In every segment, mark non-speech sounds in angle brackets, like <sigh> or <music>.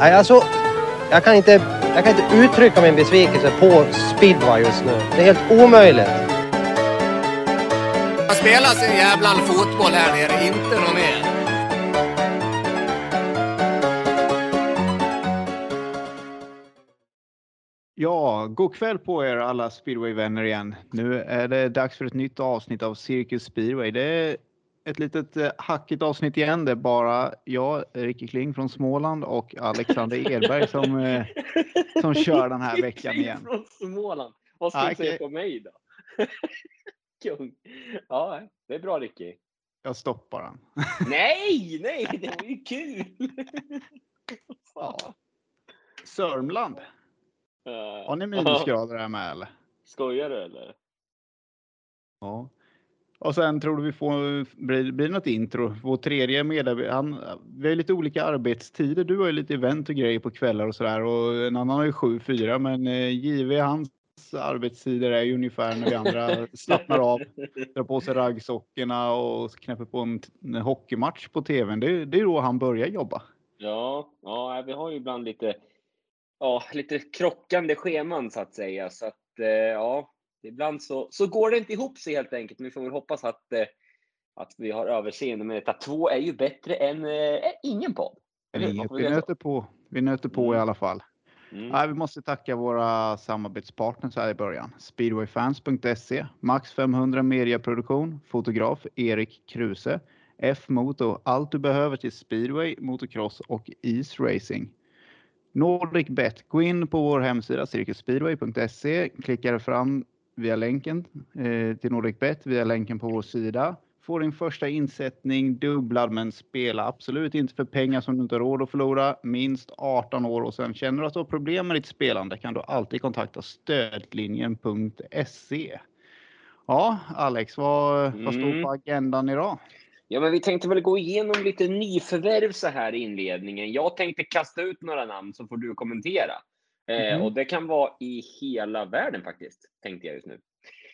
Nej, alltså, jag kan, inte, jag kan inte uttrycka min besvikelse på speedway just nu. Det är helt omöjligt. Man spelar sin jävla fotboll här nere, inte något mer. Ja, god kväll på er alla speedwayvänner igen. Nu är det dags för ett nytt avsnitt av Cirkus Speedway. Det är ett litet eh, hackigt avsnitt igen. Det är bara jag, Ricky Kling från Småland och Alexander <laughs> Edberg som, eh, som kör den här veckan igen. Från Småland. Vad ska Ah, du säga okej. på mig då? <laughs> Kung. Ja, det är bra Ricky. Jag stoppar den. <laughs> Nej, nej, det var ju kul. Ja. Sörmland, har ni minusgrader här med eller? Skojar du eller? Ja. Och sen tror du vi får, blir, blir något intro? Vår tredje medarbetare, vi har lite olika arbetstider. Du har ju lite event och grejer på kvällar och sådär och en annan har ju 7-4 men eh, JV hans arbetstider är ju ungefär när vi andra <laughs> slappnar av, drar på sig raggsockorna och knäpper på en, en hockeymatch på tvn. Det, det är då han börjar jobba. Ja, ja, vi har ju ibland lite, ja, lite krockande scheman så att säga. Så att eh, ja, ibland så, så går det inte ihop sig helt enkelt. Men vi får väl hoppas att, eh, att vi har överseende med detta. Två är ju bättre än eh, ingen podd. Vi nöter på, vi nöter på i Mm. alla fall. Mm. Nej, vi måste tacka våra samarbetspartners här i början. Speedwayfans.se, Max 500 mediaproduktion, fotograf Erik Kruse, F-motor, allt du behöver till speedway, motocross och isracing. Nordic Bet, gå in på vår hemsida cirkusspeedway.se, klicka fram via länken eh, till Nordic Bet via länken på vår sida. Få din första insättning dubblad men spela absolut inte för pengar som du inte har råd att förlora. Minst 18 år och sen känner du att du har problem med ditt spelande kan du alltid kontakta stödlinjen.se. Ja, Alex, vad, vad står Mm. på agendan idag? Ja, men vi tänkte väl gå igenom lite nyförvärv så här i inledningen. Jag tänkte kasta ut några namn så får du kommentera. Eh, Mhm. och det kan vara i hela världen faktiskt, tänkte jag just nu.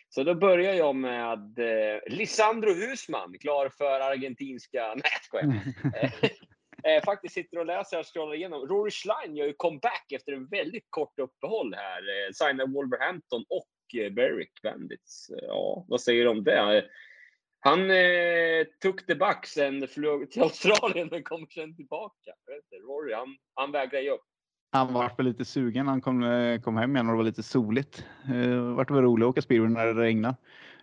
Så då börjar jag med eh, Lisandro Husman, klar för argentinska... <laughs> Nej, jag skojar. Eh, faktiskt sitter och läser och scrollar igenom. Rory Schlein gör ju comeback efter en väldigt kort uppehåll här. Eh, signar Wolverhampton och eh, Berwick Bandits. Eh, ja, vad säger du om det? Eh, Han eh, took the buck sen flög till Australien men kommer sen tillbaka. Rory, han, han vägrar ge upp. Han var väl lite sugen när han kom, eh, kom hem igen och det var lite soligt. Det vart väl roligt att åka speedway när det regnade.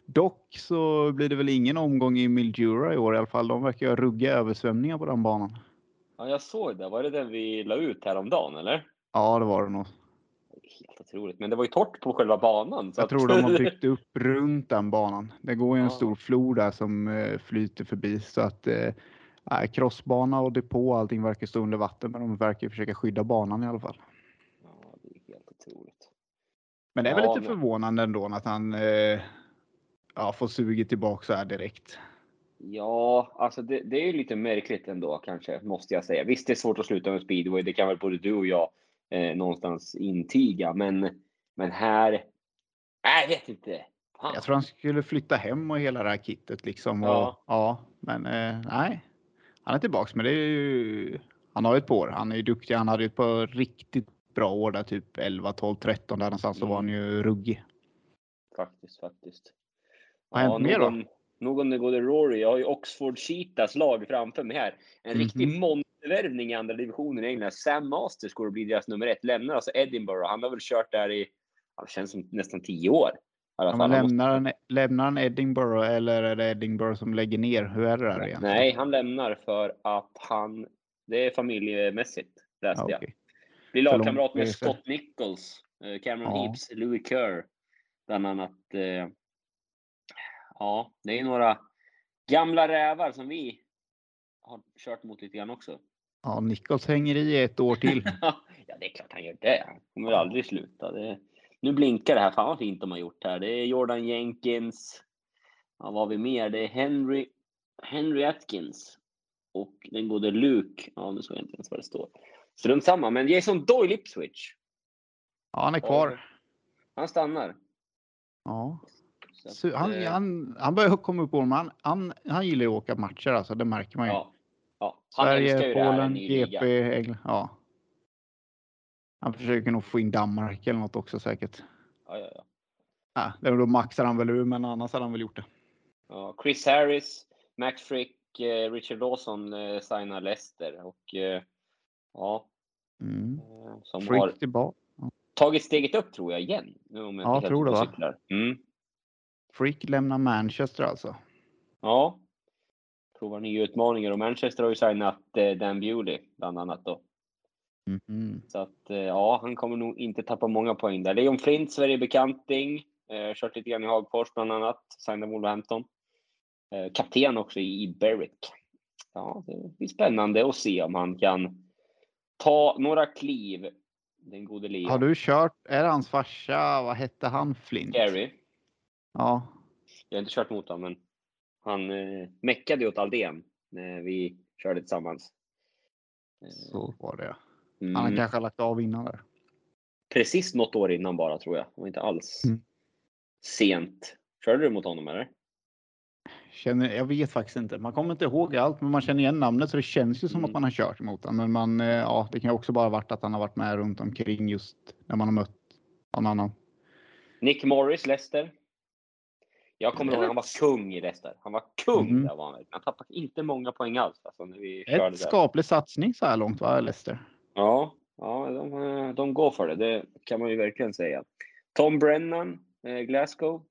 Dock så blir det väl ingen omgång i Mildura i år i alla fall. De verkar ha ruggiga översvämningar på den banan. Ja, jag såg det. Var det den vi la ut häromdagen, eller? Ja, det var det nog. Helt otroligt. Men det var ju torrt på själva banan. Så Jag att- tror de har <laughs> byggt upp runt den banan. Det går ju en Ja. stor flod där som eh, flyter förbi så att eh, nej, crossbana och depå och allting verkar stå under vatten men de verkar försöka skydda banan i alla fall. Ja, det är helt otroligt. Men det är väl Ja, lite men- förvånande ändå att han eh, ja, får suget tillbaka så här direkt. Ja, alltså det, det är ju lite märkligt ändå kanske, måste jag säga. Visst, det är svårt att sluta med speedway. Det kan väl både du och jag eh, någonstans intyga. Men, men här... Jag vet inte. Fan. Jag tror han skulle flytta hem och hela det här kittet liksom. Och, Ja. ja. men eh, nej. Han är tillbaks men det är ju, han har ju ett par år. Han är ju duktig. Han hade ju ett par riktigt bra år där typ 11, 12, 13 där någonstans så var han ju ruggig. Faktiskt, faktiskt. Vad har hänt mer då? någon, någon det går Rory. Jag har ju Oxford Cheetahs lag framför mig här. En riktig Mhm. monstervärvning i andra divisionen i England. Sam Masters går att bli deras nummer ett. Lämnar alltså Edinburgh. Han har väl kört där i, ja, det känns som nästan tio år. Ja, men Han måste- lämnar, han, lämnar han Edinburgh eller är det Edinburgh som lägger ner? Hur är det där egentligen? Nej, han lämnar för att han... Det är familjemässigt, läste ja, jag. Blir lagkamrat med. Scott Nichols, eh, Cameron Ja. Heaps, Louis Kerr. Bland annat. Eh, ja, det är några gamla rävar som vi har kört mot lite grann också. Ja, Nichols hänger i ett år till. <laughs> ja, det är klart han gör det. Han kommer aldrig sluta. Det, nu blinkar det här. Fan vad fint de har gjort här. Det är Jordan Jenkins. Ja, vad har vi mer? Det är Henry, Henry Atkins. Och den gode Luke. Ja, nu såg jag inte ens vad det står. Strunt samma, men Jason Doyle Ipswich. Ja, han är kvar. Han stannar. Ja. Så att, han, eh, han, han börjar komma upp på dem. Han, han, han gillar ju att åka matcher alltså, det märker man ju. ja, ja. Han Sverige, Polen. GP, England. Ja. Han försöker nog få in Danmark eller något också säkert. Ja, ja, ja. Ja, då maxar han väl ur, men annars hade han väl gjort det. Ja, Chris Harris, Max Frick, eh, Richard Dawson eh, signar Leicester och eh, ja, Mm. eh, som har Frick tillbaka. tagit steget upp tror jag igen. Nu om jag Ja, inte tror det, va? cyklar. Mm. Frick lämnar Manchester alltså. Ja. Provar nya utmaningar och Manchester har ju signat eh, Dan Bewley bland annat då. Mhm. Så att eh, ja, han kommer nog inte tappa många poäng där. Leon Flint, Sverigebekanting. Eh, kört lite grann i Hagfors bland annat. Signade Wolverhampton. Eh, kapten också i, i Berwick. Ja, det blir spännande att se om han kan ta några kliv. Den gode Leon. Har du kört, är det hans farsa, vad hette han, Flint? Gary. Ja, Jag har inte kört mot honom, men han eh, meckade åt Aldén när vi körde tillsammans. Eh, så var det. Mm. Han har kanske lagt av innan där. Precis något år innan bara tror jag. Var inte alls Mm. sent. Körde du mot honom eller? Känner, jag vet faktiskt inte. Man kommer inte ihåg allt, men man känner igen namnet så det känns ju som Mm. att man har kört emot honom. Men man, eh, ja, det kan ju också bara varit att han har varit med runt omkring just när man har mött någon annan. Nick Morris, Leicester. Jag kommer ihåg han var kung i Leicester. Han var kung Mhm. där var han. Han tappade inte många poäng alls. Alltså, när vi körde Ett där. skaplig satsning så här långt va, Leicester? Ja, ja de, eh, de går för det. Det kan man ju verkligen säga. Tom Brennan, eh, Glasgow.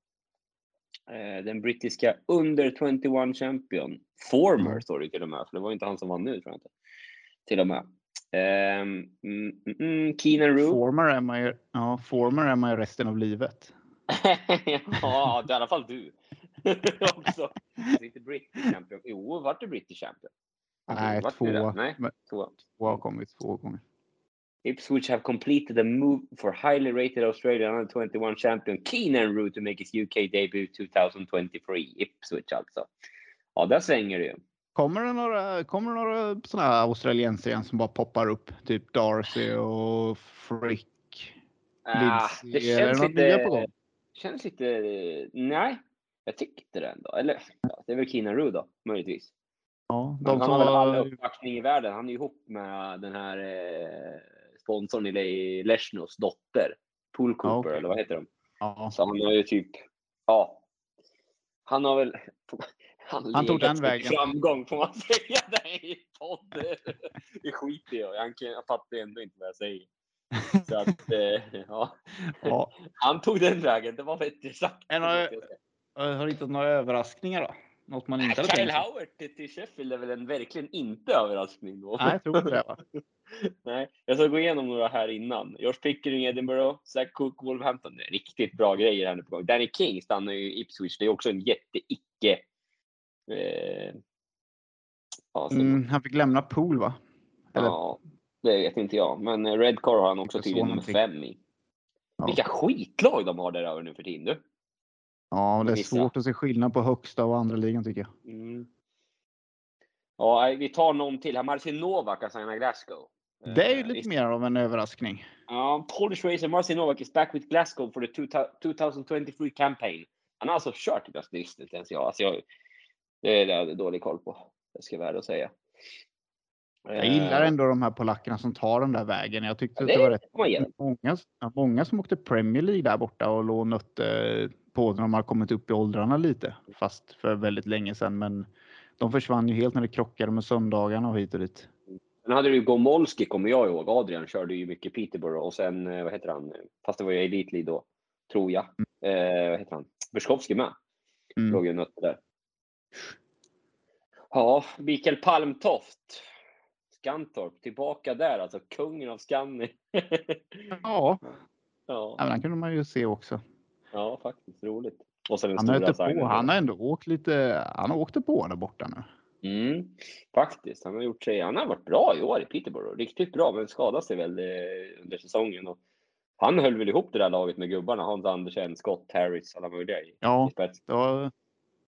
Eh, den brittiska under 21 champion. Former Mm. står det till och med, för det var inte han som vann nu tror jag inte. Till och med. Ehm, mm, mm, Keenan Roo. Former är man ju, ja, former är man ju resten av livet. <laughs> ja, i alla fall du. <laughs> Också. Inte British champion. Jo, vart du British champion? Nej, Vart två. Nej, två. Två har kommit två gånger. Ipswich have completed a move for highly rated Australian under 21 champion Keenan Roo to make his UK debut 2023. Ipswich alltså. Ja, där svänger det ju. Kommer det några, kommer det några sådana här australiensare igen som bara poppar upp? Typ Darcy och Frick. Ah, det Lindsay, det känns lite... gång? Känns lite... Nej, jag tycker inte det ändå. Eller, ja, det är väl Keenan Roo då, möjligtvis. Ja, De han som har väl all var, uppbackning i världen. Han är ihop med den här eh, sponsorn i Le- Leshnos dotter. Pool Cooper, Ja, okej. eller vad heter de? ja, Så han har ju typ, ja. Han har väl... <laughs> Han, Han tog den vägen. Framgång får man <laughs> säga det i podd. Det skiter jag. Han kan- Jag fattar ändå inte vad jag säger. <laughs> Så att, eh, ja. ja. Han tog den vägen. Det var bättre sagt. Har hittat några överraskningar då? Något man inte hade Kyle tänkt? Howard till till Sheffield är väl en verkligen inte överraskning då. Nej, jag tror inte det. Va? <laughs> Nej, jag ska gå igenom några här innan. Josh Pickering, Edinburgh, Zach Cook, Wolverhampton. Det är riktigt bra grejer här nu på gång. Danny King stannar ju i Ipswich. Det är också en jätte-icke... Eh, ja, Mm, han fick lämna pool va? Eller, ja, det vet inte jag. Men eh, Redcar har han också tydligen nummer fem i. Ja. Vilka skitlag de har där över nu för tiden du. Ja, det är svårt att se skillnad på högsta och andra ligan tycker jag. Mm. Ja, vi tar någon till här. Marcin Novak har signat Glasgow. Det är ju Eh, lite mer av en överraskning. Ja, Polish racer Marcin Novak is back with Glasgow for the 2023 campaign. Han har alltså kört i Glasgow, det visste inte ens jag. Alltså jag det är jag dålig koll på, det ska jag vara och säga. Jag gillar ändå de här polackerna som tar den där vägen. Jag tyckte Ja, att det var det rätt många, många som åkte Premier League där borta och låg och nötte på när de har kommit upp i åldrarna lite. Fast för väldigt länge sedan. Men de försvann ju helt när det krockade med söndagarna och hit och dit. Sen hade du ju Gomolski, kommer jag ihåg. Adrian körde ju mycket Peterborough och sen, eh, vad heter han? Fast det var ju Elite League då, tror jag. Eh, vad heter han? Berskowski med. Mm. Låg ju nötte där. Ja, Mikael Palmtoft. Skantorp, tillbaka där alltså. Kungen av Scanny. <laughs> Ja, ja, men den kunde man ju se också. Ja, faktiskt roligt. Och sen den Han stora på. Han har ändå åkt lite. Han har åkt på där borta nu. Mm, faktiskt. Han har gjort sig. Han har varit bra i år i Peterborough. Riktigt bra, men skadade sig väl eh, under säsongen. Och han höll väl ihop det där laget med gubbarna. Hans Andersen, Scott Harris, alla möjliga i, Ja, i spets. det var,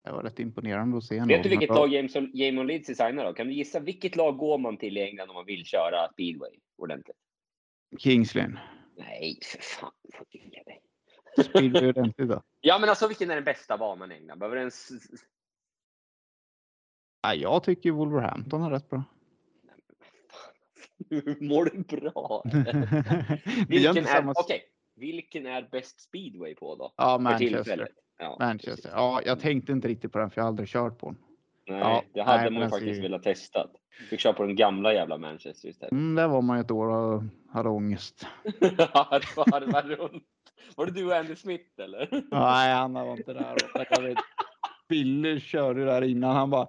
det var rätt imponerande att se. Vet du vilket lag James, Jamon Leeds signar då? Kan du gissa vilket lag går man till i England om man vill köra speedway ordentligt? Kingslien. Nej, för fan. får Speedway ordentligt då. Ja, men alltså vilken är den bästa banan i England? Behöver den... Ja, jag tycker Wolverhampton är rätt bra. <laughs> Mår du bra? <laughs> Vilken är, samma... okej, vilken är bäst speedway på då? Ja, Manchester. Ja, Manchester. Ja, jag tänkte inte riktigt på den för jag har aldrig kört på den. Nej, Ja, det hade nej, man ju faktiskt ser- velat testa. Fick köra på den gamla jävla Manchester istället. Mm, där var man ju ett år och hade ångest. <laughs> Varva runt. Var det du och Andy Smith eller? Nej, han var inte där. <laughs> Billy körde där innan. Han bara.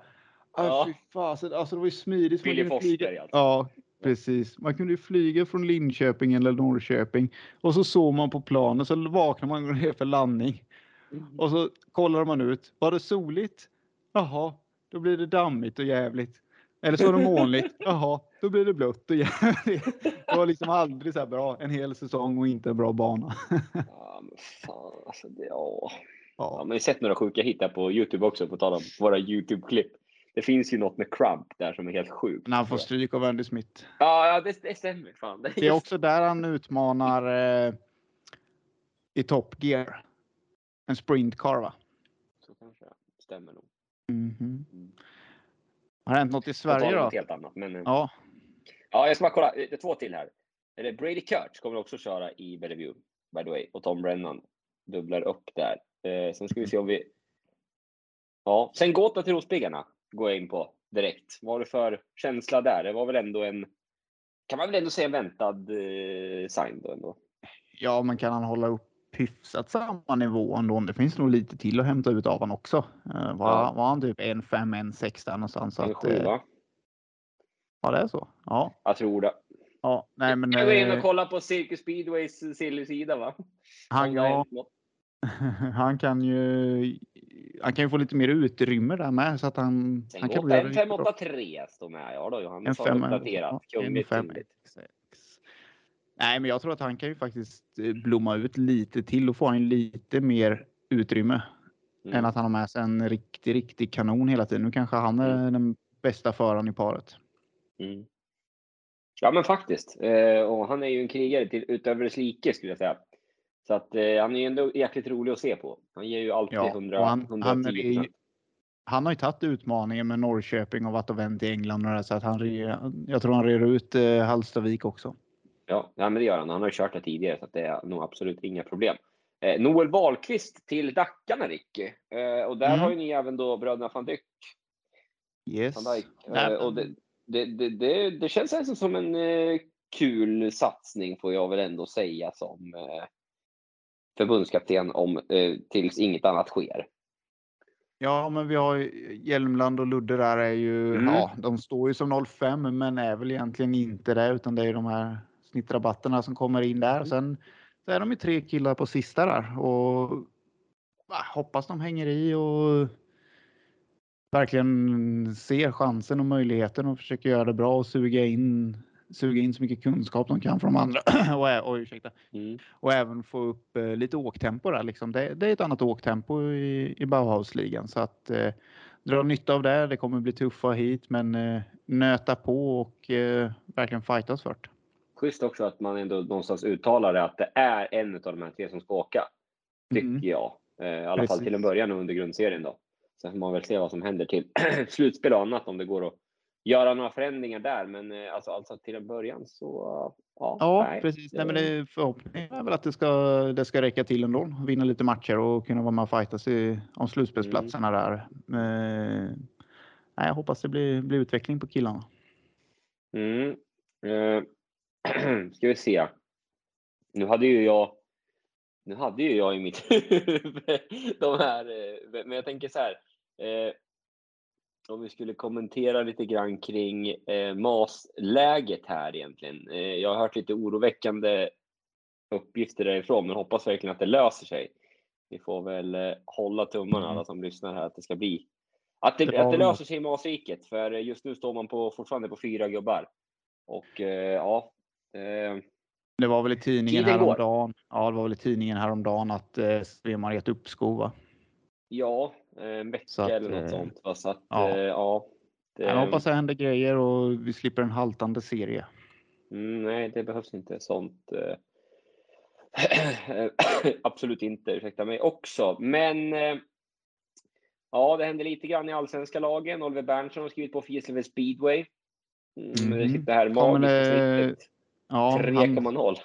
Ja. Ja. Fy fasen, alltså det var ju smidigt. Billy Forsberg alltså. Ja, precis. Man kunde ju flyga från Linköping eller Norrköping och så såg man på planen så vaknade man ner för landning och så kollar man ut. Var det soligt? Jaha, då blir det dammigt och jävligt. Eller så var det <laughs> molnigt. Jaha, då blir det blött jävligt. Det var liksom aldrig så bra en hel säsong och inte en bra bana. Ja, men fan alltså. Det, ja. Ja, men vi har sett några sjuka hit här på Youtube också, på tal om våra Youtube-klipp. Det finns ju något med Crump där som är helt sjukt. när han får stryk av Andy Smith. Ja, ja det, det stämmer. Fan. Det är Det är just- också där han utmanar eh, i Top Gear. En sprintcar va? Så kanske det stämmer nog. Mhm. Mm. Har det hänt något i Sverige då? något helt annat. Men, ja. Ja, ja, jag ska bara kolla. Det är två till här. Brady Kurtz kommer också köra i Bellevue, by the way. Och Tom Brennan dubblar upp där. Eh, sen ska vi se om vi... Ja, sen Gåta till Rospiggarna går jag in på direkt. Vad har du för känsla där? Det var väl ändå en... Kan man väl ändå säga en väntad eh, sign då ändå? ja, men kan han hålla upp hyfsat samma nivå ändå? Det finns nog lite till att hämta ut av han också. Uh, var, Ja. var han typ 1,5, 1,6 där någonstans? Så En att, eh, sjua? ja, det är så. Ja, Jag tror det. ja nej men. Jag går in och eh, kollar på Circus Speedways silly-sida va? han, ja, <laughs> han kan ju. Han kan ju få lite mer utrymme där med så att han. Sen han kan bli en riktigt bra. 583 står med. Ja då, En Johannes har uppdaterat. ja, Kungligt. Nej, men jag tror att han kan ju faktiskt eh, blomma ut lite till och få en lite mer utrymme Mm. än att han har med sig en riktig, riktig kanon hela tiden. Nu kanske han är Mm. den bästa föraren i paret. Mm. Ja men faktiskt. Eh, och han är ju en krigare till utöver dess like skulle jag säga. Så att eh, han är ju ändå jäkligt rolig att se på. Han ger ju alltid Ja, 100, och han- 110 han ju- Han har ju tagit utmaningen med Norrköping och varit och vänt i England och det, så att han, jag tror han rer ut eh, Hallstavik också. Ja, ja, men det gör han. Han har ju kört det tidigare så det är nog absolut inga problem. Eh, Noel Wahlqvist till Dackarna Ricky. Eh, och där Mm. har ju ni även då bröderna van Dyck. Yes. Van Dijk. Eh, och det, det, det, det, det känns alltså som en eh, kul satsning får jag väl ändå säga som eh, förbundskapten om eh, tills inget annat sker. Ja, men vi har ju Hjälmland och Ludde där är ju, Mm. ja, de står ju som 05 men är väl egentligen inte det utan det är de här snittrabatterna som kommer in där. Mm. Sen så är de ju tre killar på sista där och hoppas de hänger i och verkligen ser chansen och möjligheten och försöker göra det bra och suga in, suga in så mycket kunskap de kan från de andra. <clears throat> och, oj, ursäkta Mm. och även få upp eh, lite åktempo där. Liksom. Det, det är ett annat åktempo i, i Bauhausligan så att eh, dra nytta av det. Det kommer bli tuffa hit men eh, nöta på och eh, verkligen fightas för det. Schysst också att man ändå någonstans uttalar det att det är en av de här tre som ska åka. Tycker Mm. jag. Eh, I alla fall Precis. till en början under grundserien då. Sen får man väl se vad som händer till <clears throat> slutspel och annat om det går att göra några förändringar där. Men eh, alltså, alltså till en början så ja. Ja, nej, precis. Nej, men det är förhoppningen är väl att det ska, det ska räcka till ändå. Vinna lite matcher och kunna vara med och fightas i, om slutspelsplatserna där. Eh, nej, jag hoppas det blir, blir utveckling på killarna. Mm. Eh, <clears throat> ska vi se. Nu hade ju jag nu hade ju jag i mitt <laughs> huvud de här, eh, men jag tänker så här. Eh, om vi skulle kommentera lite grann kring eh, MAS-läget här egentligen. Eh, jag har hört lite oroväckande uppgifter därifrån, men hoppas verkligen att det löser sig. Vi får väl eh, hålla tummarna Mm. alla som lyssnar här att det ska bli att det, att det löser sig i MAS-riket, för just nu står man på, fortfarande på fyra gubbar. Och eh, ja, Det var väl i tidningen Tiden går. häromdagen. Ja, det var väl i tidningen häromdagen att eh, har gett uppskov. Va? ja, eh, en vecka eller något eh, sånt. Va? Så att, ja. ja. Eh, ja det, Jag hoppas det händer grejer och vi slipper en haltande serie. mm, nej, det behövs inte sånt. Eh, <clears throat> absolut inte, ursäkta mig också. Men eh, ja, det händer lite grann i allsvenska lagen. Oliver Berntsson har skrivit på för Gislaved Speedway. Mm, det Mhm. sitter här snittet. Ja, han, 3,0.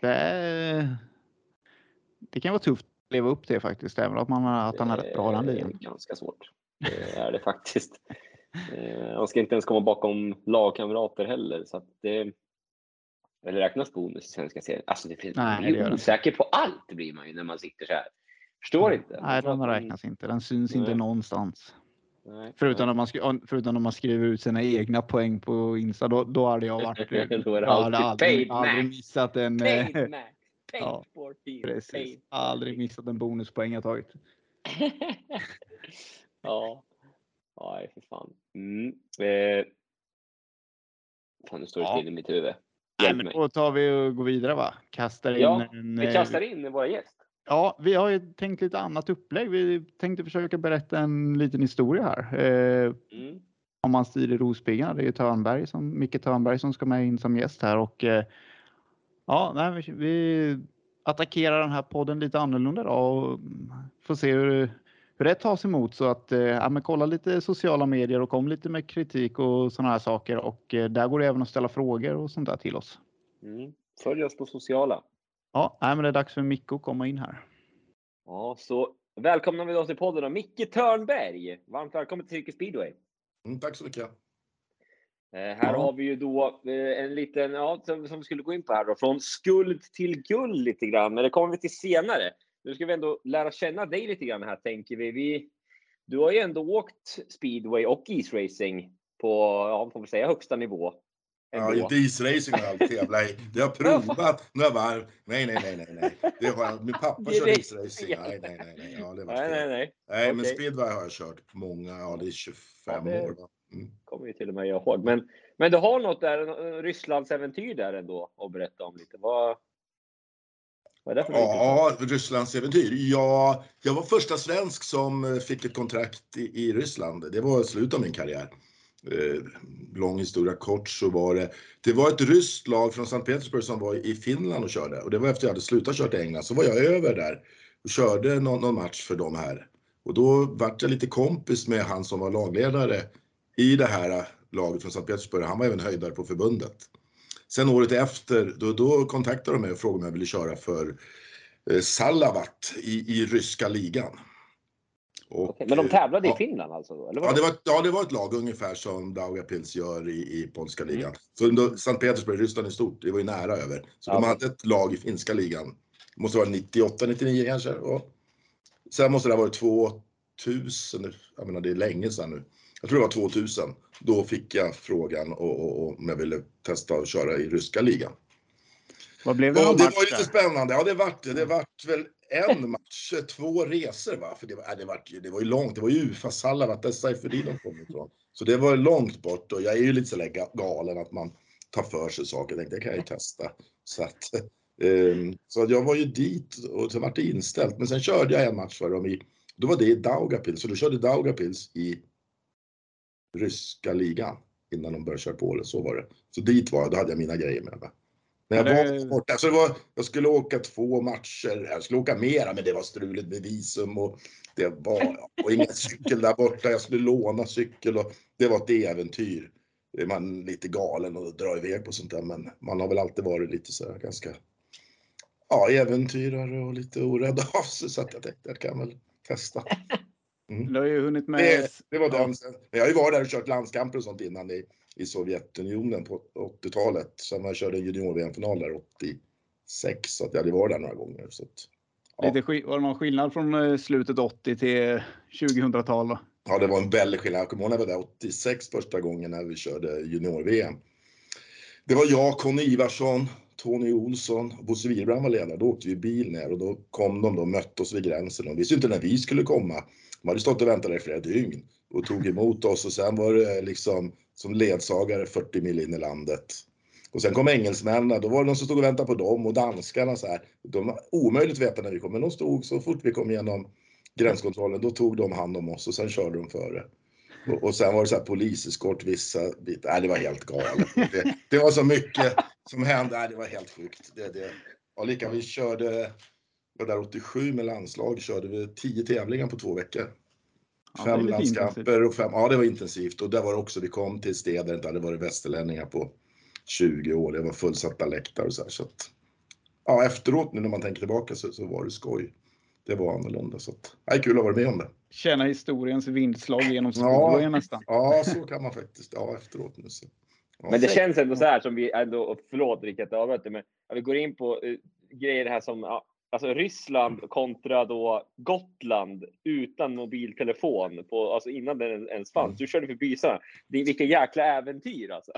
det, det kan vara tufft att leva upp till faktiskt, även att, man, att han är rätt bra den ligan. Ganska svårt. Det är det faktiskt. Eh, Han ska inte ens komma bakom lagkamrater heller. Så att det, eller räknas bonus i svenska serien? Alltså det finns, Nej, det blir det osäker på allt blir man ju när man sitter så här. Förstår inte. Nej, den räknas inte. Den syns inte Nej. någonstans. Nej, Förutom om, man förutom om man skriver ut sina egna poäng på Insta, då, då hade jag varit... <laughs> Då är det alltid aldrig, paid aldrig missat en... Paid eh. <laughs> Paid ja, for. Precis. Paid Aldrig missat en bonuspoäng jag tagit. <laughs> ja. Nej, för fan. Mm. Eh. Fan, nu står det Ja. still i mitt huvud. Nej, men mig. då tar vi och går vidare va? Kastar in Ja, en... Vi eh, kastar in våra gäst. Ja, vi har ju tänkt lite annat upplägg. Vi tänkte försöka berätta en liten historia här. Eh, Mm. om man styr i Rospiggarna. Det är ju Törnberg som, Micke Törnberg som ska med in som gäst här och eh, ja, nej, vi, vi attackerar den här podden lite annorlunda då och får se hur, hur det tas emot så att eh, ja, men kolla lite sociala medier och kom lite med kritik och sådana här saker och eh, där går det även att ställa frågor och sånt där till oss. Mm. Följ oss på sociala. Ja, nej, men det är dags för Micke att komma in här. Ja, så välkomnar vi då till podden då. Micke Törnberg. Varmt välkommen till Cirkus Speedway. Mm, tack så mycket. Eh, här Ja. har vi ju då eh, en liten, ja, som, som vi skulle gå in på här då, från skuld till guld lite grann, men det kommer vi till senare. Nu ska vi ändå lära känna dig lite grann här tänker vi. vi du har ju ändå åkt speedway och isracing på, ja, får vi säga högsta nivå. Ja, inte isracing har jag alltid tävlat i. Det har jag provat några varv. Nej, nej, nej, nej, nej. Det har jag. Min pappa Direkt. isracing. Nej, nej, nej, nej. Ja, det var nej, nej, nej. nej, men speedway har jag kört många. Ja, det är 25 Ja, det- år. Va? Mm. kommer ju till och med jag ihåg. Men, men du har något där, en Rysslands äventyr där ändå att berätta om lite. Vad, vad är det för? Ja, Rysslands äventyr. Ja, jag var första svensk som eh, fick ett kontrakt i, i Ryssland. Det var slutet av min karriär. Eh, lång historia kort så var det. Det var ett ryskt lag från Sankt Petersburg som var i Finland och körde och det var efter jag hade slutat kört i England. Så var jag över där och körde någon, någon match för dem här och då vart jag lite kompis med han som var lagledare i det här eh, laget från Sankt Petersburg. Han var även höjdare på förbundet. Sen året efter, då, då kontaktade de mig och frågade om jag ville köra för eh, Salavat i, i ryska ligan. Och, Okej, men de tävlade ja. i Finland alltså? Eller Ja vadå? det, var, ja, det var ett lag ungefär som Daugavpils gör i, i polska ligan. Mm. Så då, Sankt Petersburg, Ryssland är stort, det var ju nära över. Så Ja. de hade ett lag i finska ligan. Det måste vara 98, 99 kanske. Och sen måste det ha varit 2000, jag menar det är länge sedan nu. Jag tror det var 2000. Då fick jag frågan och, och, och om jag ville testa att köra i ryska ligan. Vad blev det Ja, av det var lite spännande. Ja, det vart det. Det vart väl en match, två resor va? För det var, ja, det vart, ju- det var ju långt. Det var ju Ufa-Salavat där Seiferin kom ifrån. Så det var långt bort och jag är ju lite så där ga- galen att man tar för sig saker. Jag tänkte, det kan jag ju testa. Så att, ehm, så jag var ju dit och så vart det inställt. Men sen körde jag en match för dem i, då var det i Daugavpils. Så då körde Daugavpils i ryska ligan innan de började köra på det. Så var det. Så dit var jag, då hade jag mina grejer med mig. Men jag Ja, det- var borta, så var, jag skulle åka två matcher, jag skulle åka mera men det var struligt med visum och det var, och ingen <laughs> cykel där borta, jag skulle låna cykel och det var ett äventyr. Är man lite galen och drar iväg på sånt där men man har väl alltid varit lite så här ganska, ja äventyrare och lite orädd av sig så att jag tänkte jag kan väl testa. <laughs> Du har ju hunnit med... Det, det var den. jag har ju varit där och kört landskamper och sånt innan i, i Sovjetunionen på 80-talet. Sen jag körde junior-VM-final där 86 så att jag hade varit där några gånger. Så att, ja. Lite, var det någon skillnad från eh, slutet 80 till 2000-tal? då? Ja, det var en väldig skillnad. Jag kommer ihåg när jag var där 86 första gången när vi körde junior-VM. Det var jag, Conny Ivarsson, Tony Olsson och Bosse Wirbrand var ledare. Då åkte vi bil ner och då kom de och mötte oss vid gränsen. De visste inte när vi skulle komma. De hade stått och väntat där i flera dygn och tog emot oss och sen var det liksom som ledsagare 40 mil in i landet. Och sen kom engelsmännen, då var det någon som stod och väntade på dem och danskarna så här. De var omöjligt att veta när vi kom, men de stod så fort vi kom igenom gränskontrollen, då tog de hand om oss och sen körde de före. Och, och sen var det så här poliseskort vissa bitar. Nej, det var helt galet. Det, det var så mycket som hände. Nej, det var helt sjukt. Det, det. Ja, lika vi körde, var där 87 med landslag, körde vi 10 tävlingar på två veckor. Ja, Fem intensivt. landskamper och fem, ja det var intensivt och där var det också, vi kom till städer där det inte hade varit västerlänningar på 20 år. Det var fullsatta läktare och så här. Så att, ja, efteråt nu när man tänker tillbaka så, så var det skoj. Det var annorlunda så att, är kul att vara med om det. Känna historiens vindslag genom Ja. speedway nästan. Ja, så kan man faktiskt. Ja, efteråt nu så. Ja. Men det känns ändå så här som vi ändå, förlåt Rickard, jag avbröt dig, men att vi går in på uh, grejer här som ja, alltså Ryssland kontra då Gotland utan mobiltelefon på, alltså innan den ens fanns. Du körde förbi så här. Det är vilka jäkla äventyr alltså.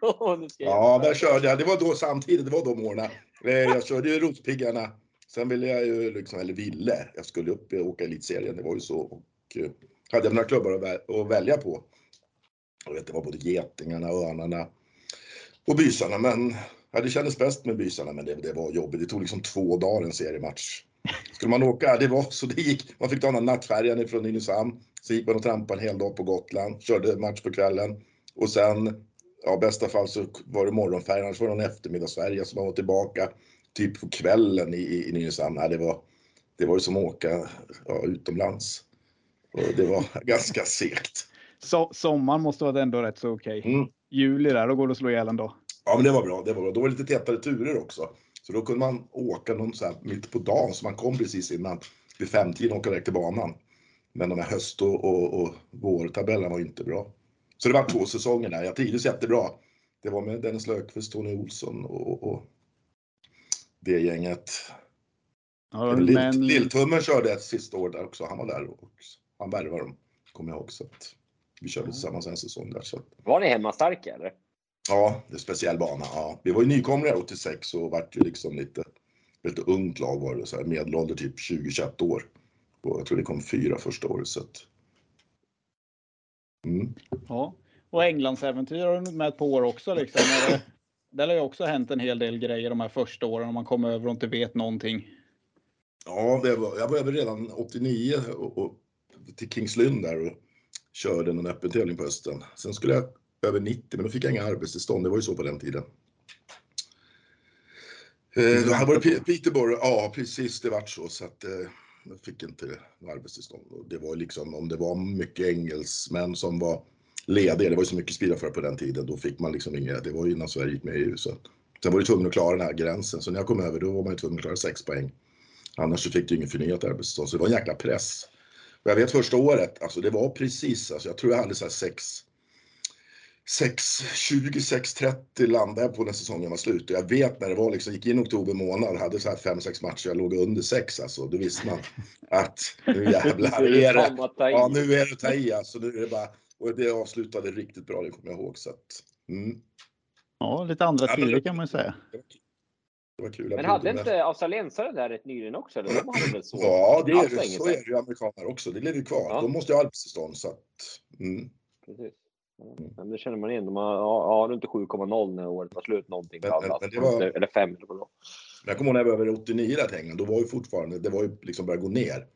<laughs> Ja, där körde jag. Det var då samtidigt, det var de åren. Eh, Jag körde ju Rospiggarna. Sen ville jag ju, liksom, eller ville, jag skulle upp och åka elitserien. Det var ju så. Och eh, hade jag några klubbar att, väl- att välja på. Jag vet, det var både Getingarna, Örnarna och Bysarna. Men ja, det kändes bäst med Bysarna, men det, det var jobbigt. Det tog liksom två dagar en seriematch. Skulle man åka, det var så det gick. Man fick ta den här nattfärjan ifrån Nynäshamn. Så gick man och trampade en hel dag på Gotland. Körde match på kvällen. Och sen, ja bästa fall så var det morgonfärjan, annars var det någon eftermiddagsfärja så man var tillbaka typ på kvällen i, i, Nynäshamn. Nej, det, var, det var ju som att åka ja, utomlands. Och det var <laughs> ganska segt. So sommaren måste vara ändå rätt så okej. Mm. Juli där, då går det att slå ihjäl dag. Ja, men det var bra. Det var bra. Då var det lite tätare turer också. Så då kunde man åka någon så här mitt på dagen så man kom precis innan vid femtiden och åka direkt till banan. Men de här höst och, och, och vårtabellerna var inte bra. Så det var två säsonger där. Jag trivdes jättebra. Det var med Dennis Löfqvist, Tony Olsson och, och det gänget. Ja, men, Lilltummen körde ett sista år där också. Han var där och han värvade dem, kommer jag ihåg. Så att vi körde tillsammans en säsong där. Så att, Var ni hemmastarka eller? Ja, det är speciell bana. Ja. Vi var ju nykomlingar 86 och vart ju liksom lite, lite ungt lag var det. Så här, medelålder typ 20-21 år. Och jag tror det kom fyra första året. Så att... mm. ja. Och Englandsäventyr har du med ett par år också liksom. Det- Där har ju också hänt en hel del grejer de här första åren om man kommer över och inte vet någonting. Ja, var, jag var över redan 89 och, och, till Kingslund där och körde någon öppen tävling på hösten. Sen skulle jag över 90 men då fick jag inga arbetstillstånd. Det var ju så på den tiden. Eh, då hade varit Pe- Peterborough, ja precis det vart så. så att, eh, jag fick inte arbetstillstånd. Och det var liksom om det var mycket engelsmän som var lediga, det var ju så mycket speedwayförare på den tiden, då fick man liksom inga, det var ju innan Sverige gick med i EU. Så. Sen var du tvungen att klara den här gränsen, så när jag kom över då var man ju tvungen att klara 6 poäng. Annars så fick du ingen förnyat arbetstillstånd, så det var en jäkla press. Och jag vet första året, alltså det var precis, alltså jag tror jag hade så här 6 6.20, 6.30 landade jag på när säsongen var slut och jag vet när det var liksom, gick in oktober månad hade så här 5-6 matcher, jag låg under 6 alltså. Då visste man att nu <laughs> jävlar Det är det, ja nu är det att ta i alltså. Nu är det bara, och det avslutade riktigt bra, det kommer jag ihåg. Så att, mm, Ja, lite andra Ja, tider kan man ju säga. det var kul. Men hade inte australiensare där rätt nyligen också? Eller? De hade väl så? Ja, det är, det, så är det ju amerikaner också. Det lever ju kvar. Ja. De måste ju ha arbetstillstånd. Så att, mm. Precis. Ja, men det känner man igen. Har, ja, ja, runt 7,0 när året var slut någonting. Men- för men- var- Eller 5 eller vad det jag kommer ihåg när jag var över 89 där till England, då var ju fortfarande, det var ju liksom börjat gå ner.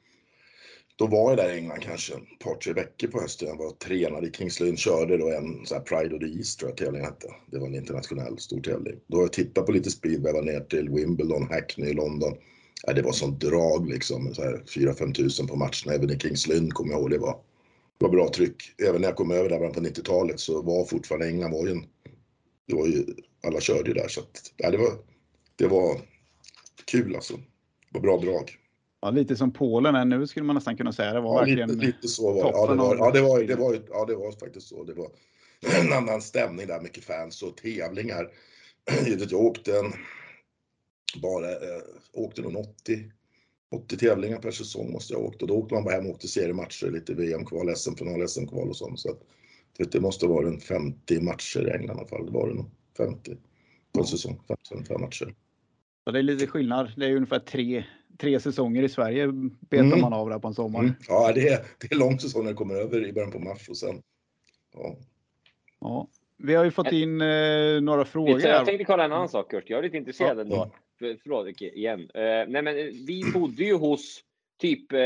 Då var jag där i England kanske ett par, tre veckor på hösten. Jag var och tränade i Kingslund, körde då en sån här Pride of the East tror jag tävlingen hette. Det var en internationell stor tävling. Då har jag tittat på lite speedway, var ner till Wimbledon, Hackney, London. Ja, det var sånt drag liksom, så här 4-5 tusen på matcherna. Även i Kingslund kommer jag ihåg det var. Var bra tryck. Även när jag kom över där på 90-talet så var fortfarande England var ju en, det var ju, alla körde ju där så att, ja, det var, det var kul alltså. Det var bra drag. Ja, lite som Polen är nu skulle man nästan kunna säga. Det var Ja, verkligen lite, lite så var det. Ja, det var, ja, det var, det var, ja, det var faktiskt så. Det var <clears throat> en annan stämning där, mycket fans och tävlingar. <clears throat> Jag åkte en, bara, eh, åkte nog 80, 80 tävlingar per säsong måste jag ha åkt och då åkte man bara hem och åkte seriematcher, lite VM-kval, SM-final, SM-kval och sånt. Så att, vet, det måste vara en 50 matcher i England i alla fall. Det var det nog. 50 på en säsong, 55 matcher. Så det är lite skillnad. Det är ungefär tre, tre säsonger i Sverige betar Mm. man av där på en sommar. Mm. Ja, det är, det är lång säsong när det kommer över i början på mars och sen. Ja. Ja. Vi har ju fått in eh, några frågor. Jag tänkte kolla en annan sak Kurt. Jag är lite intresserad Ja. ändå. För, förlåt igen. Eh, nej men eh, vi bodde ju hos typ, eh,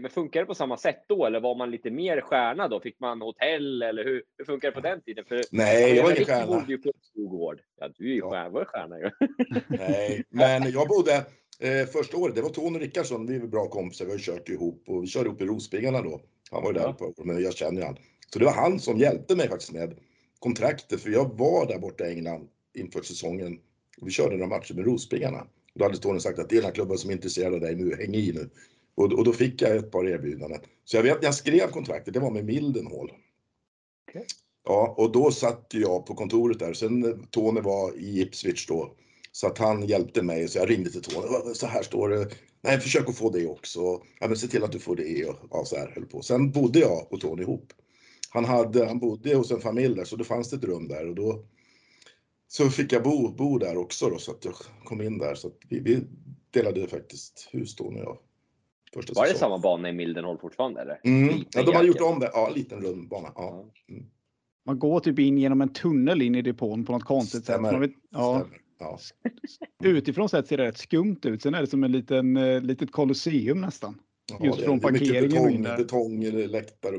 men funkar det på samma sätt då? Eller var man lite mer stjärna då? Fick man hotell eller hur, hur funkar det på den tiden? För, Nej, jag var ingen stjärna. bodde ju på Skogård. Ja, du är ju Ja. stjärna, var stjärna ju. <laughs> Nej, men jag bodde eh, första året, det var Tony Rickardsson, vi är bra kompisar, vi har kört ihop och vi körde ihop i Rospiggarna då. Han var ju där Ja. år, men jag känner ju han. Så det var han som hjälpte mig faktiskt med kontraktet, för jag var där borta i England inför säsongen. Vi körde några matcher med Rospiggarna. Då hade Tony sagt att det är några klubbar som är intresserade av dig nu, häng i nu. Och, och då fick jag ett par erbjudanden. Så jag vet, jag skrev kontraktet, det var med Mildenhall. Okej. Ja, och då satt jag på kontoret där. Sen eh, Tony var i Ipswich då. Så att han hjälpte mig, så jag ringde till Tony. "Vad- Så här står det. Nej, försök att få det också. Ja, men se till att du får det. Och, ja, så här höll på. Sen bodde jag och Tony ihop. Han, hade, han bodde hos en familj där, så då fanns det ett rum där. Och då så fick jag bo, bo där också då, så att jag kom in där. Så att vi, vi delade faktiskt hus, Tony och jag. Första Var det samma bana i Mildenhall fortfarande eller? Mm. Ja, de har gjort om det. Ja, en liten rund bana. Ja, Ja. Man går typ in genom en tunnel in i depån på något konstigt sätt. Stämmer. Man vet, ja, ja. utifrån sett ser det rätt skumt ut. Sen är det som en liten, eh, litet kolosseum nästan. Ja, Just det från det är mycket parkeringen och in betong, där. betongläktare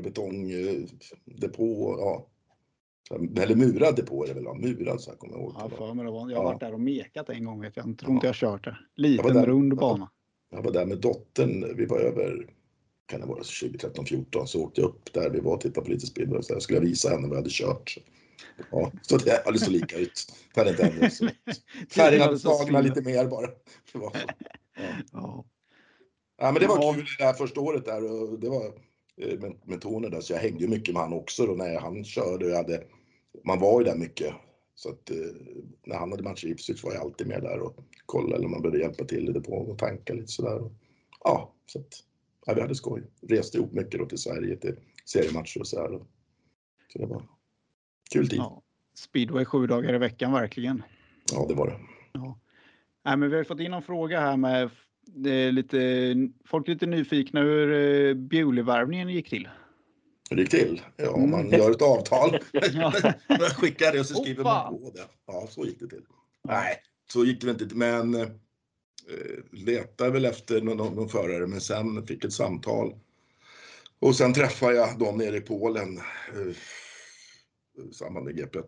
Ja. Eller murad depå är det väl? Ja, murad så här kommer jag ihåg. Ja, för mig det var. Jag har Ja. varit där och mekat en gång vet jag. Jag tror Ja. inte jag kört det. Liten där. rund Ja. bana. Jag var där med dottern. Vi var över, kan det vara 2013, 14 så åkte jag upp där vi var och tittade på lite speedway. Så jag skulle visa henne vad jag hade kört. Ja, så det hade så lika ut. <laughs> Det hade inte ändrats. Färgerna hade lite mer bara. Ja. <laughs> Ja. Ja, men det var Ja. kul det där första året där och det var eh, med Tony där så jag hängde ju mycket med han också då när han körde och jag hade, man var ju där mycket. Så att eh, när han hade matcher i Ipswich var jag alltid med där och kollade eller man behövde hjälpa till i depån och tanka lite sådär. Ja, så att ja, vi hade skoj. Reste ihop mycket då till Sverige till seriematcher och sådär. Så det var kul tid. Ja, Ja. Speedway sju dagar i veckan verkligen. det var det. Nej, men vi har fått in en fråga här med det är lite, folk är lite nyfikna hur uh, Bewley-värvningen gick till. Hur det gick till? Ja, Mm. man gör ett avtal. <laughs> Man skickar det och så skriver man på det. Ja, så gick det till. Nej, så gick det inte till. Men eh, letade väl efter någon, någon, någon förare, men sen fick ett samtal. Och sen träffade jag dem nere i Polen. Eh, I samband med GP1.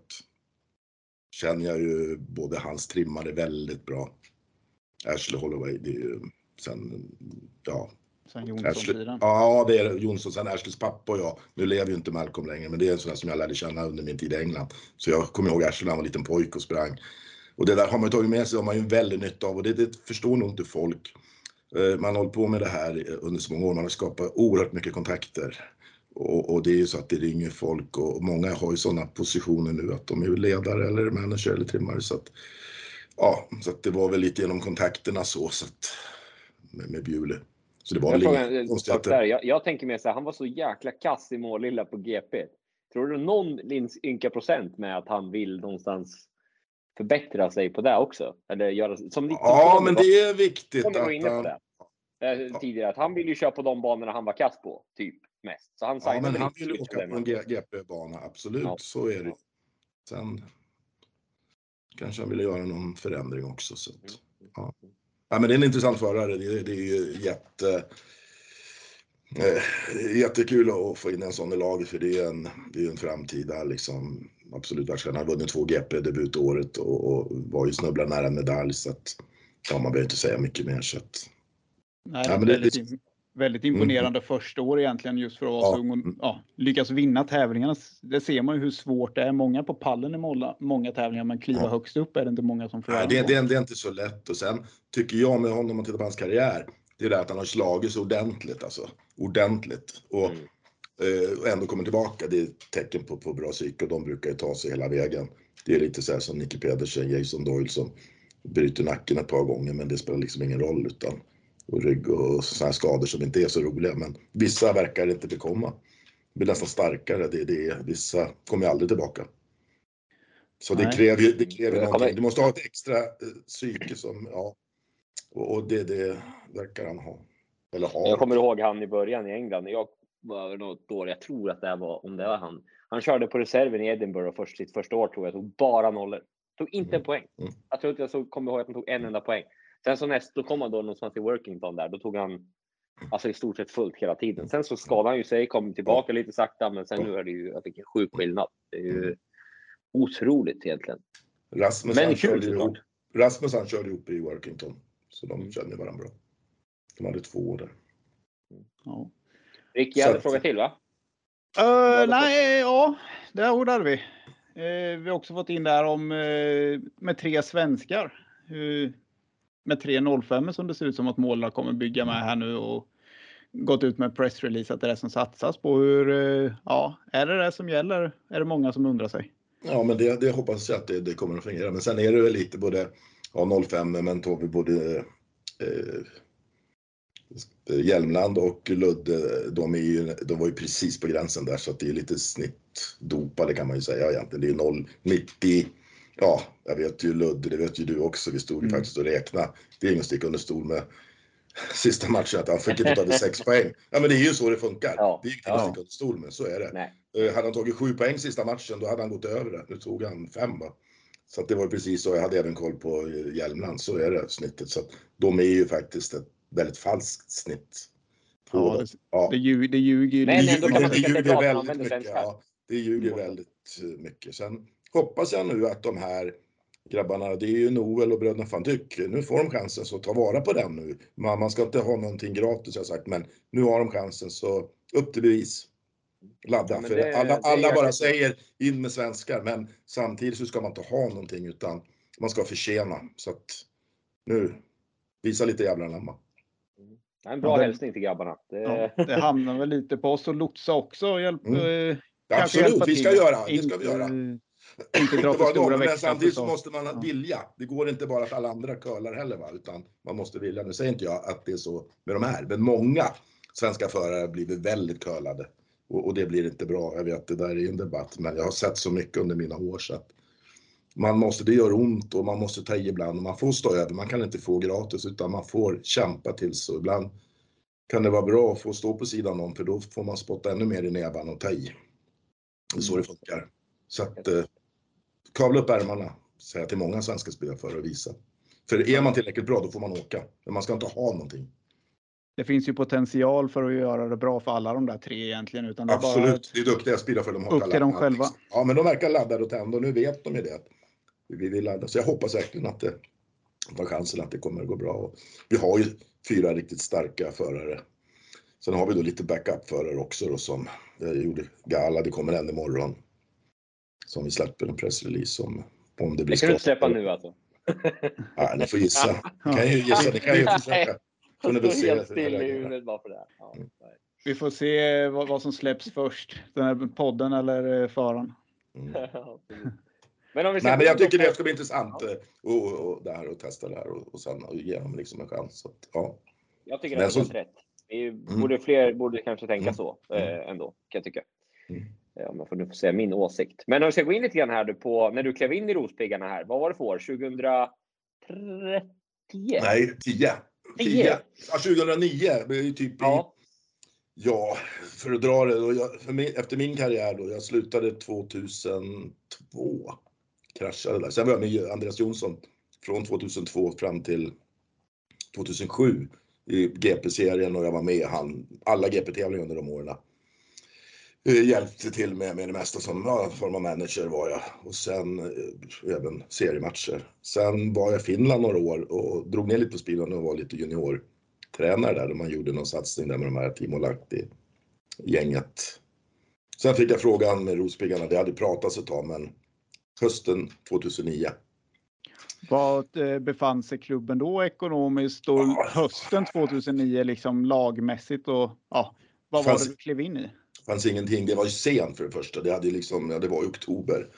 Känner jag ju både hans trimmare väldigt bra. Ashley Holloway, det är ju sen, ja, Sen Jonsson-tiden. ja, det är Jonsson. Sen Ashleys pappa och jag. Nu lever ju inte Malcolm längre, men det är en sån där som jag lärde känna under min tid i England. Så jag kommer ihåg Ashley när han var liten pojk och sprang. Och det där har man ju tagit med sig, har man ju en väldig nytta av och det, det förstår nog inte folk. Eh, Man har hållit på med det här under så många år, man har skapat oerhört mycket kontakter. Och, och det är ju så att det ringer folk och många har ju sådana positioner nu att de är ledare eller manager eller trimmare. Så att, ja, så att det var väl lite genom kontakterna så, så att, med, med Bewley. Så det var Jag, konstigheter. där. Jag, jag tänker mer så här, han var så jäkla kass i målilla på GP. Tror du någon ynka procent med att han vill någonstans förbättra sig på det också? Eller göra som Ja, men det är viktigt att inne på det eh, tidigare, att han vill ju köra på de banorna han var kass på, typ mest. Så han ja, men han vill Switch åka på en GP-bana, absolut, Ja. så är det. Sen kanske han ville göra någon förändring också. Så att, ja. Ja, men det är en intressant förare. Det, är- det är ju jätte, eh, jättekul att få in en sån i laget för det är en, det är en framtida liksom, absolut världsstjärna. Han har vunnit två GP debutåret och, och var ju snubbla nära en medalj så att ja, man behöver inte säga mycket mer. Så att, Nej, Ja, men det- im- väldigt imponerande första år egentligen just för att vara Ja. så ung och ja, lyckas vinna tävlingarna. Det ser man ju hur svårt det är. Många på pallen i många, många tävlingar men kliva Ja. högst upp är det inte många som får Nej, det, det, det är inte så lätt och sen tycker jag med honom, om man tittar på hans karriär, det är det att han har slagit så ordentligt alltså. Ordentligt. Och, Mm. eh, och ändå kommer tillbaka. Det är ett tecken på, på bra psyke och de brukar ju ta sig hela vägen. Det är lite så här som Nicky Pedersen, Jason Doyle som bryter nacken ett par gånger men det spelar liksom ingen roll utan och rygg och sådana här skador som inte är så roliga. Men vissa verkar inte bekomma. Blir nästan starkare. Det, det, är- vissa kommer aldrig tillbaka. Så det kräver ju det kräver någonting. Du måste ha ett extra eh, psyke som, ja. Och, och det, det verkar han ha. Eller ha. Jag kommer ihåg han i början i England. när Jag var något år, jag tror att det här var, om det var han. Han körde på reserven i Edinburgh först, sitt första år tror jag, tog bara nollor. Tog inte en Mm. poäng. Mm. Jag tror inte jag så kommer ihåg att han tog en enda poäng. Sen så näst, då kom han då någonstans till Workington där. Då tog han alltså i stort sett fullt hela tiden. Sen så skadade han ju sig, kom tillbaka lite sakta, men sen nu är det ju, jag fick en sjuk skillnad. Det är ju otroligt egentligen. Rasmus, Men han kul körde såklart. ihop, Rasmus han körde ihop i Workington. Så de känner varandra bra. De hade två år där. Ja. Rick, jag hade att- fråga till va? Uh, nej, ja, det hade vi. Eh, vi har också fått in där om eh, med tre svenskar. Eh, med tre 05 som det ser ut som att Måla kommer bygga med här nu och gått ut med pressrelease att det är det som satsas på. Hur, eh, ja, är det det som gäller? Är det många som undrar sig? Ja, men det, det hoppas jag att det, det kommer att fungera. Men sen är det väl lite både ja, 05, men tar vi både eh, eh, Hjälmland och Ludde, de, är ju, de var ju precis på gränsen där så att det är lite snittdopade kan man ju säga egentligen. Det är 0, 90, ja, jag vet ju Ludde, det vet ju du också, vi stod ju Mm. faktiskt och räknade. Det är ingen stick under stol med sista matchen att han fick inte ta sex <laughs> poäng. Ja, men det är ju så det funkar. Ja, Det är inget ja. att sticka under stol med, så är det. Nej. Eh, Hade han tagit sju poäng sista matchen då hade han gått över det. Nu tog han fem va. Så det var precis så. Jag hade även koll på eh, Hjälmland. Så är det snittet. Så att de är ju faktiskt ett väldigt falskt snitt. På Ja, det, ja. det, ljug, det ljuger ju Men ändå det att det ljuger väldigt mycket. Ja, det ljuger väldigt eh, mycket. Sen hoppas jag nu att de här grabbarna, det är ju Noel och bröderna van Dyck, nu får de chansen så ta vara på den nu. Man, man ska inte ha någonting gratis har jag sagt, men nu har de chansen så upp till bevis. Ladda, Ja, för det- alla, det alla bara säger in med svenskar, men samtidigt så ska man inte ha någonting utan man ska förtjäna. Så att nu, visa lite jävla namn. Ja, En bra Ja, det- hälsning till grabbarna. Det, Ja, det hamnar väl lite på oss att lotsa också. och Hjälp, Mm. eh, kanske Absolut, vi ska till. göra, det ska vi göra. <clears throat> Inte dra för stora men växlar. samtidigt så måste man Ja. vilja. Det går inte bara att alla andra curlar heller va, utan man måste vilja. Nu säger inte jag att det är så med de här, men många svenska förare blir väldigt curlade. Och, och det blir inte bra. Jag vet, det där är en debatt, men jag har sett så mycket under mina år så att man måste, det gör ont och man måste ta i ibland och man får stå över. Man kan inte få gratis utan man får kämpa till så ibland kan det vara bra att få stå på sidan om för då får man spotta ännu mer i nävarna och ta i. Det är så det funkar. Så att eh, kavla upp ärmarna, säga till många svenska spelare och visa. För är man tillräckligt bra då får man åka. Men man ska inte ha någonting. Det finns ju potential för att göra det bra för alla de där tre egentligen. Utan det är bara Absolut, det är duktiga spelare för de har upp till dem själva. Ja, men de verkar laddade och tända och nu vet de ju det. Vi vill ladda. Så jag hoppas verkligen att det var chansen att det kommer att gå bra. Och vi har ju fyra riktigt starka förare. Sen har vi då lite backup-förare också då som jag gjorde Gala, det kommer en imorgon. Som vi släpper en pressrelease om, om det blir det kan du inte släppa nu alltså. <laughs> Nej, ni får gissa. Ni kan ju gissa, ni kan ju försöka. Får ni väl se Helt det. still i huvudet bara för det. här. Ja, Mm. Vi får se vad, vad som släpps först. Den här podden eller eh, föraren. Mm. <laughs> Ja, men om vi Nej, men jag tycker det ska bli intressant eh, och, och det här och testa det här och, och sen ge dem liksom en chans. Så att, ja. Jag tycker Men det är så- rätt. Det är, borde fler borde kanske tänka Mm. så Mm. eh, ändå, kan jag tycka. Mm. Eh, Om jag får nu få säga min åsikt. Men om vi ska gå in lite grann här du på när du klev in i Rospiggarna här. Vad var det för år? 2010? Nej, 10. 10? Ja, 2009. Det är typ i, Ja. ja, för att dra det. Då, jag, för min, efter min karriär då, jag slutade 2002. Kraschade där. Sen var jag med Andreas Jonsson från 2002 fram till 2007 i GP-serien och jag var med han, alla GP-tävlingar under de åren. Eh, Hjälpte till med, med det mesta som ja, form av manager var jag och sen eh, även seriematcher. Sen var jag i Finland några år och drog ner lite på speeden och var lite juniortränare där och man gjorde någon satsning där med de här Timo Lahti gänget. Sen fick jag frågan med Rospiggarna, det hade pratats ett tag men hösten 2009 Vad eh, befann sig klubben då ekonomiskt och Ja. hösten 2009 liksom lagmässigt och ja, vad var Fanns- det du klev in i? Fanns ingenting. Det var ju sent för det första. Det, hade liksom, ja, det var i oktober.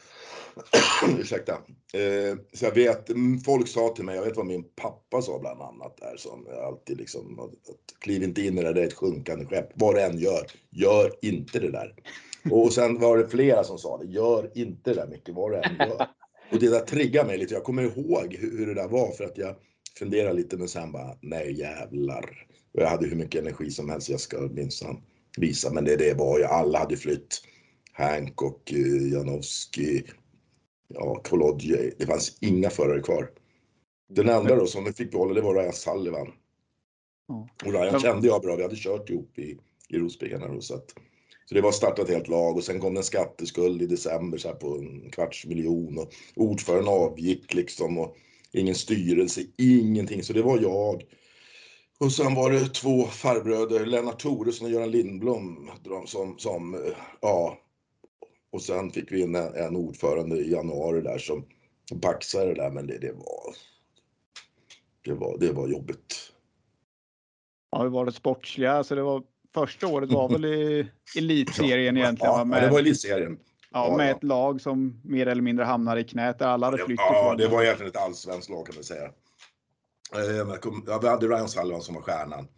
<clears throat> Ursäkta. Eh, så jag vet, folk sa till mig, jag vet vad min pappa sa bland annat där som alltid liksom, att, att kliv inte in i det där, det är ett sjunkande skepp. Vad du än gör, gör inte det där. Och sen var det flera som sa det, gör inte det där mycket, vad du än gör. <laughs> Och det där triggar mig lite. Jag kommer ihåg hur, hur det där var för att jag funderade lite men sen bara, nej jävlar. Och jag hade hur mycket energi som helst, jag ska minsann visa. Men det, det var ju, alla hade flytt. Hank och uh, Janowski, ja, Kolodje. Det fanns inga förare kvar. Den enda då som vi fick behålla det var Ryan Sullivan. Ja. Och Ryan kände jag bra, vi hade kört ihop i, i Rospiggarna då. Så, att, så det var startat helt lag och sen kom det en skatteskuld i december så här på en kvarts miljon och ordföranden avgick liksom och ingen styrelse, ingenting. Så det var jag Och sen var det två farbröder, Lennart Thoresson och Göran Lindblom, som, som eh, ja. Och sen fick vi in en, en ordförande i januari där som baxade det där, men det, det var det var, det var jobbigt. Ja, hur var det sportsliga? Alltså det var, första året var väl i <laughs> elitserien egentligen? Ja, med, det var elitserien. ja, med ett lag som mer eller mindre hamnade i knät där alla hade flytt Ja, ifrån. det var egentligen ett allsvenskt lag kan man säga. Eh, jag kom- Ja, vi hade Ryan Sullivan som var stjärnan.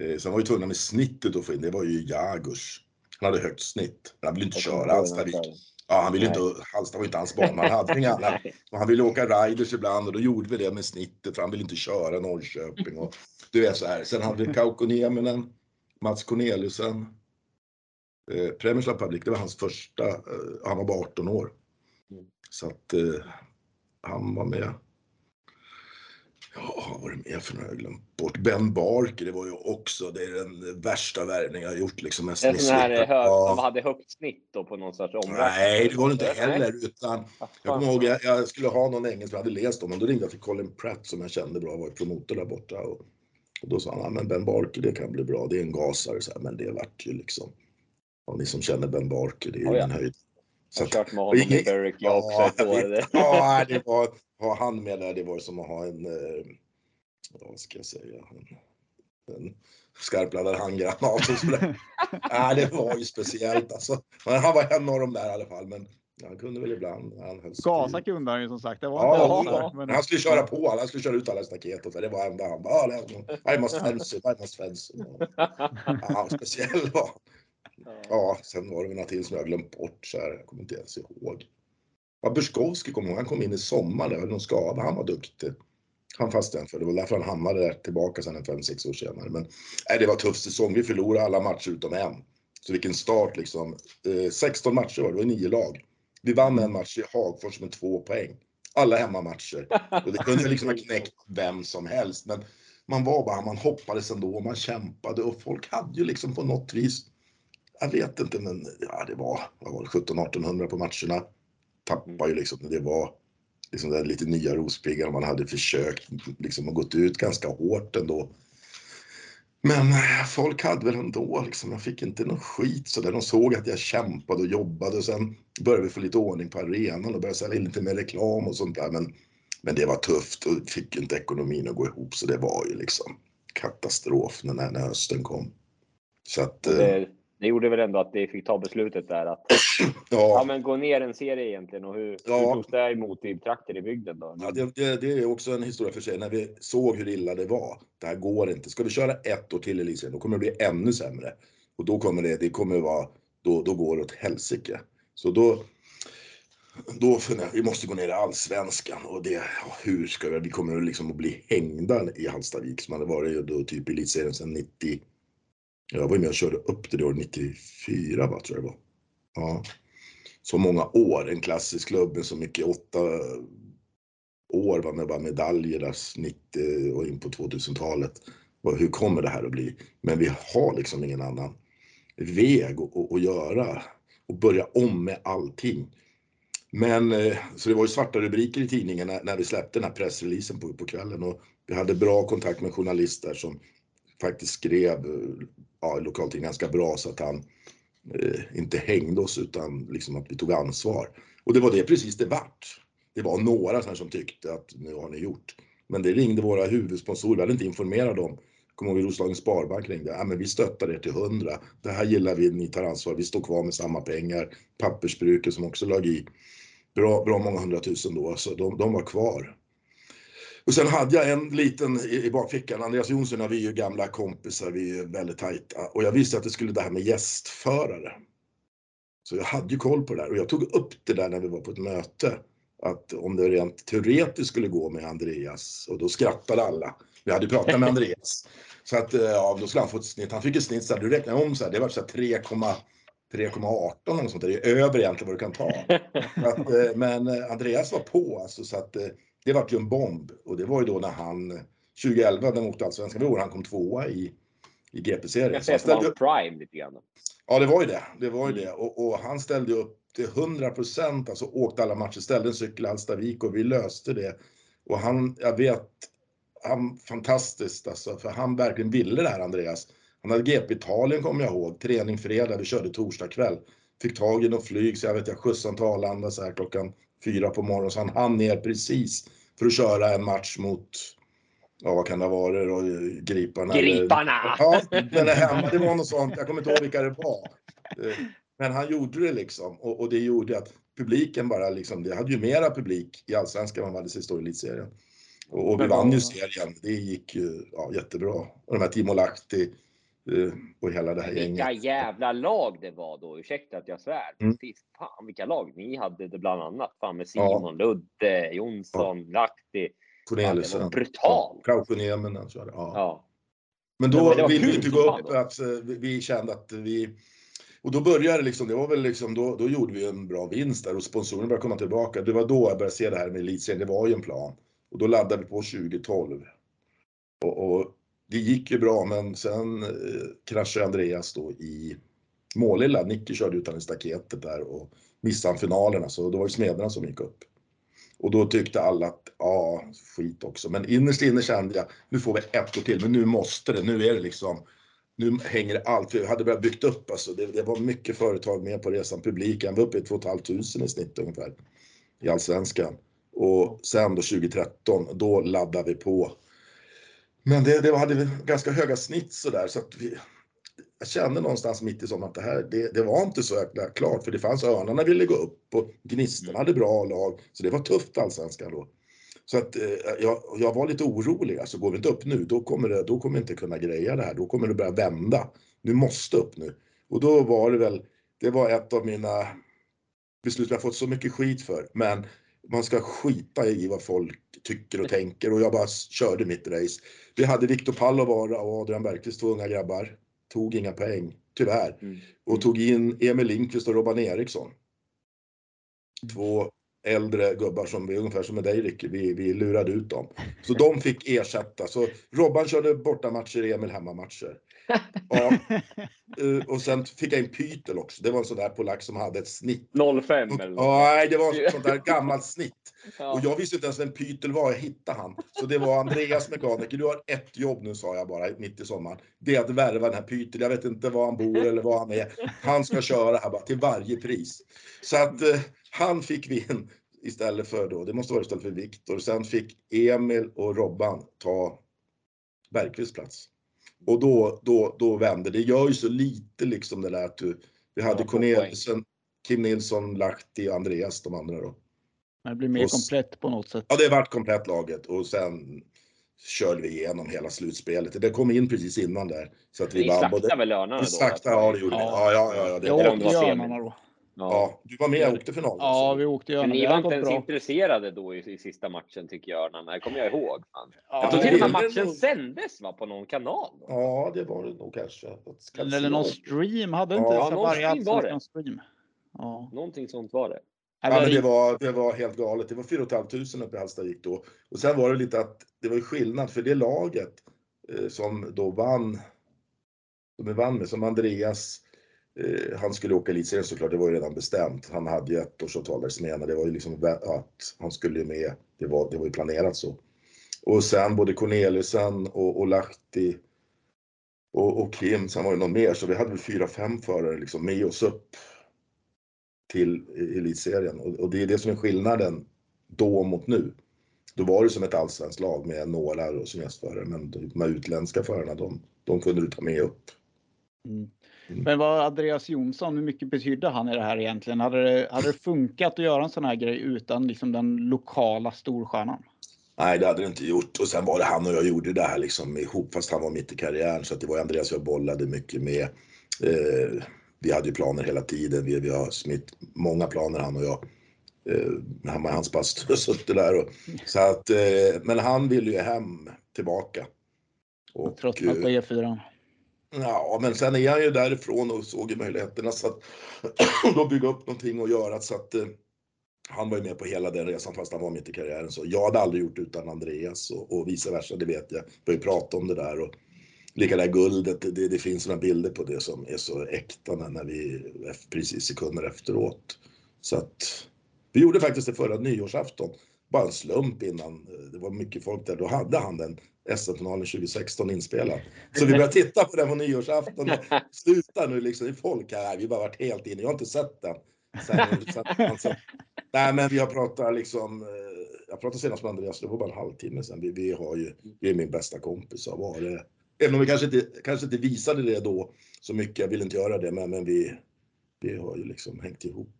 Eh, Sen var vi tvungna med snittet att få in, det var ju Jagurs. Han hade högt snitt. Han ville inte köra Hallstavik. Ja, han ville inte, Hallsta var inte hans bana, han hade inga annat. <laughs> Han ville åka riders ibland och då gjorde vi det med snittet för han ville inte köra Norrköping. Och, du vet så här. Sen hade vi Kauko Nieminen, Mats Corneliusen. Eh, Premiership Public, det var hans första, eh, han var bara 18 år. Mm. Så att eh, han var med. Ja, vad var det mer för några jag glömt bort? Ben Barker, det var ju också, det är den värsta värvningen jag har gjort liksom. Mest Det är sån här hög, Ja. som hade högt snitt då på någon sorts område. Nej, det var det inte heller. Utan jag kommer ihåg, jag, jag skulle ha någon engelsk, jag hade läst om, och då ringde jag till Colin Pratt som jag kände bra, var promotor där borta. Och, och då sa han, men Ben Barker det kan bli bra, det är en gasare. Så här, men det vart ju liksom, ja, ni som känner Ben Barker, det är ju Oh, ja. ingen höjd. Så Jag att, har kört med honom i ingen- Berkeley också ett jag år. ja, <laughs> <laughs> det var, ha han med där, det var som att ha en, eh, vad ska jag säga, en, en skarpladdad handgranat. <laughs> ja, det var ju speciellt alltså. Men han var en av dem där i alla fall. Men han kunde väl ibland. Han. Gasa kunde han ju som sagt. Det var Ja, inte ja. men han skulle köra på alla, han skulle köra ut alla staket och så. Det var enda han bara, "Ah, I must fence it, I must fence it. Ja, speciell var Ja, sen var det väl några till som jag glömt bort så här. Jag kommer inte ens ihåg. Ja, Buskowski kommer ihåg, han kom in i sommar, det var någon skada, han var duktig. Han fastnade för det var därför han hamnade där tillbaka sen en 5-6 år senare. Men nej, det var tuff säsong, vi förlorade alla matcher utom en. Så vilken start liksom. Eh, 16 matcher var det, det var nio lag. Vi vann en match i Hagfors med två poäng. Alla hemmamatcher. Och det kunde liksom ha knäckt vem som helst. Men man var bara, man hoppades ändå, man kämpade och folk hade ju liksom på något vis, jag vet inte men ja det var, vad var det 17-1800 på matcherna. Tappade ju liksom, det var liksom den lite nya rospiggan man hade försökt liksom och gått ut ganska hårt ändå. Men eh, folk hade väl ändå liksom, jag fick inte någon skit så där. De såg att jag kämpade och jobbade och sen började vi få lite ordning på arenan och började sälja in lite mer reklam och sånt där. Men, men det var tufft och fick inte ekonomin att gå ihop så det var ju liksom katastrof när, när hösten kom. Så att, eh, Det, det gjorde väl ändå att det fick ta beslutet där att <clears throat> ja, ja. men gå ner en serie egentligen och hur, Ja. hur togs det emot i trakter i bygden då? Ja, det, det, det är också en historia för sig. När vi såg hur illa det var. Det här går inte. Ska vi köra ett år till i elitserien, då kommer det bli ännu sämre. Och då kommer det, det kommer vara, då, då går det åt helsike. Så då, då funderar vi måste gå ner i allsvenskan och det, hur ska vi, vi kommer liksom att bli hängda i Hallstavik som hade varit då typ i elitserien sedan 90. Jag var med och körde upp det år 94 va, tror jag det var. Ja. Så många år, en klassisk klubb med så mycket, åtta år va, med bara medaljer där 90 och in på 2000-talet. Hur kommer det här att bli? Men vi har liksom ingen annan väg att, att, göra och börja om med allting. Men eh, så det var ju svarta rubriker i tidningen när, när vi släppte den här pressreleasen på, på kvällen och vi hade bra kontakt med journalister som faktiskt skrev eh, ja, i ganska bra så att han eh, inte hängde oss utan liksom att vi tog ansvar. Och det var det precis det vart. Det var några sådana som tyckte att nu har ni gjort. Men det ringde våra huvudsponsorer, vi hade inte informerat dem. Kommer ihåg Roslagens Sparbank ringde. Ja, men vi stöttar er till hundra. Det här gillar vi, ni tar ansvar. Vi står kvar med samma pengar. Pappersbruket som också lag i bra, bra många hundratusen då, så de, de var kvar. Och sen hade jag en liten i, i bakfickan, Andreas Jonsson och vi är ju gamla kompisar, vi är väldigt tajta. Och jag visste att det skulle det här med gästförare. Så jag hade ju koll på det där och jag tog upp det där när vi var på ett möte. Att om det rent teoretiskt skulle gå med Andreas och då skrattade alla. Vi hade ju pratat med <laughs> Andreas. Så att ja, då skulle han få ett snitt. Han fick ett snitt så här, du räknar om så här, det var så här 3,18 eller något sånt där. Det är över egentligen vad du kan ta. <laughs> Att, eh, men eh, Andreas var på alltså så att eh, det var ju en bomb och det var ju då när han 2011 när han åkte allsvenskan, det var han kom tvåa i, i GP-serien. Jag ställde upp- prime lite grann. Ja, det var ju det. Det var ju det. Och, och han ställde upp till 100 procent, alltså åkte alla matcher, ställde en cykel i Hallstavik och vi löste det. Och han, jag vet, han fantastiskt alltså, för han verkligen ville det här Andreas. Han hade GP Italien kommer jag ihåg, träning fredag, vi körde torsdag kväll. Fick tag i något flyg så jag vet jag skjutsade honom till Arlanda så här klockan fyra på morgonen så han hann ner precis för att köra en match mot ja vad kan det ha varit då, Griparna? Griparna! Ja, den är hemma, det var något sånt, jag kommer inte ihåg vilka det var. Eh, Men han gjorde det liksom och, och det gjorde att publiken bara liksom, det hade ju mera publik i Allsvenskan än vad det sista i Elitserien. Och, och vi vann ju serien, det gick ju ja, jättebra. Och de här Timo Lahti och hela det här Vilka gänget. jävla lag det var då. Ursäkta att jag svär. Mm. Fy fan vilka lag. Ni hade det bland annat. Fan med Ja. Simon, Ludde, Jonsson, Lahti. Det var Corneliusen. brutalt. Kaukoniemen, så var det. Ja. Ja. Men Ja, då men det var ville vi inte gå upp, att eh, vi- kände att vi och då började det liksom, det var väl liksom, då, då gjorde vi en bra vinst där och sponsorerna började komma tillbaka. Det var då jag började se det här med elitserien, det var ju en plan. Och då laddade vi på 2012. Och, och det gick ju bra men sen eh, kraschade Andreas då i Målilla. Nicky körde utan i staketet där och missade finalerna så då var det Smederna som gick upp. Och då tyckte alla att, ja, skit också. Men innerst inne kände jag, nu får vi ett år till, men nu måste det, nu är det liksom, nu hänger det allt. Vi hade börjat byggt upp alltså, det, det var mycket företag med på resan, publiken var uppe i 2 500 i snitt ungefär i Allsvenskan. Och sen då 2013, då laddade vi på. Men det, det hade ganska höga snitt så där så att vi, jag kände någonstans mitt i sommaren att det här, det, det var inte så jäkla klart för det fanns Örnarna ville gå upp och Gnistorna hade bra lag så det var tufft allsvenskan då. Så att eh, jag, jag var lite orolig, alltså går vi inte upp nu då kommer, det, då kommer vi inte kunna greja det här, då kommer det börja vända. Nu måste upp nu. Och då var det väl, det var ett av mina beslut jag fått så mycket skit för, men man ska skita i vad folk tycker och tänker och jag bara körde mitt race. Vi hade Viktor Pallovara och Adrian Bergqvist, två unga grabbar. Tog inga poäng, tyvärr. Mm. Och tog in Emil Lindqvist och Robban Eriksson. Två äldre gubbar som är ungefär som med dig Ricky, vi, vi lurade ut dem. Så de fick ersätta. Så Robban körde bortamatcher, Emil hemmamatcher. Ja. <laughs> eh, Och sen fick jag in Pytel också. Det var en sån där polack som hade ett snitt. 05 eller något. Ja, nej, det var ett <laughs> sånt där gammalt snitt. Ja. Och jag visste inte ens vem Pytel var, jag hittade han. Så det var Andreas mekaniker, du har ett jobb nu sa jag bara mitt i sommaren. Det är att värva den här Pytel, jag vet inte var han bor eller var han är. Han ska köra här bara till varje pris. Så att eh, han fick vi in istället för då, det måste vara istället för Viktor. Sen fick Emil och Robban ta Bergqvists plats. Och då, då, då vände det. gör ju så lite liksom det där att du, vi hade Ja, Corneliusen, Kim Nilsson, Lahti och Andreas de andra då. Det blir mer Och komplett på något sätt. Ja, det vart komplett laget och sen körde vi igenom hela slutspelet. Det kom in precis innan där. Så att vi Ni vann både... väl Örnarna Vi då? slaktade, ja det gjorde vi. Ja, ja, ja. ja, det Jag åkte. Örnarna då. Ja, du var med, jag åkte final. Ja, alltså. vi åkte i Men ni var inte ens bra. intresserade då i, i sista matchen tycker jag Örnarna. Det kommer jag ihåg. Fan. Ja, Jag tror det till och med matchen nog- sändes va, på någon kanal. Då. Ja, det var det nog kanske. Eller någon stream. Hade inte Ja, någon varje stream var det. stream? Ja. Någonting sånt var det. Ja, men det var, det var helt galet. Det var 4 500 uppe i Hallstavik då. Och sen var det lite att det var ju skillnad för det laget eh, som då vann, som vi vann med, som Andreas, Eh, han skulle åka elitserien såklart, det var ju redan bestämt. Han hade ju ettårsavtal där Smena, det var ju liksom att han skulle med, det var, det var ju planerat så. Och sen både Corneliusen och, och Lahti och, och Kim, sen var det någon mer, så vi hade väl fyra, fem förare liksom med oss upp till e- elitserien och, och det är det som är skillnaden då mot nu. Då var det som ett allsvenskt lag med några och som gästförare men de de här utländska förarna de, de kunde du ta med upp. Mm. Mm. Men vad Andreas Jonsson, hur mycket betydde han i det här egentligen? Hade det, hade det funkat att göra en sån här grej utan liksom den lokala storstjärnan? Nej, det hade det inte gjort. Och sen var det han och jag gjorde det här liksom ihop fast han var mitt i karriären. Så att det var Andreas jag bollade mycket med. Eh, vi hade ju planer hela tiden. Vi, vi har smitt många planer han och jag. Eh, han med hans bastu och suttit där. Och, så att, eh, men han ville ju hem tillbaka. Och, Tröttnat på eh, E4. Ja, men sen är han ju därifrån och såg ju möjligheterna så att <clears throat> då bygga upp någonting och göra så att eh, han var ju med på hela den resan fast han var mitt i karriären. Så jag hade aldrig gjort utan Andreas och, och vice versa, det vet jag. Vi har ju pratat om det där och lika där guldet, det, det finns några bilder på det som är så äkta när vi precis sekunder efteråt. Så att vi gjorde faktiskt det förra nyårsafton bara en slump innan. Det var mycket folk där. Då hade han den SM-finalen 2016 inspelad. Så vi började titta på den på nyårsafton. Och <laughs> sluta nu liksom, det är folk här. Vi har bara varit helt inne. Jag har inte sett den. Sen, sen, sen, nej men vi har pratat liksom, eh, jag pratade senast med Andreas, det var bara en halvtimme sedan. Vi, vi har ju, vi är min bästa kompis. Var det, även om vi kanske inte, kanske inte visade det då så mycket, jag vill inte göra det, men, men vi, vi har ju liksom hängt ihop.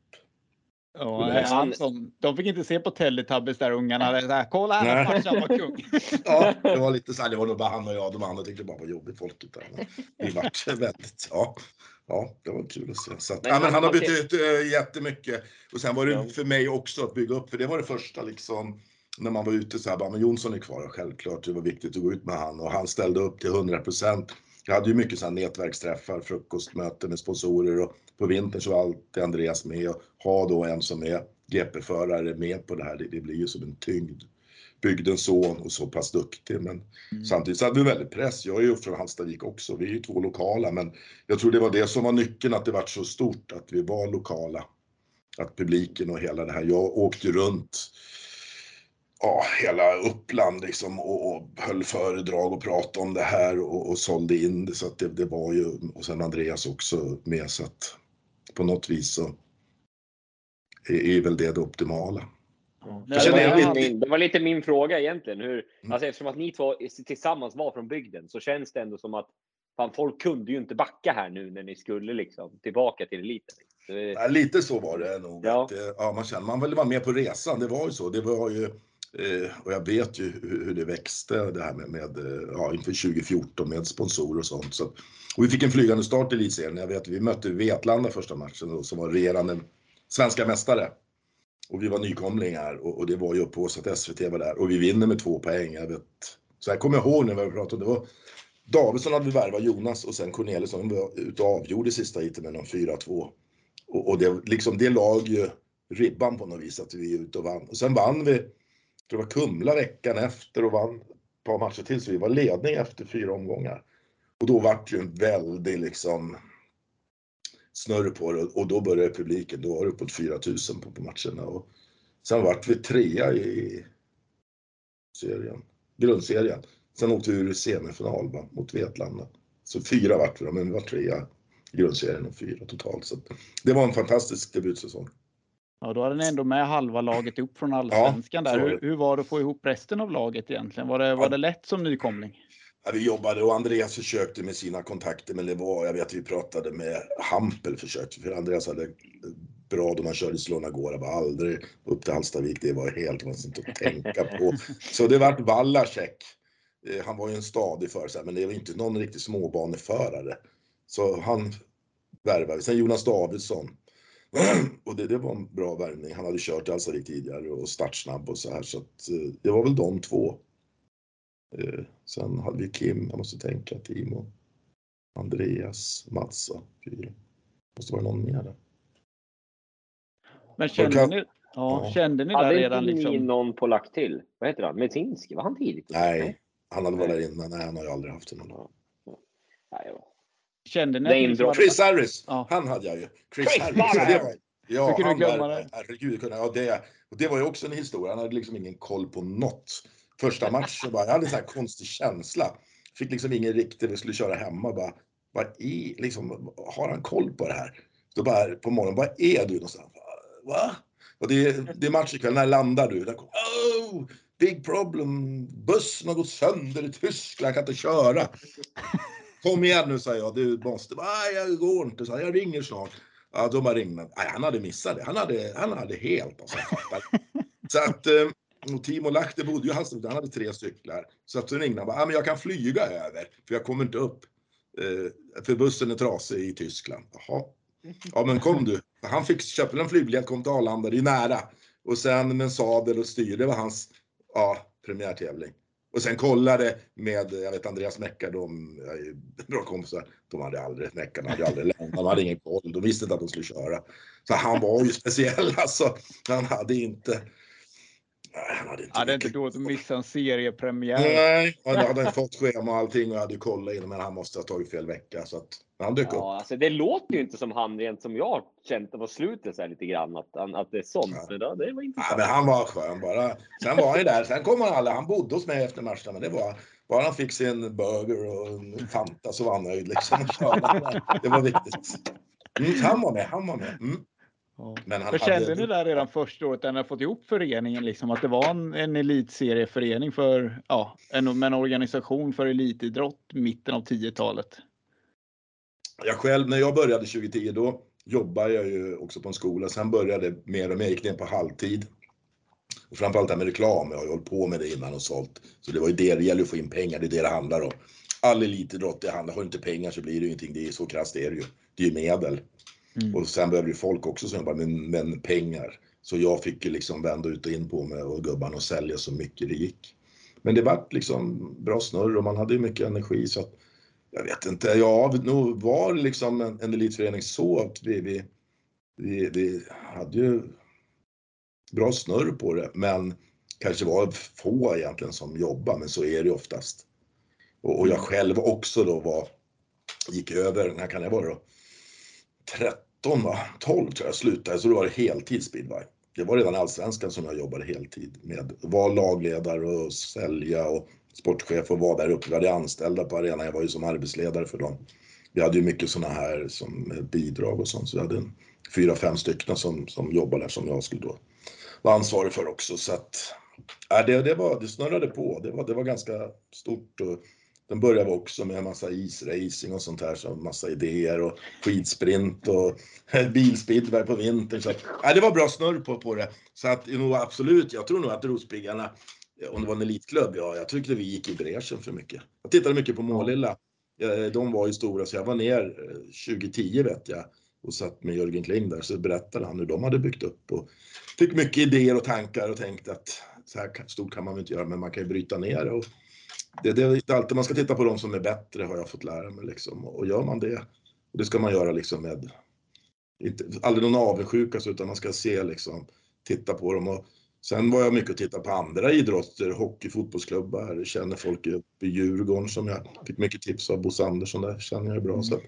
Ja, han, som, de fick inte se på Teletubbies där ungarna. Där, Kolla här, farsan var kung. <laughs> ja, det var lite så här, det var nog bara han och jag. De andra tyckte bara var jobbigt folket där. Vi vart <laughs> väldigt, ja. Ja, det var kul att se. Så att, ja, men han har betytt äh, jättemycket. Och sen var det ja. för mig också att bygga upp, för det var det första liksom när man var ute så här, bara, men Jonsson är kvar, självklart, det var viktigt att gå ut med han och han ställde upp till 100 procent. Jag hade ju mycket så här nätverksträffar, frukostmöten med sponsorer och på vintern så var alltid Andreas med och ha då en som är GP-förare med på det här, det, det blir ju som en tyngd. Bygdens son och så pass duktig men mm. samtidigt så hade vi väldigt press. Jag är ju från Hallstavik också, vi är ju två lokala men jag tror det var det som var nyckeln att det var så stort, att vi var lokala. Att publiken och hela det här, jag åkte runt ja, hela Uppland liksom och, och höll föredrag och pratade om det här och, och sålde in det så att det, det, var ju, och sen Andreas också med så att på något vis så är, är väl det det optimala. Ja. Det, var min, det, var lite min fråga egentligen. Hur, mm. alltså eftersom att ni två tillsammans var från bygden så känns det ändå som att fan, folk kunde ju inte backa här nu när ni skulle liksom tillbaka till eliten. Det... Ja, lite så var det nog. Ja. Att, ja, man kände man ville vara med på resan. Det var ju så. Det var ju Eh, Eh, och jag vet ju hur, det växte det här med, med eh, ja, inför 2014 med sponsorer och sånt. Så, och vi fick en flygande start i elitserien. Jag vet vi mötte Vetlanda första matchen då, som var regerande svenska mästare. Och vi var nykomlingar och, och det var ju upphaussat. att SVT var där och vi vinner med två poäng. Jag vet, så här kommer jag ihåg när vi pratade. Det var Davidsson hade vi värvat, Jonas och sen Corneliusson var ute och avgjorde sista heatet med någon 4-2. Och, och det, liksom, det lag ju ribban på något vis att vi är ute och vann. Och sen vann vi det var Kumla veckan efter och vann ett par matcher till så vi var ledning efter fyra omgångar. Och då vart det ju en väldig liksom snurr på det och då började publiken, då var det uppåt 4000 på, på matcherna. Och sen vart vi trea i serien, grundserien. Sen åkte vi ur semifinal va, mot Vetlanda. Så fyra vart vi då, men vi var trea i grundserien och fyra totalt. Så det var en fantastisk debutsäsong. Ja, då hade ni ändå med halva laget upp från allsvenskan. Ja, där. Hur, hur, var det att få ihop resten av laget egentligen? Var det, var det lätt som nykomling? Ja, vi jobbade och Andreas försökte med sina kontakter, men det var, jag vet vi pratade med Hampel försökte, för Andreas hade bra då man körde Slånagåra, var aldrig upp till Hallstavik, det var helt man inte att tänka på. <laughs> Så det vart Wallacek. Eh, han var ju en stadig förare, men det var inte någon riktig småbaneförare. Så han värvade. Sen Jonas Davidsson <clears throat> och det, det var en bra värvning. Han hade kört i Hallstavik tidigare och startsnabb och så här så att eh, det var väl de två. Eh, sen hade vi Kim, jag måste tänka, Timo, Andreas, Matsa, fyra. Måste vara någon mer där. Men kände kan... ni, ja, ja. Kände ni där hade redan? Hade inte liksom... ni någon polack till? Vad heter han? Metinski? Var han tidigt? Nej, han hade varit där innan. Nej, han har ju aldrig haft det. Ja. Ja. Kände ni liksom hade... Chris Harris, ja. han hade jag ju. Chris, Chris Harris. Det var, ja, Hur kunde du glömma det? Herregud, ja, det, och det var ju också en historia. Han hade liksom ingen koll på något. Första matchen bara, jag hade en sån här konstig känsla. Fick liksom ingen riktig, vi skulle köra hemma bara, vad är, liksom, har han koll på det här? Då bara på morgonen, vad är du någonstans? Va? Och det, det är match ikväll, när landar du? Där kom, oh, big problem, bussen har gått sönder i Tyskland, jag kan inte köra. Kom igen nu, sa jag. Du måste. Nej, jag går inte. Så jag ringer snart. Ja, då har ringde Nej, han hade missat det. Han hade, han hade helt alltså, <laughs> Så att, eh, och Timo Lahti bodde ju i Hallstavik. Han hade tre cyklar. Så att så ringde han bara, ja, men jag kan flyga över. För jag kommer inte upp. Eh, för bussen är trasig i Tyskland. Jaha. Ja, men kom du. Han fick köpa en flygbiljett, kom till Arlanda. Det är nära. Och sen med en sadel och styr. Det var hans ja, premiärtävling. Och sen kollade med, jag vet Andreas Meckar, de är bra kompisar, de hade aldrig, Meckarna hade aldrig lämnat, de hade ingen koll, de visste inte att de skulle köra. Så han var ju speciell <laughs> alltså. Han hade inte, han hade inte Ja, det är inte mycket- dåligt att missa en seriepremiär. Nej, han hade fått schema och allting och jag hade kollat in men han måste ha tagit fel vecka så att han dök upp. Ja, alltså det låter ju inte som han rent som jag känt det på slutet så här lite grann att, att det är sånt. Ja. Men ja, det var Ja, men han var skön bara. Sen var han ju där. Sen kom han alla. Han bodde hos mig efter matchen. Men det var bara han fick sin burger och en Fanta så var han nöjd liksom. <laughs> Det var viktigt. Mm, han var med. Han var med. Mm. Ja. Men han kände hade- ni där redan första året när ni fått ihop föreningen, liksom, att det var en, en elitserieförening för, ja, en, med en organisation för elitidrott mitten av 10-talet? Jag själv, när jag började 2010 då jobbade jag ju också på en skola. Sen började det mer och mer, gick ner på halvtid. Och framförallt det här med reklam, jag har ju hållit på med det innan och sålt. Så det var ju det, det gäller att få in pengar, det är det det handlar om. All elitidrott, det handlar, har du inte pengar så blir det ju ingenting, det är så krasst är det ju. Det är ju medel. Mm. Och sen behöver ju folk också som jobbar med, med pengar. Så jag fick ju liksom vända ut och in på mig och gubbarna och sälja så mycket det gick. Men det vart liksom bra snurr och man hade ju mycket energi så att jag vet inte, ja, nog var liksom en, en elitförening så att vi, vi, vi, vi hade ju bra snurr på det, men kanske var få egentligen som jobbade, men så är det ju oftast. Och, och jag själv också då var, gick över, när kan jag vara då? 13 va? 12 tror jag slutade, så då var det heltid speedway. Det var redan i Allsvenskan som jag jobbade heltid med, var lagledare och sälja och sportchef och var där uppe. Vi hade anställda på arenan, jag var ju som arbetsledare för dem. Vi hade ju mycket sådana här som eh, bidrag och sånt, så vi hade en, fyra, fem stycken som, som jobbade där som jag skulle då vara ansvarig för också. Så att, äh, det, det, var, det snurrade på, det var, det var ganska stort. Och, den började också med en massa isracing och sånt här, så massa idéer och skidsprint och <laughs> bilspeedway på vintern. Så att, ja, det var bra snurr på, på det. Så att nog absolut, jag tror nog att Rospiggarna, om det var en elitklubb, ja, jag tyckte vi gick i bräschen för mycket. Jag tittade mycket på Målilla. De var ju stora, så jag var ner eh, 2010 vet jag och satt med Jörgen Kling där, så berättade han hur de hade byggt upp och fick mycket idéer och tankar och tänkte att så här stort kan man väl inte göra, men man kan ju bryta ner det. Och det, det är inte alltid man ska titta på de som är bättre har jag fått lära mig liksom. Och gör man det, och det ska man göra liksom med, inte, aldrig någon avundsjuka utan man ska se liksom, titta på dem. Och sen var jag mycket och titta på andra idrotter, hockey, fotbollsklubbar, känner folk uppe i Djurgården som jag fick mycket tips av Bosse Andersson där, känner jag bra. Så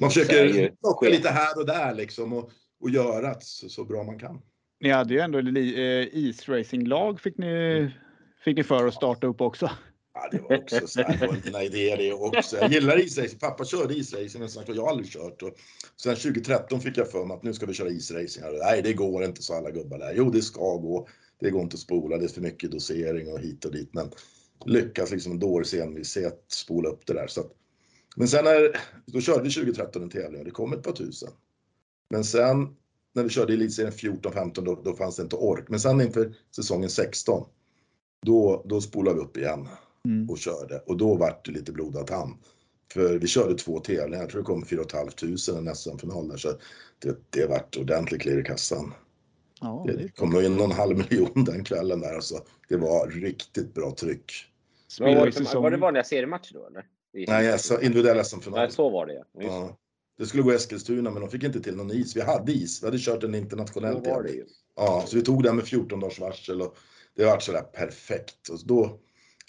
man Så är försöker plocka lite här och där liksom och, och göra så, så bra man kan. Ni hade ju ändå eh, isracinglag fick ni, fick ni för att starta upp också. Ja, det var också så här, det var det också. Jag gillar isracing. Pappa körde isracing men sagt, jag har aldrig kört. Och sen 2013 fick jag för mig att nu ska vi köra isracing. Nej, det går inte, så alla gubbar där. Jo, det ska gå. Det går inte att spola, det är för mycket dosering och hit och dit. Men lyckas liksom dåres envishet spola upp det där. Så att, men sen när, då körde vi 2013 en tävling och det kom ett par tusen. Men sen när vi körde elitserien 14-15 då, då fanns det inte ork. Men sen inför säsongen 16 då, då spolade vi upp igen Mm. och körde och då vart det lite blodad tand. För vi körde två tävlingar, jag tror det kom 4 500 en SM-final där så det, det vart ordentligt klirr i kassan. Ja, Det kom nog in någon halv miljon den kvällen där alltså. Det var riktigt bra tryck. Vad var, det var det vanliga seriematcher då eller? I- Nej, alltså, individuell SM-final. Nej, så var det ja. Ja. Det skulle gå Eskilstuna men de fick inte till någon is. Vi hade is, vi hade kört en internationell tävling. Ja, så vi tog den med 14 dagars varsel och det var sådär perfekt. Och då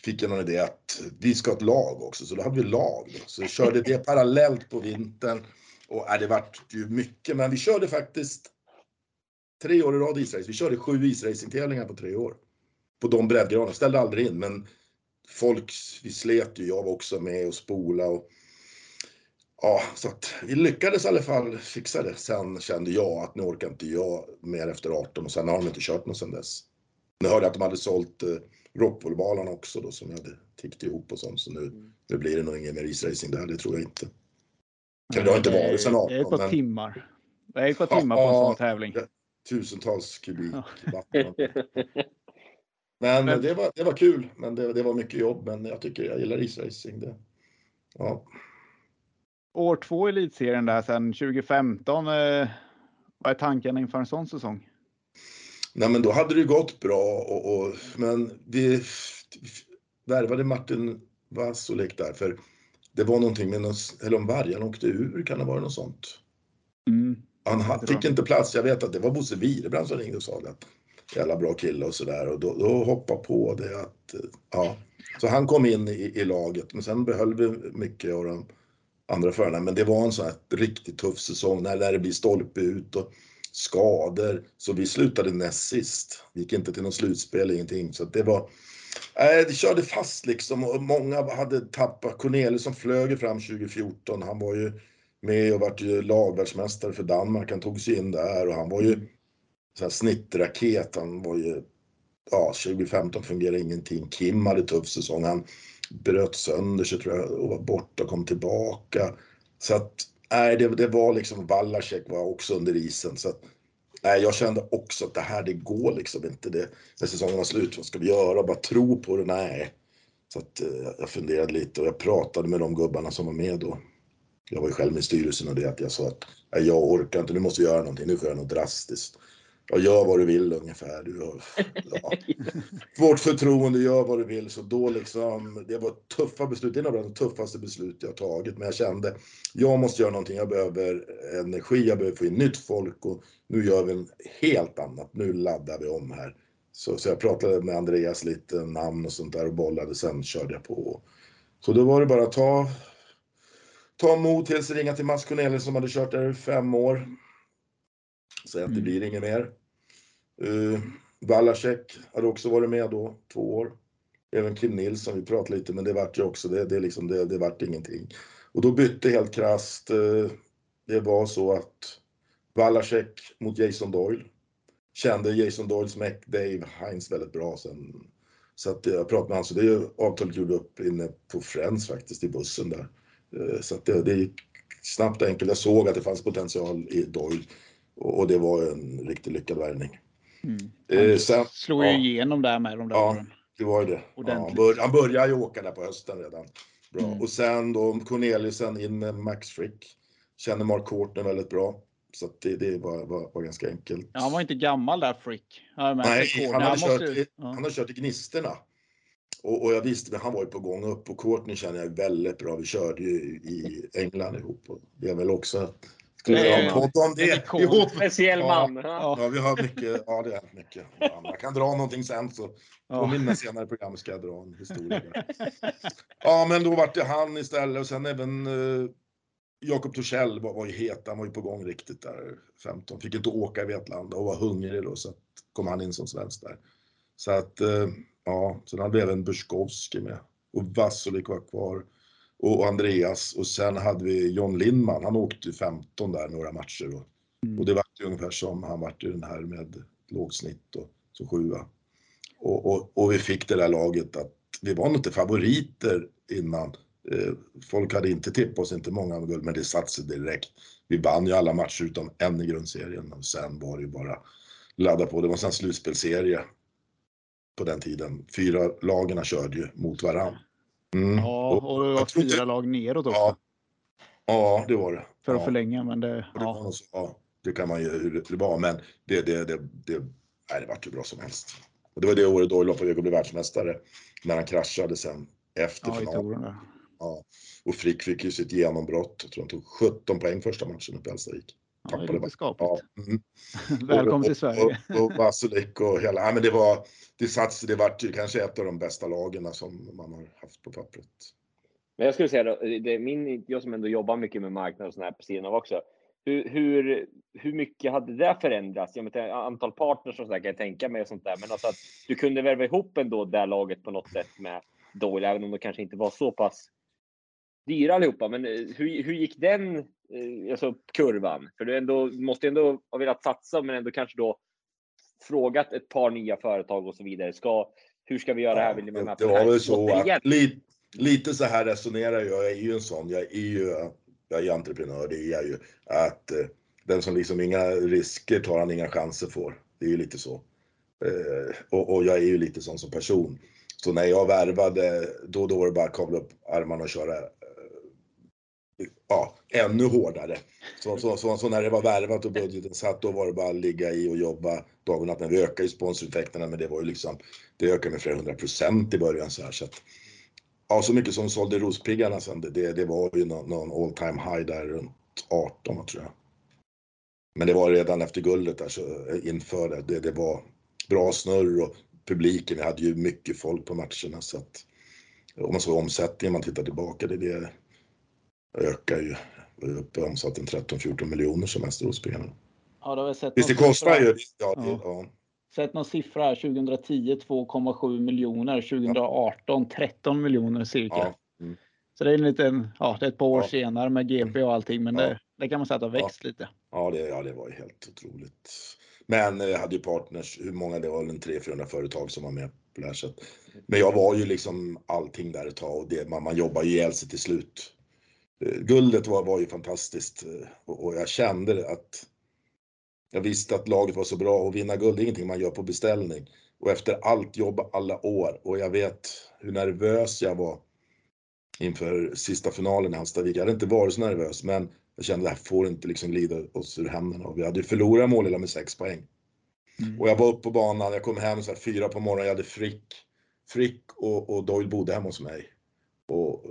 fick jag någon idé att vi ska ha ett lag också, så då hade vi lag. Då. Så vi körde det parallellt på vintern. Och äh, det vart ju mycket, men vi körde faktiskt tre år i rad israce. Vi körde sju isracingtävlingar på tre år. På de breddgraderna, ställde aldrig in, men folk, vi slet ju, jag var också med och spola och Ja, så att vi lyckades i alla fall fixa det. Sen kände jag att nu orkar inte jag mer efter 18 och sen har de inte kört något sen dess. Nu hörde jag att de hade sålt eh, rockvolleyballarna också då som jag hade tickt ihop och sånt. Så nu, nu blir det nog ingen mer isracing där, det tror jag inte. Kan det har inte varit sen Det är ett 18 par men timmar. Det är ett par timmar på en Ja, sån tävling. ja. tusentals kubik Ja. vatten. <laughs> Men Men- det var, det var kul, men det, det var mycket jobb. Men jag tycker jag gillar isracing. Det. Ja. År två i elitserien där sen 2015. Eh, vad är tanken inför en sån säsong? Nej men då hade det gått bra och, och men vi värvade Martin Vasolek där för det var någonting med någon, eller om Vargen åkte ur, kan det vara något sånt? Mm. Han fick inte plats, jag vet att det var Bosse Wirebrand som ringde och sa det. att jävla bra kille och sådär och då, då hoppade på det att, ja. Så han kom in i, i laget men sen behöll vi mycket av de andra förarna. Men det var en sån här riktigt tuff säsong när det blir stolpe ut och skador. Så vi slutade näst sist. Vi gick inte till något slutspel, ingenting. Så det var, Nej, det körde fast liksom och många hade tappat. Cornelius som flög fram 2014, han var ju med och vart ju lagvärldsmästare för Danmark. Han tog sig in där och han var ju så här snittraket. Han var ju, ja 2015 fungerade ingenting. Kim hade tuff säsong. Han bröt sönder sig tror jag och var borta och kom tillbaka. Så att, nej det, det var liksom, Wallacek var också under isen. Så att, nej, jag kände också att det här, det går liksom inte. Det, när säsongen var slut, vad ska vi göra? Bara tro på det? Nej. Så att eh, jag funderade lite och jag pratade med de gubbarna som var med då. Jag var ju själv med i styrelsen och det att jag sa att jag orkar inte, nu måste vi göra någonting, nu får göra något drastiskt. Ja, gör vad du vill ungefär. Du <laughs> ja. Vårt förtroende, gör vad du vill. Så då liksom, det var tuffa beslut. Det är nog de tuffaste beslut jag tagit. Men jag kände, jag måste göra någonting. Jag behöver energi, jag behöver få in nytt folk och nu gör vi en helt annat. Nu laddar vi om här. Så, så jag pratade med Andreas lite namn och sånt där och bollade. Sen körde jag på. Så då var det bara att ta, ta mod till sig, ringa till Mats Cornelius som hade kört där i fem år Säga att det blir inget mer. Uh, Balacek hade också varit med då, två år. Även Kim Nilsson, vi pratade lite, men det vart ju också, det, det, liksom, det, det vart ingenting. Och då bytte helt krasst, uh, det var så att Balacek mot Jason Doyle. Kände Jason Doyles Mac Dave Heinz väldigt bra sen. Så att jag pratade med honom, så det avtalet gjorde upp inne på Friends faktiskt, i bussen där. Uh, så att det, det gick snabbt och enkelt. Jag såg att det fanns potential i Doyle. Och, det var en riktigt lyckad värvning. Mm. Han sen, slog ju ja, igenom där med de där Ja, åren. det var ju det. Ja, han, bör, han började ju åka där på hösten redan. Bra. Mm. Och sen då Corneliusen in med Max Frick. Känner Mark Courtney väldigt bra. Så det, det var, var, var, ganska enkelt. Ja, han var inte gammal där Frick. Nej, han han, kört, måste, han hade kört i Gnisterna. Och, och, jag visste, men han var ju på gång upp och Courtney känner jag väldigt bra. Vi körde ju i England ihop och det är väl också skulle vi ha en podd om det. Cool. Speciell man. Ja, ja, vi har mycket. Ja, det är mycket. Jag kan dra någonting sen så påminn mig senare i programmet ska jag dra en historia. Ja, men då vart det han istället och sen även uh, Jakob Torssell var, var ju het. Han var ju på gång riktigt där 15. Fick inte åka i Vetlanda och var hungrig då så kom han in som svensk där. Så att uh, ja, sen hade vi även Buskowski med och Vassolik var kvar och Andreas och sen hade vi John Lindman, han åkte 15 där några matcher och, mm. och det var ungefär som han vart i den här med lågsnitt och så sjua. Och, och, och, vi fick det där laget att vi var nog inte favoriter innan. Eh, folk hade inte tippat oss, inte många guld, men det satte sig direkt. Vi vann ju alla matcher utom en i grundserien och sen var det ju bara ladda på. Det var en slutspelserie på den tiden. Fyra lagarna körde ju mot varandra. Mm. Ja, och det var fyra inte... lag neråt också. Ja. ja, det var det. För att ja. förlänga, men det... Ja. Ja, det kan man ju det var, men det, det, det, det, nej, det vart hur bra som helst. Och det var det året då Lotta Vego blev världsmästare, när han kraschade sen efter ja, finalen. Ja, och Frick fick ju sitt genombrott. Jag tror han tog 17 poäng första matchen uppe i Hallstavik. Ja, det är skapligt. Ja. Mm. <laughs> Välkommen till Sverige. Och, och, och Vasilek och hela, nej men det var, det sats, det vart kanske ett av de bästa lagen som man har haft på pappret. Men jag skulle säga då, det är min, jag som ändå jobbar mycket med marknad och sådär på sidan av också. Hur, hur, hur mycket hade det förändrats? Jag menar, antal partners och sådär kan jag tänka mig och sånt där. Men alltså att du kunde värva ihop ändå det laget på något sätt med Doyle, även om det kanske inte var så pass dyra allihopa. Men hur, hur gick den Eh, alltså kurvan? För du ändå, måste ändå ha velat satsa, men ändå kanske då frågat ett par nya företag och så vidare. Ska, hur ska vi göra här? Vill ni med det var väl så att lite, lite så här resonerar jag. Jag är ju en sån. Jag är ju, jag är entreprenör. Det är jag ju. Att eh, den som liksom inga risker tar han inga chanser får. Det är ju lite så. Eh, och, och, jag är ju lite sån som person. Så när jag värvade, då, då var det bara att kavla upp armarna och köra ja, ännu hårdare. Så, så, så, så, när det var värvat och budgeten satt, då var det bara att ligga i och jobba dag och natt. Men vi ökade ju sponsorintäkterna, men det var ju liksom, det ökade med flera hundra procent i början så här. Så att, ja, så mycket som sålde Rospiggarna sen, det, det var ju någon, någon all time high där runt 18 tror jag. Men det var redan efter guldet där så inför det, det, det var, bra snurr och publiken, vi hade ju mycket folk på matcherna så att om man såg omsättningen, man tittar tillbaka, det, det ökar ju. Uppe omsatt en 13-14 miljoner som mest spelarna. Ja, det har jag sett. Visst, det kostar ju. Ja, det, Ja. ja. Sett någon siffra här. 2010 2,7 miljoner. 2018 13 miljoner cirka. Ja. Mm. Så det är en liten, ja det är ett par år Ja. senare med GP och allting. Men det, det kan man säga att det har växt lite. Ja, det, ja, det var ju helt otroligt. Men eh, jag hade ju partners, hur många det var, en 300-400 företag som var med på det här sättet. Men jag var ju liksom allting där ett tag och det, man, man jobbar ju ihjäl sig till slut. Eh, Guldet var, var ju fantastiskt eh, och, och jag kände att jag visste att laget var så bra och vinna guld är ingenting man gör på beställning. Och efter allt jobb alla år och jag vet hur nervös jag var inför sista finalen i Hallstavik. Jag hade inte varit så nervös men jag kände att det här får inte liksom glida oss ur händerna och vi hade ju förlorat Målilla med sex poäng. Mm. Och jag var uppe på banan, jag kom hem så här fyra på morgonen, jag hade Frick, Frick och, och Doyle bodde hemma hos mig. Och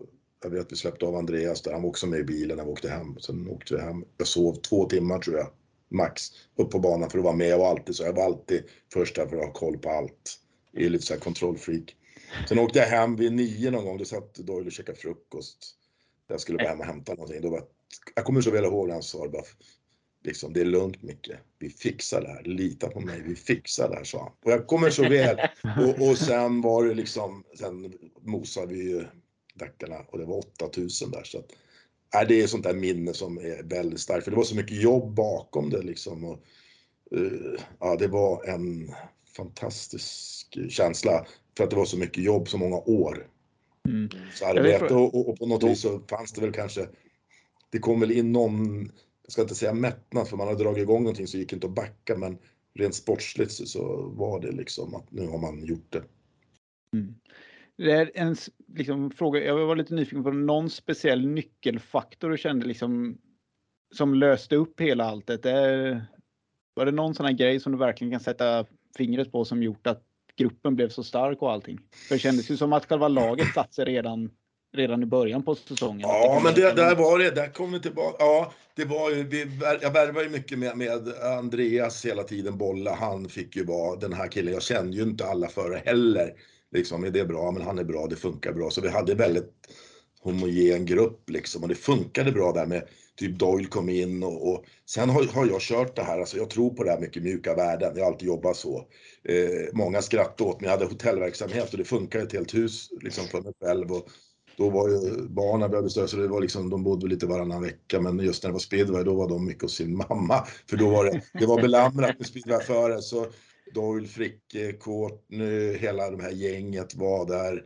jag vet vi släppte av Andreas där, han var också med i bilen när vi åkte hem. Sen åkte vi hem, jag sov två timmar tror jag, max, upp på banan för att vara med. Jag var alltid så, jag var alltid först där för att ha koll på allt. Jag är lite så här kontrollfreak. Sen åkte jag hem vid nio någon gång, då satt Doyle och käkade frukost. Jag skulle bara hem och hämta någonting. Då var, jag kommer så väl ihåg när han sa bara, liksom, det är lugnt Micke, vi fixar det här, lita på mig, vi fixar det här, sa han. Och jag kommer så väl. <laughs> Och, och sen var det liksom, sen mosade vi ju Dackarna och det var 8000 där. Så att, nej, det är sånt där minne som är väldigt starkt, för det var så mycket jobb bakom det liksom. Och, eh, ja, det var en fantastisk känsla för att det var så mycket jobb så många år. Mm. Så arbete och, och, och på något vis så fanns det väl kanske, det kom väl in någon, jag ska inte säga mättnad för man har dragit igång någonting så gick inte att backa men rent sportsligt så, så var det liksom att nu har man gjort det. Mm. Det är en liksom, fråga, jag var lite nyfiken på någon speciell nyckelfaktor du kände liksom som löste upp hela alltet. Det är- Var det någon sån här grej som du verkligen kan sätta fingret på som gjort att gruppen blev så stark och allting? För det kändes ju som att själva laget satt sig redan, redan i början på säsongen. Ja, men det, där var det, där kom vi tillbaka. Ja, det var ju, vi, jag värvade ju mycket med, med Andreas hela tiden, bolla. Han fick ju vara den här killen. Jag kände ju inte alla före heller. Liksom, är det bra? Men han är bra, det funkar bra. Så vi hade väldigt homogen grupp liksom och det funkade bra där med typ Doyle kom in och, och sen har, har jag kört det här, alltså jag tror på det här mycket mjuka värden. Jag har alltid jobbat så. Eh, många skrattade åt mig, jag hade hotellverksamhet och det funkade ett helt hus liksom för mig själv och då var ju barnen började störa så det var liksom, de bodde lite varannan vecka men just när det var speedway då var de mycket hos sin mamma. För då var det, det var belamrat med speedwayförare så Doyle, Fricke, Courtney, hela det här gänget var där.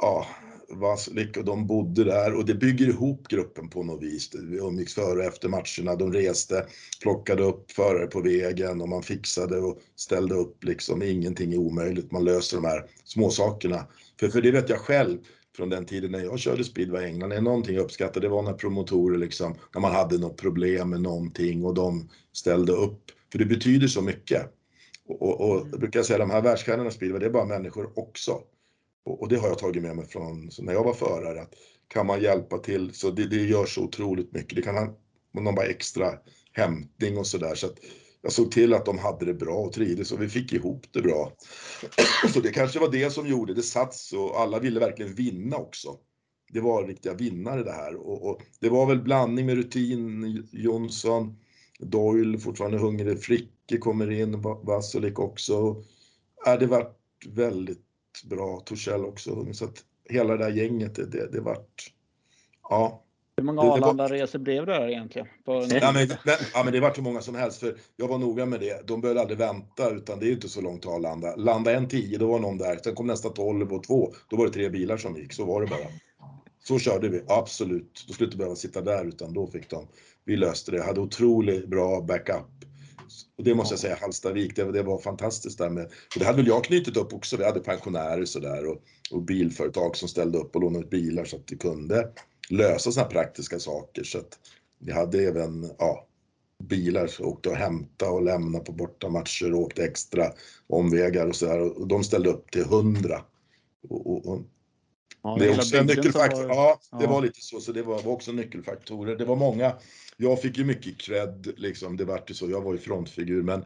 Ja, var, de bodde där och det bygger ihop gruppen på något vis. Vi umgicks före och efter matcherna, de reste, plockade upp förare på vägen och man fixade och ställde upp liksom. Ingenting är omöjligt, man löser de här småsakerna. För, för det vet jag själv från den tiden när jag körde speedway i England, är någonting jag uppskattade, det var när promotorer liksom, när man hade något problem med någonting och de ställde upp. För det betyder så mycket. Och, och, och jag brukar säga de här världsstjärnorna i speedway, det är bara människor också. Och, och det har jag tagit med mig från när jag var förare, att kan man hjälpa till så det, det gör så otroligt mycket. Det kan ha någon bara extra hämtning och sådär. Så att jag såg till att de hade det bra och trivdes och vi fick ihop det bra. <clears throat> Så det kanske var det som gjorde det sats och alla ville verkligen vinna också. Det var riktiga vinnare det här och, och det var väl blandning med rutin, Jonsson, Doyle fortfarande hungrig, Fricke kommer in, Va- Vasulik också. Ja, det vart väldigt bra, Torssell också hungrig. Så att hela det där gänget, det, det, det vart, ja. Hur många var- Arlanda-resor blev det där egentligen? På. Ja men, ja, men det vart hur många som helst för jag var noga med det. De behövde aldrig vänta utan det är ju inte så långt till Arlanda. Landa en 10, då var någon där. Sen kom nästa 12 och 2. Då var det tre bilar som gick. Så var det bara. Så körde vi, absolut. Då skulle inte behöva sitta där utan då fick de. Vi löste det. Hade otroligt bra backup. Och det måste jag säga, Hallstavik, det, det var fantastiskt där med. Och det hade väl jag knutit upp också. Vi hade pensionärer sådär och, och bilföretag som ställde upp och lånade ut bilar så att vi kunde lösa sådana praktiska saker. Så att vi hade även, ja, bilar som åkte och hämta och lämna på bortamatcher och åkte extra omvägar och sådär. Och de ställde upp till 100. Och, och, och Ja, det är också en nyckelfaktor. var- Ja, det ja. var lite så. Så det var, var också nyckelfaktorer. Det var många. Jag fick ju mycket cred liksom. Det vart ju så. Jag var ju frontfigur men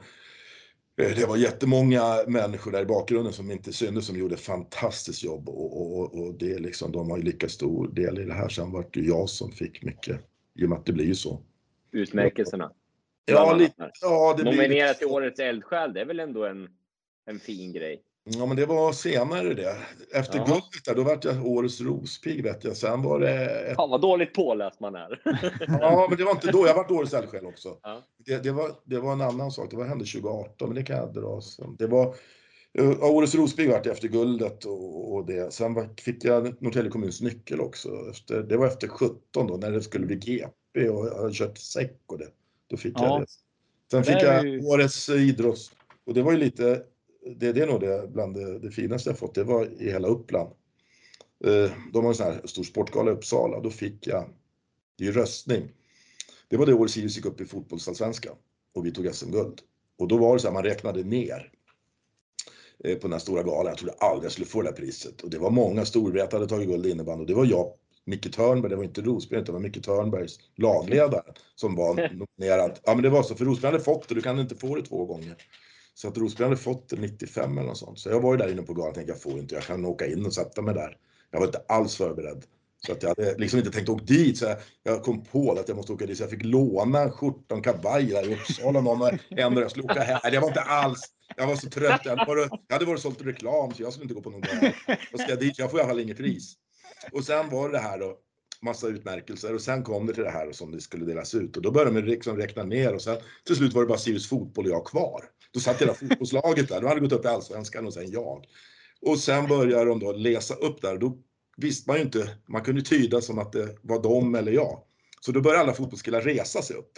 Eh, Det var jättemånga människor där i bakgrunden som inte syntes som gjorde ett fantastiskt jobb och, och, och- det liksom, de har ju lika stor del i det här. Sen var det jag som fick mycket, i och med att det blir ju så. Utmärkelserna. Ja, lite, ja, det blir Nominerat lite till. Årets eldsjäl, det är väl ändå en, en fin grej? Ja, men det var senare det. Efter Jaha. guldet där, då vart jag årets rospigg vet jag. Sen var det ett Fan vad dåligt påläst man är. <laughs> Ja, men det var inte då. Jag vart årets eldsjäl också. Ja. Det, det, var, det var en annan sak. Det var, hände 2018, men det kan jag dra sen. Det var uh, årets Rospigg vart jag efter guldet och, och det. Sen var, fick jag Norrtälje kommuns nyckel också. Efter, det var efter 17 då, när det skulle bli GP och jag hade kört säck och det. Då fick Ja. jag det. Sen fick Det jag ju- årets idrotts... Och det var ju lite, det, det är nog det bland det, det finaste jag fått. Det var i hela Uppland. Eh, De har en sån här stor sportgala i Uppsala. Då fick jag, det är ju röstning. Det var det året Sirius gick upp i fotbollsallsvenskan och vi tog SM-guld. Och då var det så här, man räknade ner eh, på den här stora galan. Jag trodde aldrig jag skulle få det här priset. Och det var många storvetare hade tagit guld i innebandy och det var jag, Micke Törnberg, det var inte Rosberg, utan det var Micke Törnbergs lagledare som var <laughs> nominerad. Ja men det var så, för Rosberg hade fått det, du kan inte få det två gånger. Så att Rosberg hade fått det 95 eller något sånt. Så jag var ju där inne på galan och tänkte jag får inte, jag kan åka in och sätta mig där. Jag var inte alls förberedd. Så att jag hade liksom inte tänkt åka dit. Så jag, jag kom på att jag måste åka dit. Så jag fick låna en skjorta och en kavaj där i Uppsala. Någon ändå jag skulle åka här. Jag var inte alls. Jag var så trött. Jag hade varit, jag hade varit sålt reklam så jag skulle inte gå på någon gala. Och ska jag dit. Jag får i alla fall inget pris. Och sen var det det här då. Massa utmärkelser och sen kom det till det här som det skulle delas ut och då började man liksom räkna ner och sen till slut var det bara Sirius fotboll och jag kvar. Då satt hela fotbollslaget där. De hade gått upp i allsvenskan och sen jag. Och sen började de då läsa upp där. Då visste man ju inte, man kunde tyda som att det var de eller jag. Så då började alla fotbollskillar resa sig upp.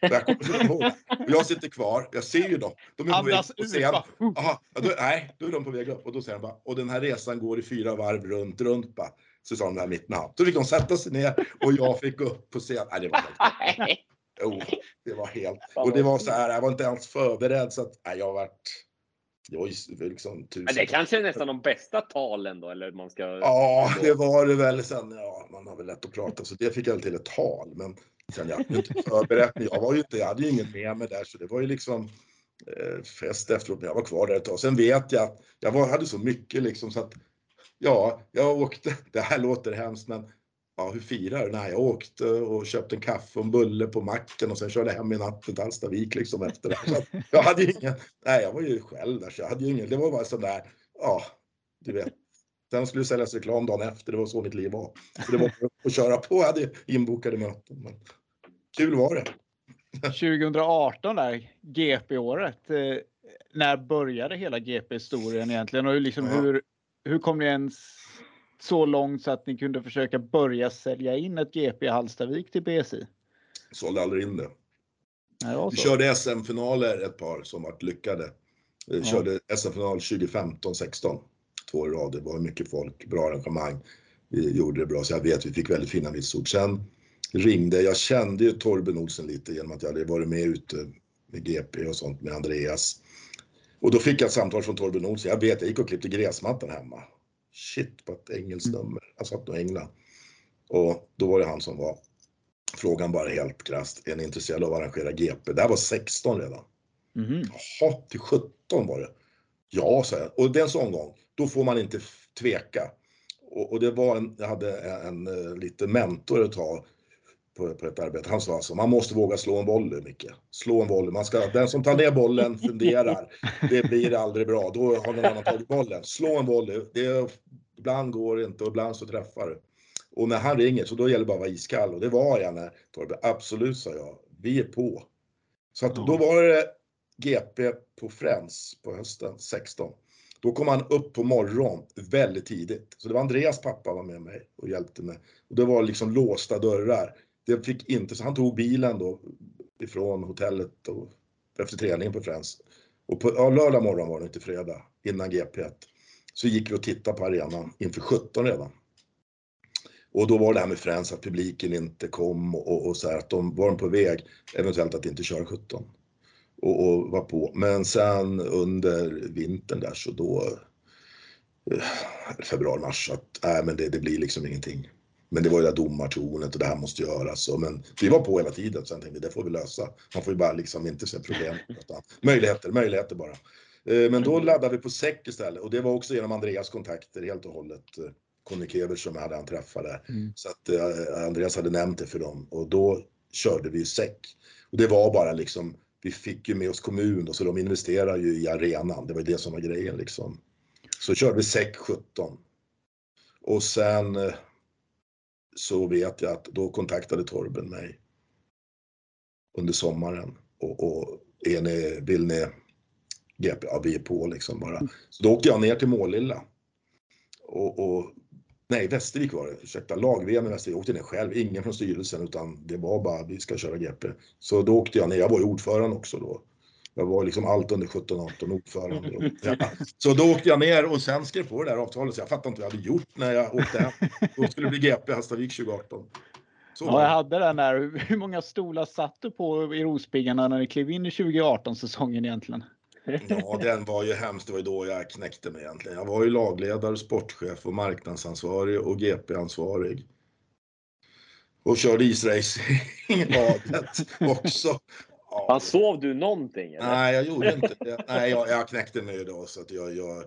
Jag, kommer så ihåg jag sitter kvar, jag ser ju dem. De är på väg Andas upp scen. bara, uh. Aha, då, nej, då är de på väg upp och då säger de bara, och den här resan går i fyra varv runt, runt bara. Så sa de där mitt namn. Då fick de sätta sig ner och jag fick gå upp på scen. Nej, det var helt, jo, det var helt, och det var så här, jag var inte ens förberedd så att, nej, jag vart, det var ju liksom tusen. Men det kanske är nästan de bästa talen då, eller man ska... Ja, det var det väl. Sen, ja, man har väl lätt att prata så det fick jag väl till ett tal. Men sen jag hade inte förberett mig. Jag var ju inte, jag hade ju ingen med mig där så det var ju liksom eh, fest efteråt. Men jag var kvar där ett tag. Sen vet jag att jag var, hade så mycket liksom så att ja, jag åkte. Det här låter hemskt men ja, hur firar du? Nej, jag åkte och köpte en kaffe och en bulle på macken och sen körde hem i natt till Hallstavik liksom efter det. Jag hade ju ingen, nej, jag var ju själv där så jag hade ju ingen, det var bara sån där, ja, du vet. Sen skulle det säljas reklam dagen efter, det var så mitt liv var. Så det var att köra på, jag hade inbokade möten. Men kul var det. 2018 där, GP-året. Eh, när började hela GP-historien egentligen? Och liksom Ja. hur, hur kom ni ens så långt så att ni kunde försöka börja sälja in ett GP i Hallstavik till BSI? Sålde aldrig in det. Nej, Vi körde SM-finaler ett par som vart lyckade. Vi Ja. körde SM-final 2015-16. Två i rad. Det var mycket folk, bra arrangemang. Vi gjorde det bra, så jag vet vi fick väldigt fina vitsord. Sen ringde, jag kände ju Torben Olsen lite genom att jag hade varit med ute med GP och sånt med Andreas. Och då fick jag ett samtal från Torben Olsen. Jag vet, jag gick och klippte gräsmattan hemma. Shit, på ett engelskt nummer. Jag satt i England. Och då var det han som var frågan bara helt krasst. Är ni intresserade av att arrangera GP? Det här var 16 redan. Mhm. Jaha, till 17 var det. Ja, sa jag. Och det är en sån gång, då får man inte tveka. Och, och det var en, jag hade en, en, eh, lite mentor ett tag på, på ett arbete. Han sa alltså, man måste våga slå en volley, Micke. Slå en volley. Man ska, den som tar ner bollen funderar. Det blir aldrig bra. Då har någon annan tagit bollen. Slå en volley. Det, ibland går det inte och ibland så träffar du. Och när han ringer så då gäller det bara att vara iskall och det var jag när Torben, absolut sa jag, vi är på. Så att då var det GP på Friends på hösten 16. Då kom han upp på morgon väldigt tidigt. Så det var Andreas pappa var med mig och hjälpte mig. Och det var liksom låsta dörrar. Det fick inte, så han tog bilen då ifrån hotellet och efter träningen på Friends. Och på ja, lördag morgon var det inte fredag innan GP1. Så gick vi och tittade på arenan inför 17 redan. Och då var det här med Friends att publiken inte kom och, och, och så här att de var de på väg eventuellt att inte köra 17 och, och var på. Men sen under vintern där så då, eh, februari, mars, att nej men det, det blir liksom ingenting. Men det var ju det där domartornet och det här måste göras. Och, men vi var på hela tiden. Sen tänkte vi det får vi lösa. Man får ju bara liksom inte se problem. Utan <laughs> möjligheter, möjligheter bara. Eh, Men då laddade vi på säck istället och det var också genom Andreas kontakter helt och hållet. Conny Kevers som hade han träffade. Mm. Så att eh, Andreas hade nämnt det för dem och då körde vi säck. Och det var bara liksom, vi fick ju med oss kommun och så de investerar ju i arenan. Det var det som var grejen liksom. Så körde vi säck 17. Och sen eh, så vet jag att då kontaktade Torben mig under sommaren och, och är ni, vill ni GP? Ja, vi är på liksom bara. Så då åkte jag ner till Målilla. Och, och nej, Västervik var det, ursäkta, lag-VM i Västervik. Jag åkte ner själv, ingen från styrelsen utan det var bara vi ska köra GP. Så då åkte jag ner, jag var ju ordförande också då. Jag var liksom allt under 17-18 ordförande. Och, <laughs> ja. Så då åkte jag ner och sen skrev på det där avtalet så jag fattade inte vad jag hade gjort när jag åkte hem. Då skulle det bli GP Hallstavik 2018. Så Ja, jag hade den där. Hur- många stolar satt du på i Rospiggarna när ni klev in i 2018-säsongen egentligen? Ja, den var ju hemskt. Det var ju då jag knäckte mig egentligen. Jag var ju lagledare, sportchef och marknadsansvarig och GP-ansvarig. Och körde isracing-laget <laughs> också. Ja, sov du någonting? Eller? nej, jag gjorde inte det. Nej, jag, jag knäckte mig då så att jag, jag,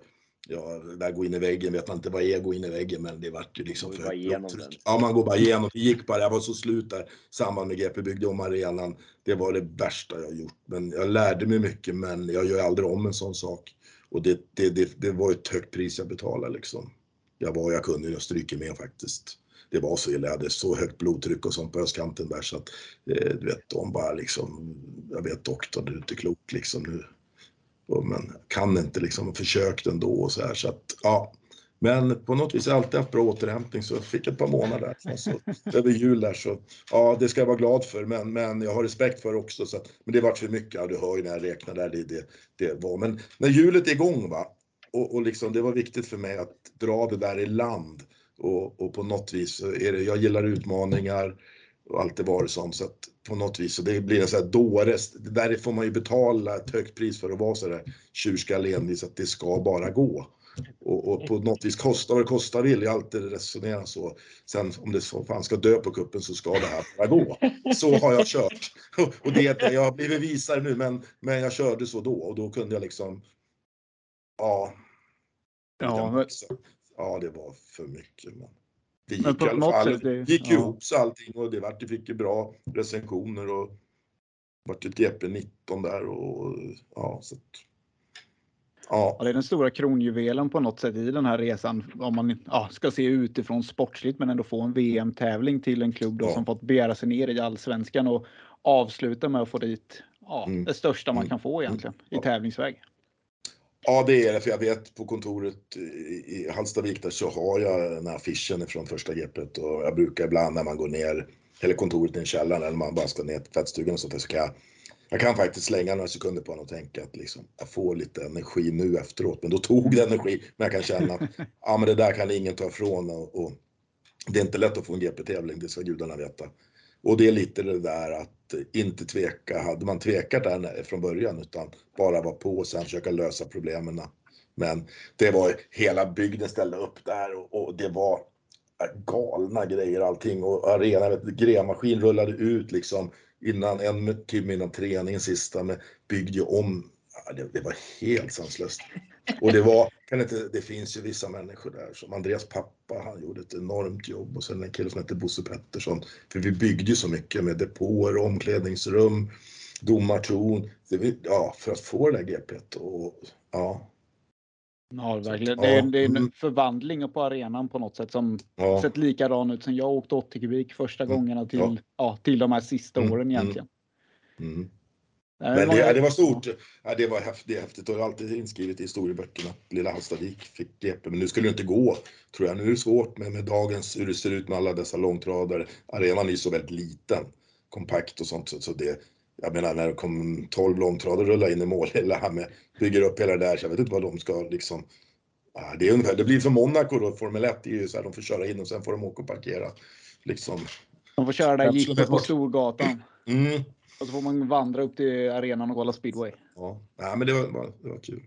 jag där gå in i väggen vet man inte vad är gå in i väggen men det vart ju liksom Går för högt. Ja, man går bara igenom. Det gick bara, jag var så slut där samband med GP byggde om arenan. Det var det värsta jag gjort. Men jag lärde mig mycket men jag gör aldrig om en sån sak. Och det, det, det, det var ett högt pris jag betalade liksom. Jag var, jag kunde ju stryka med faktiskt. Det var så illa, jag hade så högt blodtryck och sånt på östkanten där så att eh, du vet, de bara liksom, jag vet doktorn, du är inte klok liksom nu. Men kan inte liksom, försökt ändå och så här så att ja. Men på något vis har jag alltid haft bra återhämtning så jag fick ett par månader där. Så, <laughs> över jul där så ja, det ska jag vara glad för men, men jag har respekt för också. Så att, men det vart för mycket, ja, du hör ju när jag räknar där, det, det, det var. Men när hjulet är igång va och, och liksom, det var viktigt för mig att dra det där i land. Och, och på något vis så är det, jag gillar utmaningar och alltid varit sån så att på något vis så det blir en sån här dåres. Det där får man ju betala ett högt pris för att vara så där tjurskallig envis att det ska bara gå. Och, och på något vis kosta vad det kostar vill jag alltid resonera så. Sen om det så fan ska dö på kuppen så ska det här bara gå. Så har jag kört. Och det, är- jag har blivit visare nu men, men jag körde så då och då kunde jag liksom Ja. Ja, Ja, det var för mycket. Men det Men gick på i alla något fall. sätt, det- gick ja. ihop så allting och det vart, det fick ju bra recensioner och vart ett GP19 där och ja, så att, ja. Ja, det är den stora kronjuvelen på något sätt i den här resan. Om man ja, ska se utifrån sportsligt men ändå få en VM-tävling till en klubb då Ja. som fått begära sig ner i allsvenskan och avsluta med att få dit ja, Mm. det största man Mm. kan få egentligen i Ja. tävlingsväg. Ja, det är det, för jag vet på kontoret i Hallstavik där så har jag den här affischen från första greppet och jag brukar ibland när man går ner, eller kontoret i en källare eller man bara ska ner till tvättstugan och sånt där så kan jag, jag kan faktiskt slänga några sekunder på den och tänka att liksom, jag får lite energi nu efteråt, men då tog det energi. Men jag kan känna att ja, men det där kan ingen ta ifrån och, och det är inte lätt att få en GP-tävling, det ska gudarna veta. Och det är lite det där att inte tveka. Hade man tvekat där från början utan bara vara på och sen försöka lösa problemen. Men det var hela bygden ställde upp där och, och det var galna grejer allting och arenan, vet, grävmaskin rullade ut liksom innan en timme typ innan träningen sista med byggde ju om. Det, det var helt sanslöst. Och det var, kan inte, det finns ju vissa människor där som Andreas pappa, han gjorde ett enormt jobb och sen en kille som heter Bosse Pettersson. För vi byggde ju så mycket med depåer, omklädningsrum, domartorn. Ja, för att få det där GPet och ja. Ja, verkligen. Det är, det är en mm. förvandling på arenan på något sätt som ja. sett likadan ut sen jag åkte 80 kubik första Mm. gångerna till, Ja. ja. till de här sista Mm, åren egentligen. Mm. Men det, många- det var stort. Ja, det var häftigt, det är häftigt och det är alltid inskrivet i historieböckerna. Lilla Hallstavik fick GP, men nu skulle det inte gå tror jag. Nu är det svårt med, med dagens, hur det ser ut med alla dessa långtradare. Arenan är ju så väldigt liten, kompakt och sånt. Så, så det, jag menar när det kom 12 långtradare rulla in i mål, <laughs> eller här med, bygger upp hela det där, så jag vet inte vad de ska liksom Ja, det, är ungefär, det blir som Monaco då, Formel 1, det är ju så här, de får köra in och sen får de åka och parkera. Liksom. De får köra skulle gippet på. Storgatan. Mm. Och så får man vandra upp till arenan och kolla speedway. Ja, ja men det var, det var, det var kul.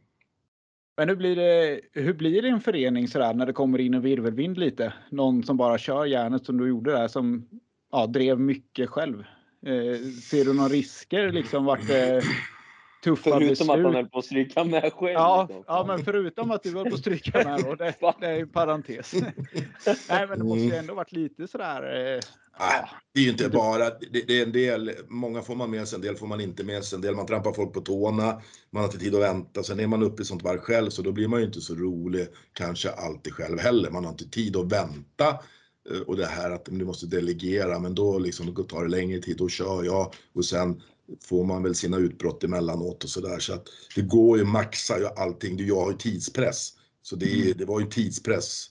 Men hur blir det, hur blir det en förening sådär när det kommer in en virvelvind lite? Någon som bara kör järnet som du gjorde där som ja, drev mycket själv. Eh, ser du några risker liksom vart det <laughs> tuffa Förutom beslut? att man höll på att stryka med själv. Ja, liksom. ja, men förutom att du var på att stryka med då, det, <laughs> det är en parentes. <laughs> Nej, men det måste ju ändå varit lite sådär. Eh, Ah, det är ju inte bara, det, det är en del, många får man med sig, en del får man inte med sig, en del man trampar folk på tårna, man har inte tid att vänta, sen är man uppe i sånt varv själv så då blir man ju inte så rolig kanske alltid själv heller, man har inte tid att vänta Eh, och det här att du måste delegera, men då liksom då tar det längre tid, då kör jag och sen får man väl sina utbrott emellanåt och sådär. Så att det går ju maxa ju allting, jag har ju tidspress. Så det, är- det var ju tidspress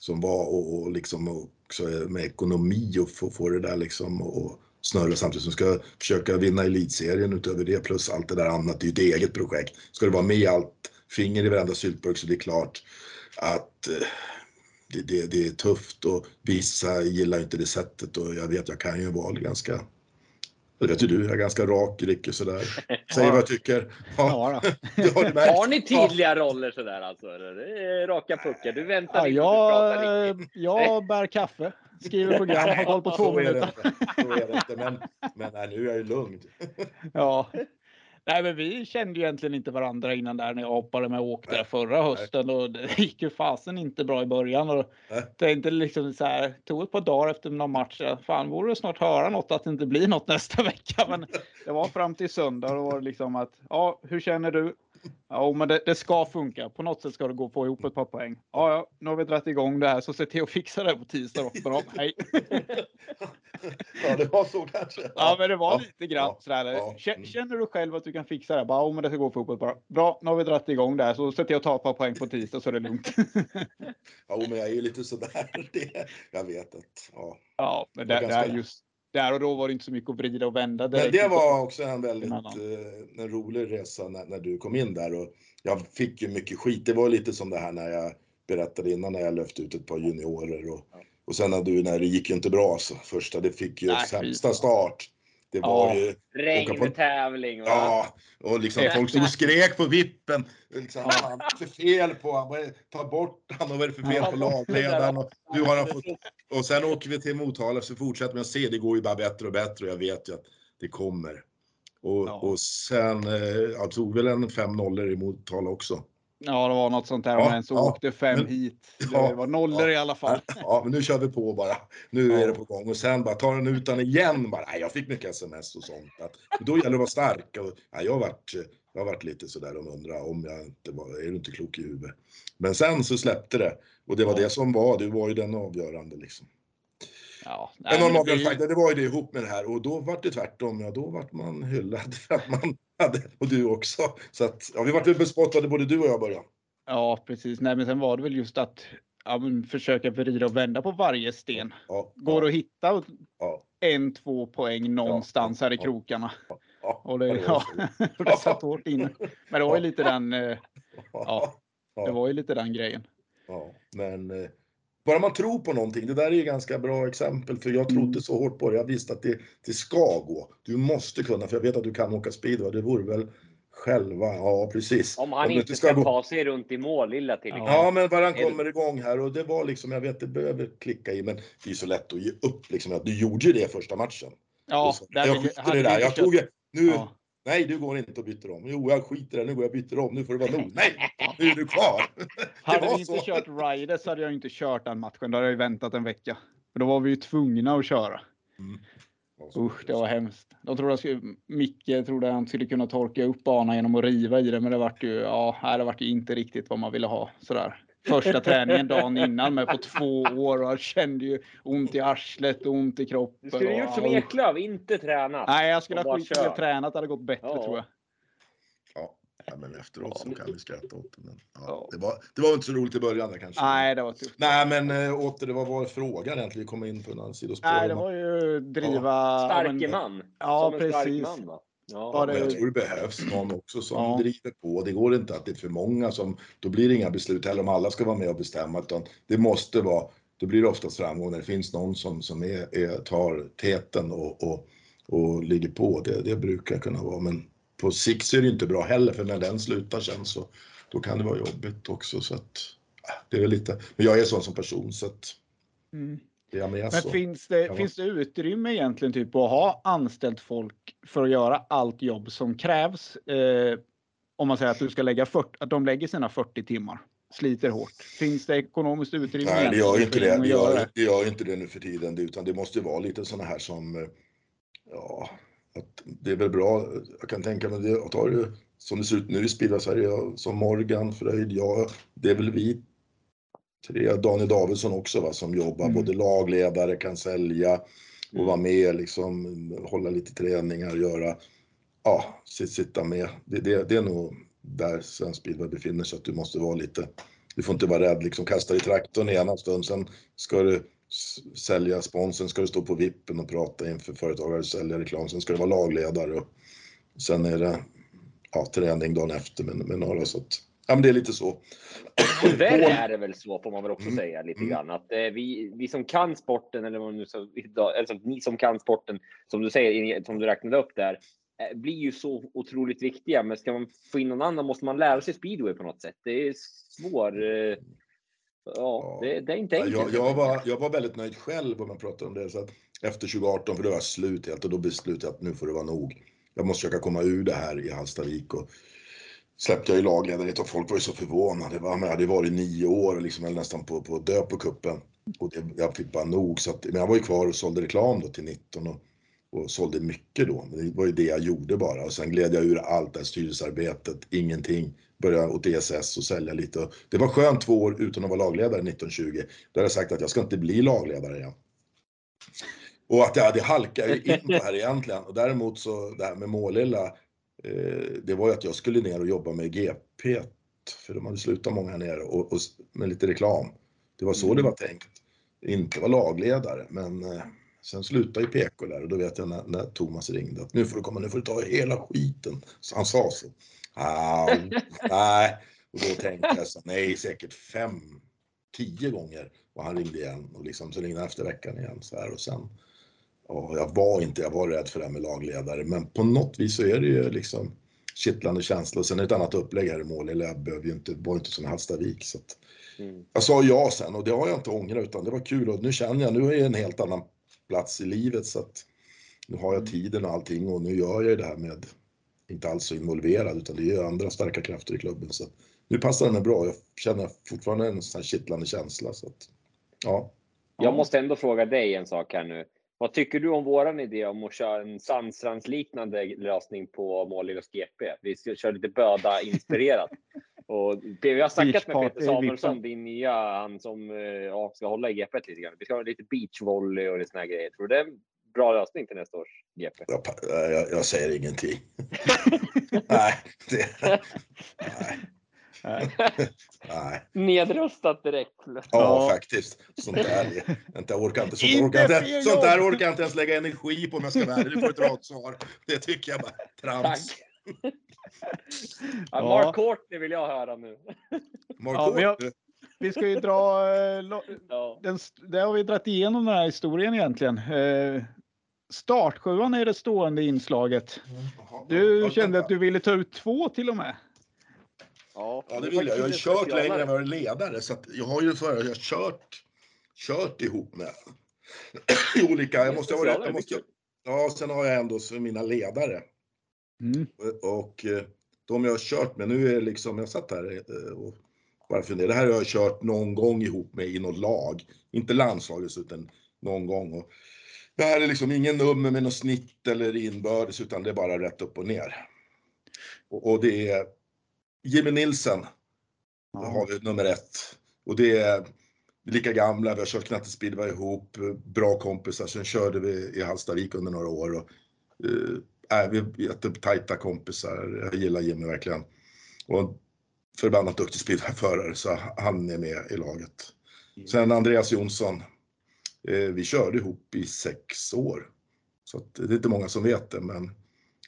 som var och, och liksom också med ekonomi och få, få det där liksom och snurra samtidigt som ska försöka vinna elitserien utöver det plus allt det där annat. Det är ju ett eget projekt. Ska du vara med i allt, finger i varenda syltburk så det är klart att eh, det, det, det är tufft och vissa gillar inte det sättet och jag vet jag kan ju vara ganska det vet ju du, jag är ganska rak, Ricke sådär. <laughs> Säg vad jag tycker. Ja, ja, har. <laughs> Har ni tydliga roller sådär alltså? Eller? Det är raka puckar. Du väntar Ja, inte, du pratar jag, jag bär kaffe, skriver program, <laughs> har koll på två Så är det minuter. Så är det inte. Men, men nej, nu är jag ju lugn. Ja. Nej, men vi kände ju egentligen inte varandra innan där när jag hoppade med och åkte Nej. förra hösten och det <laughs> gick ju fasen inte bra i början. Och Nej. tänkte liksom så här, tog ett par dagar efter någon match. Fan, vore det snart höra något att det inte blir något <laughs> nästa vecka. Men <laughs> det var fram till söndag och var det liksom att ja, hur känner du? Ja, men det, det ska funka. På något sätt ska det gå att få ihop ett par poäng. Ja, ja, nu har vi dragit igång det här så se till att fixa det på tisdag då. Bra, hej. <laughs> Ja, det var så kanske. Ja, men det var Ja, lite grann ja, sådär. ja, mm. Känner du själv att du kan fixa det? Bara, oh, men det ska gå fotboll bara. Bra, nu har vi dragit igång det här så sätter jag och tar ett par poäng på tisdag så är det lugnt. <laughs> Ja, men jag är ju lite sådär. <laughs> Det, jag vet att, ja. ja, men Det där, ganska- där, just där och då var det inte så mycket att vrida och vända Men det var också en väldigt eh, en rolig resa när, när du kom in där. Och jag fick ju mycket skit. Det var lite som det här när jag berättade innan när jag löfte ut ett par juniorer. Och, och sen när du, när det gick ju inte bra så första, det fick ju Nej, sämsta start. Det var Ja. ju, Regntävling. Ja, och liksom folk stod och skrek på vippen. Liksom, "Fan, det är fel på är- ta bort honom, vad är det för fel på lagledaren? Och, nu har han fått, och sen åker vi till Motala så fortsätter vi att se, det går ju bara bättre och bättre och jag vet ju att det kommer. Och, Ja. och sen, eh, jag tog väl en 5-0 i Motala också. Ja, det var något sånt där. Ja, Om ens ja, åkte fem men- hit. <laughs> ja, Det var nollor i alla fall. <laughs> Ja, men nu kör vi på bara. Nu Ja. är det på gång och sen bara tar den ut den igen. Bara, nej, jag fick mycket sms och sånt. Att, då gäller det att vara stark. Och, nej, jag har varit, jag har varit lite sådär och undrar om jag inte var, är du inte klok i huvudet? Men sen så släppte det och det var Ja. det som var, du var ju den avgörande liksom. Ja, En nej, det blir ju- fight, det var ju det ihop med det här och då var det tvärtom. Ja, då vart man hyllad för att man hade, och du också. Så att, ja, vi vart väl bespottade både du och jag början. Ja, precis. Nej, men sen var det väl just att ja, men försöka vrida och vända på varje sten. Ja, Går ja, att hitta ja, en, två poäng någonstans här i krokarna? Och det, ja, och <laughs> det satt hårt inne. Men det var ju lite den, eh, Ja, det var ju lite den grejen. Ja, men eh, bara man tror på någonting. Det där är ju ganska bra exempel för jag Mm. trodde så hårt på det. Jag visste att det, det ska gå. Du måste kunna, för jag vet att du kan åka speedway. Det vore väl själva, ja precis. Om han det inte ska ta sig runt i mål-lilla till exempel. Ja, men bara han det- kommer igång här och det var liksom, jag vet det behöver klicka i, men det är så lätt att ge upp liksom. Du gjorde ju det första matchen. Ja, så, där jag skiter i det där. Jag inte tog, nu, Ja. Nej du går inte och byter om. Jo, jag skiter i nu går jag och byter om. Nu får det vara nog. Nej, nu är du kvar. <laughs> Hade vi inte så. kört Riders hade jag inte kört den matchen. Då hade jag ju väntat en vecka. För då var vi ju tvungna att köra. Mm. Ja, så- Usch, det var hemskt. De trodde jag skulle, Micke trodde han skulle kunna torka upp banan genom att riva i det, men det vart ju, ja, det vart ju inte riktigt vad man ville ha sådär. Första träningen dagen innan med på två år och jag kände ju ont i arslet och ont i kroppen. Du skulle och- gjort som. Eklöf, inte tränat. Nej, jag skulle ha i tränat. Det hade gått bättre Ja. tror jag. Ja, men efteråt så kan vi skratta åt det. Men, ja, Ja. det, var, det var inte så roligt i början där kanske. Nej, det var tufft. Nej, men äh, åter, det var var frågan egentligen? Vi kom in på en annan sidospår. Nej, det var ju driva... ja, Starke man. Ja, som en stark precis. man va? Ja. Men jag tror det behövs någon också som Ja. driver på. Det går inte att det är för många som, då blir det inga beslut heller om alla ska vara med och bestämma. Utan det måste vara, då blir det oftast framgång när det finns någon som, som är, är, tar täten och, och, och ligger på. Det, det brukar kunna vara. Men på sikt så är det inte bra heller för när den slutar sen så då kan det vara jobbigt också. Så att, äh, det är lite, men jag är sån som person så att Mm. Med Men så. finns det, Ja. finns det utrymme egentligen typ att ha anställt folk för att göra allt jobb som krävs? Eh, om man säger att du ska lägga 40, att de lägger sina 40 timmar, sliter hårt. Finns det ekonomiskt utrymme? Nej, det gör inte det. Det gör, det gör inte det nu för tiden, utan det måste vara lite sådana här som, eh, ja, att det är väl bra. Jag kan tänka mig, det, tar det som det ser ut nu i Speedway Sverige, som Morgan, Fröjd, jag, det är väl vi tre, Daniel Davidsson också va, som jobbar, Mm. både lagledare, kan sälja och Mm. vara med, liksom hålla lite träningar, göra, ja, sit- sitta med. Det, det, det är nog där svensk speedway befinner sig, att du måste vara lite, du får inte vara rädd, liksom kasta i traktorn ena stund, sen ska du sälja sponsorn, ska du stå på vippen och prata inför företagare, sälja reklam, sen ska du vara lagledare och sen är det ja, träning dagen efter med, med några så att, ja men det är lite så. Tyvärr är det väl så får man väl också Mm. säga lite Mm. grann att eh, vi, vi som kan sporten eller vad nu så, som, ni som kan sporten som du säger som du räknade upp där eh, blir ju så otroligt viktiga. Men ska man få in någon annan måste man lära sig speedway på något sätt. Det är svår. Eh, ja, det, det är inte enkelt. Jag, jag, var, jag var väldigt nöjd själv om man pratar om det. Så att efter 2018, för då var jag slut helt och då beslutade jag att nu får det vara nog. Jag måste försöka komma ur det här i Hallstavik. Och släppte jag ju lagledarhet och folk var ju så förvånade. Va? Men jag hade ju varit nio år liksom, eller nästan på, på dö på kuppen. Och det, jag fick bara nog. Så att, men jag var ju kvar och sålde reklam då till 19 och, och sålde mycket då. Men det var ju det jag gjorde bara. Och sen gled jag ur allt det här styrelsearbetet, ingenting. Började åt ESS och sälja lite. Det var skönt två år utan att vara lagledare 1920. Då hade jag sagt att jag ska inte bli lagledare igen. Och att jag, hade halkat in på det här egentligen. Och däremot så det här med Målilla, det var ju att jag skulle ner och jobba med GP. För de hade slutat många här nere och, och med lite reklam. Det var så det var tänkt. Inte vara lagledare, men eh, sen slutade ju PK där och då vet jag när, när Thomas ringde att nu får du komma, nu får du ta hela skiten. Så han sa så. Ah, <laughs> nej, och då tänkte jag så nej, säkert fem, tio gånger. Och han ringde igen och liksom, så ringde han efter veckan igen så här och sen. Ja, jag var inte, jag var rädd för det här med lagledare, men på något vis så är det ju liksom kittlande känsla. Och sen är det ett annat upplägg här i Målilla. Jag behöver ju inte, var ju inte som Hallstavik. Så att, Mm. jag sa ja sen och det har jag inte ångrat utan det var kul och nu känner jag, nu är jag en helt annan plats i livet så att nu har jag tiden och allting och nu gör jag det här med, inte alls så involverad utan det är ju andra starka krafter i klubben så nu passar det mig bra. Jag känner fortfarande en sån här kittlande känsla så att, ja. Jag måste ändå fråga dig en sak här nu. Vad tycker du om våran idé om att köra en Sandstrands-liknande lösning på Målillos GP? Vi ska köra lite Böda-inspirerat. <laughs> Och vi har snackat med Peter Samuelsson, Vippen. din nya, han som eh, ja, ska hålla i GP lite grann. Vi ska ha lite beachvolley och lite såna här grejer. Tror du det är en bra lösning till nästa års GP? Jag, jag, jag säger ingenting. <laughs> <laughs> nej, det, nej, Nej. <laughs> nej. Nedröstat direkt. Ja, Ja. faktiskt. Sånt där, inte, jag orkar inte, sånt, Inte orkar inte, sånt där orkar jag inte ens lägga energi på om jag ska vara ärlig. Du får ett rakt svar. Det tycker jag bara trams. Ja, <laughs> Ja. Mark Courtney vill jag höra nu. <laughs> Mark Ja, Court, Vi ska ju dra, eh, lo- Ja. den, där har vi dragit igenom den här historien egentligen. Eh, startsjuan är det stående inslaget. Jaha, Du kände att du ville ta ut två till och med. Ja, Ja, det vill jag. Jag har kört längre än vad jag är ledare, så att jag har ju för jag har kört, kört ihop med <clears throat> olika. Jag måste, ha varit- jag måste, ja, sen har jag ändå så mina ledare Mm. och eh, de jag har kört med. Nu är det liksom, jag satt här eh, och bara funderade. Det här har jag kört någon gång ihop med i något lag, inte landslaget utan någon gång. Och det här är liksom ingen nummer med något snitt eller inbördes utan det är bara rätt upp och ner. Och, och det är Jimmy Nilsen Ja. har vi nummer ett. Och det är lika gamla, vi har kört Knatte speedway ihop, bra kompisar. Sen körde vi i Hallstavik under några år. Och, eh, är vi är jättetajta kompisar. Jag gillar Jimmy verkligen. Och förbannat duktig speedwayförare så han är med i laget. Sen Andreas Jonsson. Eh, vi körde ihop i sex år. Så att, det är inte många som vet det men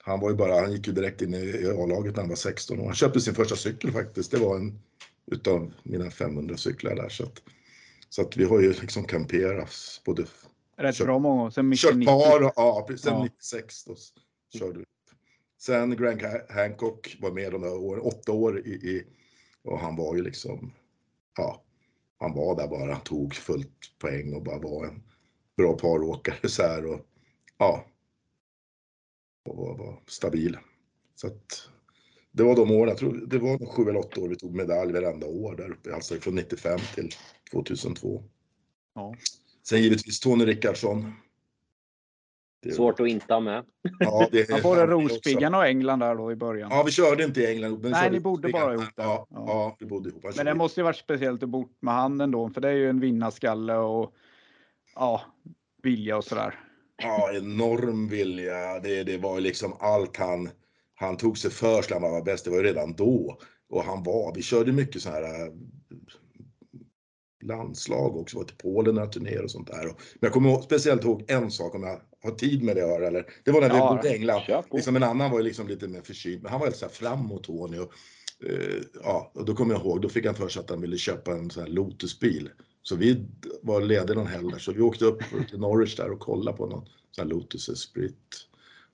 han var ju bara, han gick ju direkt in i A-laget när han var 16 år. Han köpte sin första cykel faktiskt. Det var en utav mina 500 cyklar där. Så att, så att vi har ju liksom kamperat både Rätt Kört- bra många. Sen kört par och ja, sen Ja. 96 då körde vi. Sen Grant Ha- Hancock var med de där åren, åtta år i, i Och han var ju liksom, ja, han var där bara, han tog fullt poäng och bara var en bra paråkare så här och ja. Och var, var stabil. Så att det var de åren, jag tror det var sju eller åtta år vi tog medalj varenda år där uppe, alltså från 95 till 2002. Ja. Sen givetvis Tony Rickardsson. Det- Svårt att inte ha med. Ja, det Ja, både Rospiggarna och England där då i början. Ja, vi körde inte i England. Nej, ni bodde bara ihop där. Ja, Ja. ja. vi bodde ihop. Men det måste ju varit speciellt att bo med han ändå, för det är ju en vinnarskalle och ja, vilja och sådär. Ja, enorm vilja. Det, det var liksom allt han, han tog sig för skulle han vara bäst. Det var ju redan då. Och han var, vi körde mycket så här äh, landslag också, var till Polen några turnéer och sånt där. Men jag kommer ihåg, speciellt ihåg en sak om jag har tid med det höra. Eller, det var när vi Ja, bodde i England. Liksom en annan var ju liksom lite mer förkyld, men han var lite så här framåt Tony. Och, eh, ja, och då kommer jag ihåg, då fick han för sig att han ville köpa en sån här Lotusbil. Så vi var lediga någon helg så vi åkte upp till Norwich där och kollade på någon sån här Lotus Esprit.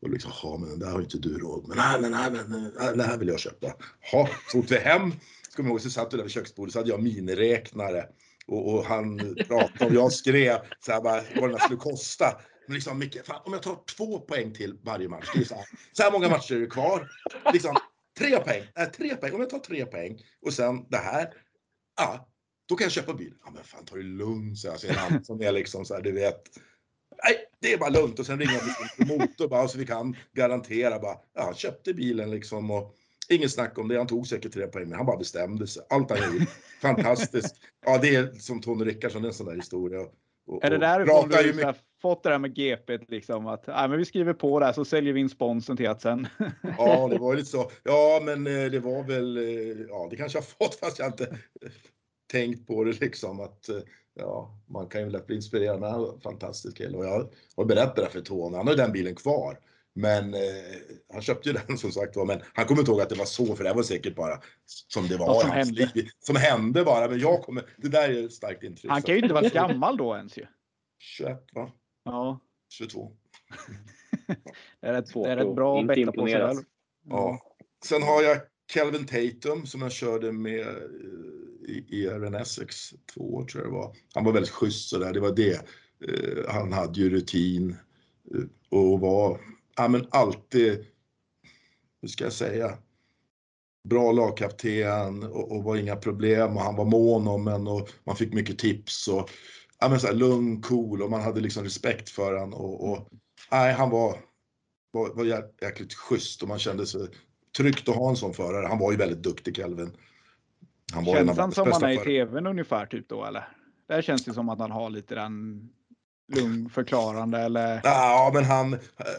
Och liksom, ja men den där har ju inte du råd med. Nej men, nej men, den här vill jag köpa. Ja, så åkte vi hem. Så kommer jag ihåg, så satt vi där vid köksbordet så hade jag miniräknare. Och, och han pratade och jag skrev så här bara, vad den här skulle kosta. Men liksom, Micke, fan, om jag tar två poäng till varje match, det är så här, så här många matcher är det kvar. Liksom, tre poäng, äh, tre poäng, om jag tar tre poäng och sen det här, ja, då kan jag köpa bil. Ja men fan ta det lugnt, så jag säger han som är liksom så här, du vet. Nej, det är bara lugnt och sen ringer jag till motor bara så vi kan garantera bara, ja han köpte bilen liksom och inget snack om det. Han tog säkert tre poäng, men han bara bestämde sig. Allt han gjorde, fantastiskt. Ja, det är som Tony Rickardsson, en sån där historia. Och, Är det därifrån du så här, fått det där med GP liksom att nej, men vi skriver på det här så säljer vi in sponsorn till att sen. <laughs> Ja, det var ju lite så. Ja, men eh, det var väl, eh, ja, det kanske jag har fått fast jag inte tänkt på det liksom att eh, ja, man kan ju lätt bli inspirerad. Han var en fantastisk kille och jag har berättat det för Tony. Han har ju den bilen kvar. Men eh, han köpte ju <laughs> den som sagt var, men han kommer inte ihåg att det var så, för det var säkert bara som det var som hände. liv. Som hände bara, men jag kommer, det där är ett starkt intryck. Han kan ju inte vara gammal då ens ju. 21 va? Ja, 22. <laughs> det är ett, Svårt det är att bra att betta på sig själv. Ja. Sen har jag Kelvin Tatum som jag körde med eh, i, RN Essex två år tror jag det var. Han var väldigt schysst sådär, det var det. Eh, han hade ju rutin eh, och var, ja men alltid, hur ska jag säga, bra lagkapten och, och var inga problem och han var mån om en och man fick mycket tips och ja men så här, lugn, cool och man hade liksom respekt för han och, och nej, han var, var, var jäkligt schysst och man kände sig tryggt att ha en sån förare. Han var ju väldigt duktig Kelvin. Han var Känns han som han är i tvn ungefär typ då eller? Där känns det som att han har lite den lugn förklarande eller? Ja, men han... eh,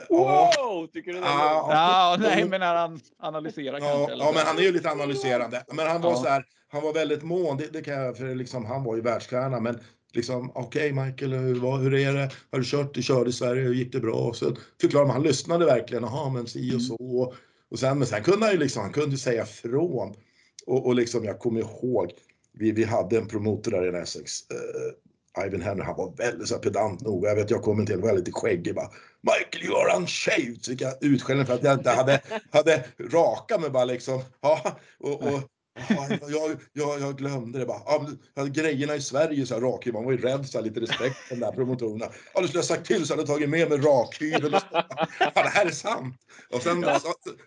Ja, Wow! Tycker du det? Ja. Ja, nej, men när han analyserar kanske. ja, eller ja, men han är ju lite analyserande. Men han var Ja. så här, han var väldigt mån, det, det kan jag, för liksom, han var ju världsstjärna, men liksom, okej Michael, hur, hur är det? Har du kört? Du körde i Sverige, hur gick det bra? Och så förklarade man, han lyssnade verkligen, jaha, men si Mm. och så. Och sen, men sen kunde han ju liksom, han kunde säga från. Och, och liksom, jag kommer ihåg, vi, vi hade en promotor där i Essex, eh, Ivan Henry, han var väldigt så här pedant nog. Jag vet, jag kom till var lite skäggig bara. Michael, you are unshaved! Fick jag utskällning för att jag inte hade, hade raka mig bara liksom. Ja, och, och, jag, jag, jag glömde det bara. Ja, grejerna i Sverige så här rakhyvel, man var ju rädd så här, lite respekt för de där promotorerna. Ja, du skulle ha sagt till så hade jag tagit med mig rakhyvel. och så. Ja, det här är sant. Och sen,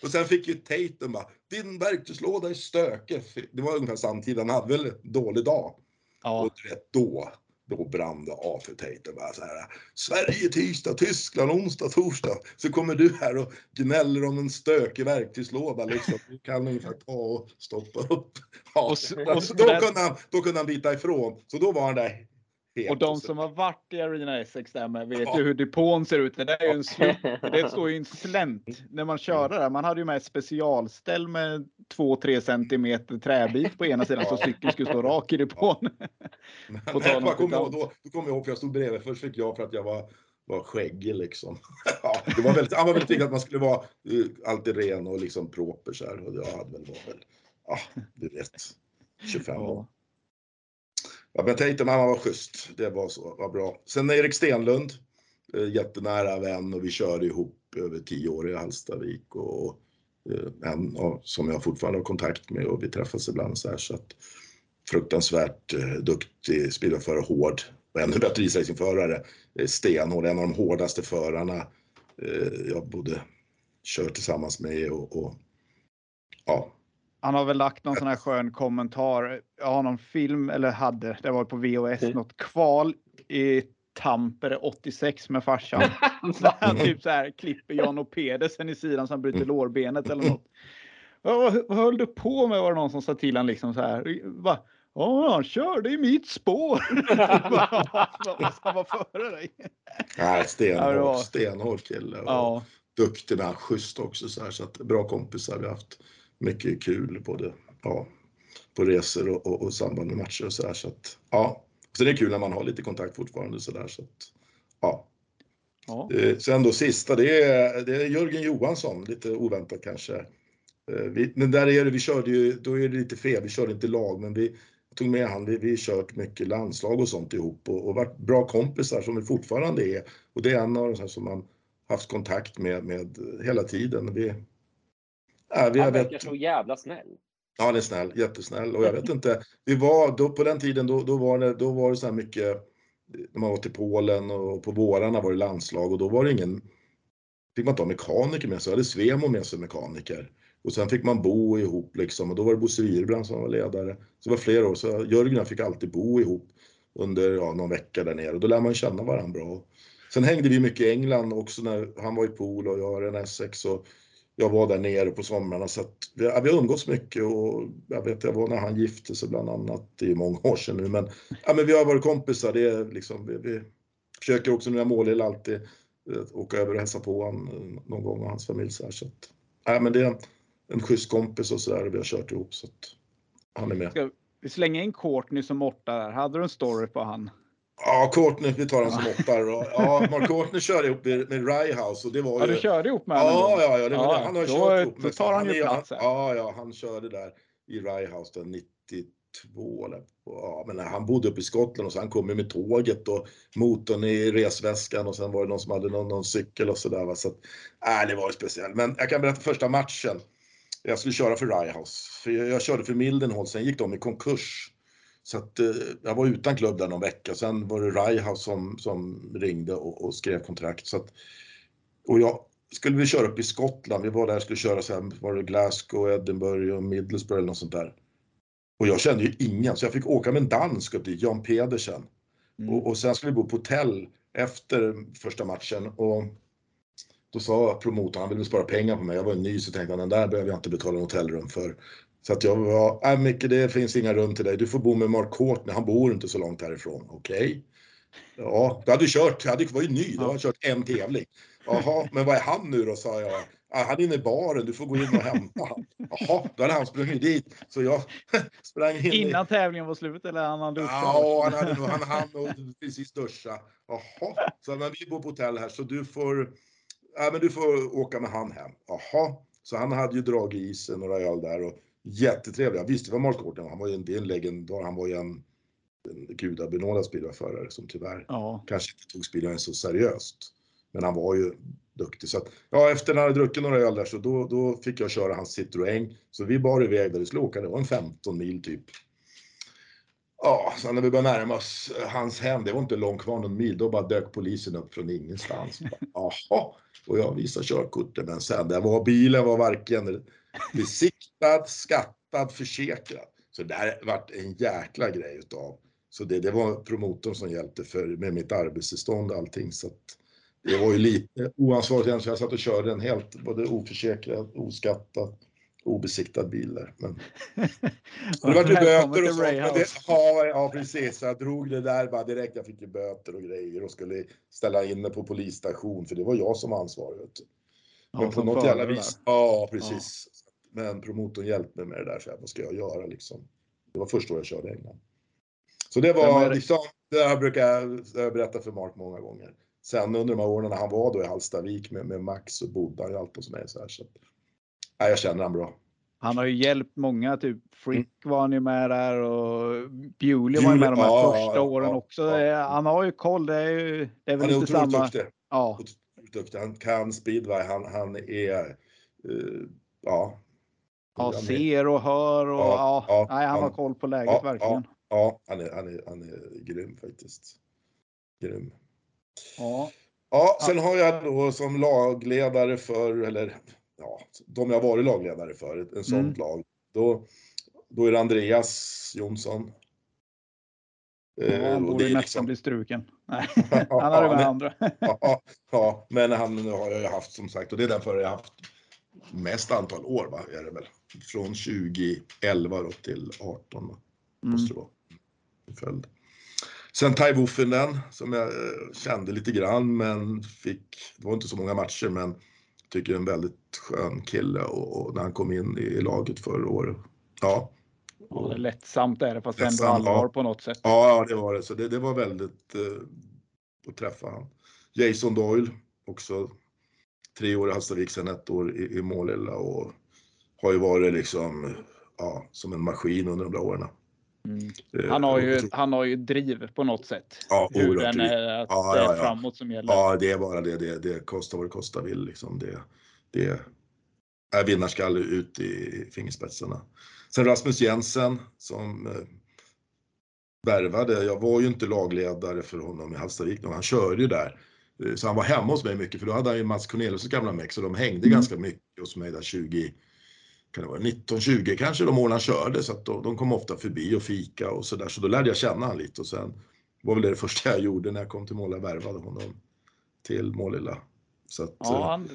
och sen fick ju Tatum bara, din verktygslåda är stökig. Det var ungefär samtidigt, han hade väl en dålig dag. Ja. Och du vet, då, då brann det av för Tatum. Bara så här, Sverige tisdag, Tyskland onsdag, torsdag. Så kommer du här och gnäller om en stökig verktygslåda. Liksom. Du kan ungefär ta och stoppa upp. Ja, Och och då, kunde han, då kunde han bita ifrån. Så då var han där helt. Och de som har varit i Arena Essex där med vet Ja. ju hur depån ser ut. Det där är ju en slut, det <laughs> står ju en slänt när man kör där. Man hade ju med ett specialställ med 2-3 centimeter träbit på ena sidan så <laughs> cykeln skulle stå rak i depån. Men, <laughs> På tal om jag kommer ihåg, då, då kommer jag ihåg, för jag stod bredvid. Först fick jag för att jag var, var skäggig liksom. ja, det var väldigt, han var väldigt viktigt att man skulle vara uh, alltid ren och liksom proper så här. Och jag hade väl, var väl, ja, du vet, 25 år. Ja. Ja, men Tatum, han var schysst. Det var så, var bra. Sen Erik Stenlund, eh, jättenära vän och vi körde ihop över tio år i Hallstavik och eh, en som jag fortfarande har kontakt med och vi träffas ibland så här så att fruktansvärt eh, duktig speedwayförare, hård och ännu bättre isracingförare. Stenhård, en av de hårdaste förarna jag både kört tillsammans med och, och ja, han har väl lagt någon sån här skön kommentar. Jag har någon film, eller hade, det var på VHS, Mm. något kval i Tampere 86 med farsan. <laughs> Där han typ så här klipper Jan och Pedersen i sidan så han bryter lårbenet eller något. Vad, vad, höll du på med? Var det någon som sa till han liksom så här. Va? Ja, han körde i mitt spår. <laughs> Vad ska vara före dig? nej, stenhård, var- stenhård kille. Ja, duktig med, schysst också så här så att bra kompisar. Vi haft mycket kul både ja, på resor och, och, och samband med matcher och så här så att ja. Så det är kul när man har lite kontakt fortfarande så där så att ja. ja. Eh, Sen då sista, det är, det är Jörgen Johansson, lite oväntat kanske. Eh, Vi, men där är det, vi körde ju, då är det lite fel, vi körde inte lag, men vi tog med han, vi, vi kört mycket landslag och sånt ihop och, och varit bra kompisar som vi fortfarande är. Och det är en av de som man haft kontakt med, med hela tiden. Vi, ja, vi, jag Han vet, verkar så jävla snäll. Ja, han är snäll, jättesnäll. Och jag vet inte, vi var då på den tiden, då, då var det, då var det så här mycket, när man var till Polen och på vårarna var det landslag och då var det ingen, fick man ha mekaniker med sig, hade Svemo med sig mekaniker. Och sen fick man bo ihop liksom och då var det Bosse Wirbrand som var ledare. Så det var flera år, så Jörgen jag fick alltid bo ihop under ja, någon vecka där nere och då lär man känna varandra bra. Sen hängde vi mycket i England också när han var i Pool och jag var en Essex och jag var där nere på somrarna så att vi, ja, vi har umgåtts mycket och jag vet jag var när han gifte sig bland annat, det är många år sedan nu men, ja, men vi har varit kompisar, det är liksom, vi, vi försöker också när jag målar alltid eh, åka över och hälsa på honom eh, någon gång och hans familj så här så att, ja, men det är en, en schysst kompis och så där och vi har kört ihop så att han är med. Ska vi slänga in Courtney som åtta där? Hade du en story på han? Ja, Courtney, vi tar han som åttar. och- Ja, Mark Courtney körde ihop med, Ryehouse och det var Ja, ju... du körde ihop med honom? Ja, ja, ja, det var Ja, det. Han har då- kört ihop då med tar han ju plats här. Ja, ja, han körde där i Ryehouse den 92 eller ja, men han bodde uppe i Skottland och så han kom ju med tåget och motorn i resväskan och sen var det någon som hade någon, någon cykel och sådär. va. Så att, äh, det var ju speciellt. Men jag kan berätta första matchen. Jag skulle köra för Ryehouse. För jag, jag körde för Mildenhall, sen gick de i konkurs. Så att, eh, jag var utan klubb där någon vecka. Sen var det Ryehouse som, som ringde och, och skrev kontrakt. Så att, och jag skulle vi köra upp i Skottland. Vi var där och skulle köra sen var det Glasgow, Edinburgh och Middlesbrough eller något sånt där. Och jag kände ju ingen så jag fick åka med en dansk upp dit, Jan Pedersen. Mm. Och, och sen skulle vi bo på hotell efter första matchen och då sa promotorn, han ville spara pengar på mig, jag var ny så tänkte han den där behöver jag inte betala en hotellrum för. Så att jag var, äh Micke det finns inga rum till dig, du får bo med Mark Courtney, han bor inte så långt härifrån. Okej. Ja, du hade kört, jag hade, var ju ny, då hade jag kört en tävling. Jaha, men vad är han nu då, sa jag. Ah, han är inne i baren, du får gå in och hämta han. Jaha, då hade han sprungit dit. Så jag <laughs> sprang in i... Innan tävlingen var slut eller han hade duschat? Ja, han hade nog, han hann precis duscha. Jaha, så men vi bor på hotell här så du får, ja men du får åka med han hem. Jaha, så han hade ju dragit i sig några öl där och jättetrevlig. Jag visste vad Mark Gordon var, han var ju en, det är en legendar, han var ju en, en gudabenådad speedwayförare som tyvärr Ja. kanske inte tog speedwayen så seriöst. Men han var ju duktig. Så att, ja, efter när han hade druckit några öl där så då, då fick jag köra hans Citroën. Så vi bar iväg där vi skulle åka, det var en 15 mil typ. Ja, sen när vi började närma oss eh, hans hem, det var inte långt kvar någon mil, då bara dök polisen upp från ingenstans. Jaha, och jag visade körkortet, men sen där var bilen var varken <laughs> besiktad, skattad, försäkrad. Så det här vart en jäkla grej utav. Så det, det var promotorn som hjälpte för, med mitt arbetstillstånd och allting. Så att det var ju lite oansvarigt så jag satt och körde en helt både oförsäkrad, oskattad, obesiktad bil där. Men <laughs> det var ju böter och sånt. Det, ja, ja, precis. Jag drog det där bara direkt. Jag fick ju böter och grejer och skulle ställa in det på polisstation för det var jag som var ansvarig. Men Ja, på något jävla vis. Ja, precis. Men promotorn hjälpte mig med det där. Så jag, vad ska jag göra liksom? Det var första året jag körde i England. Så det var det- liksom, det här brukar jag, berättat för Mark många gånger. Sen under de här åren när han var då i Hallstavik med, med Max så bodde han ju alltid hos mig så här. Så att, ja, jag känner han bra. Han har ju hjälpt många, typ Frick var han ju med där och Bewley var ju med de här Mm. Ja, första ja, åren också. Han har ju koll, det är ju det är väl Han är inte otroligt samma. duktig. Ja, Otroligt duktig. Han kan speedway. Han, han är eh, ja. Ja, ser och hör och ja, Ja, nej, han har han- koll på läget ja, verkligen. Ja, han är, han är, han är grym faktiskt. Grym. Ja. Ja, sen har jag då som lagledare för, eller ja, de jag varit lagledare för, ett en sånt Mm. lag. Då, då är det Andreas Jonsson. Eh, Ja, han och borde det är nästan liksom- bli struken. Nej, <laughs> <laughs> han hade med men- andra. <laughs> ja, ja, men han har jag ju haft som sagt och det är den för jag har haft mest antal år va, är det väl. Från 2011 då till 18 då, Mm. måste det vara. Följd. Sen Tai Wuffinen som jag eh, kände lite grann men fick, det var inte så många matcher men tycker en väldigt skön kille och, och när han kom in i laget förra året. Ja. Ja, lättsamt är det fast ändå Lättsamt, allvar ja. på något sätt. Ja, ja, det var det. Så det, det var väldigt eh, att träffa han. Jason Doyle, också tre år i Hallstavik, sen ett år i, i Målilla och har ju varit liksom, ja, som en maskin under de där åren. Mm. Eh, Han, har ju, han har ju driv på något sätt. Ja, Hur den är, att Ja, det är ja, framåt som gäller. Ja, det är bara det. Det, det kostar vad det kostar vill liksom. Det, det är vinnarskalle ut i fingerspetsarna. Sen Rasmus Jensen som eh, värvade. Jag var ju inte lagledare för honom i Hallstavik, han körde ju där. Eh, Så han var hemma hos mig mycket, för då hade han ju Mats Cornelius gamla meck, så de hängde Mm. ganska mycket hos mig där 20, kan det vara 19, 20 kanske de åren han körde, så att de, de kom ofta förbi och fika och sådär. Så då lärde jag känna han lite och sen var väl det det första jag gjorde när jag kom till Måla, värvade honom till Målilla. Så att, Ja, eh, han,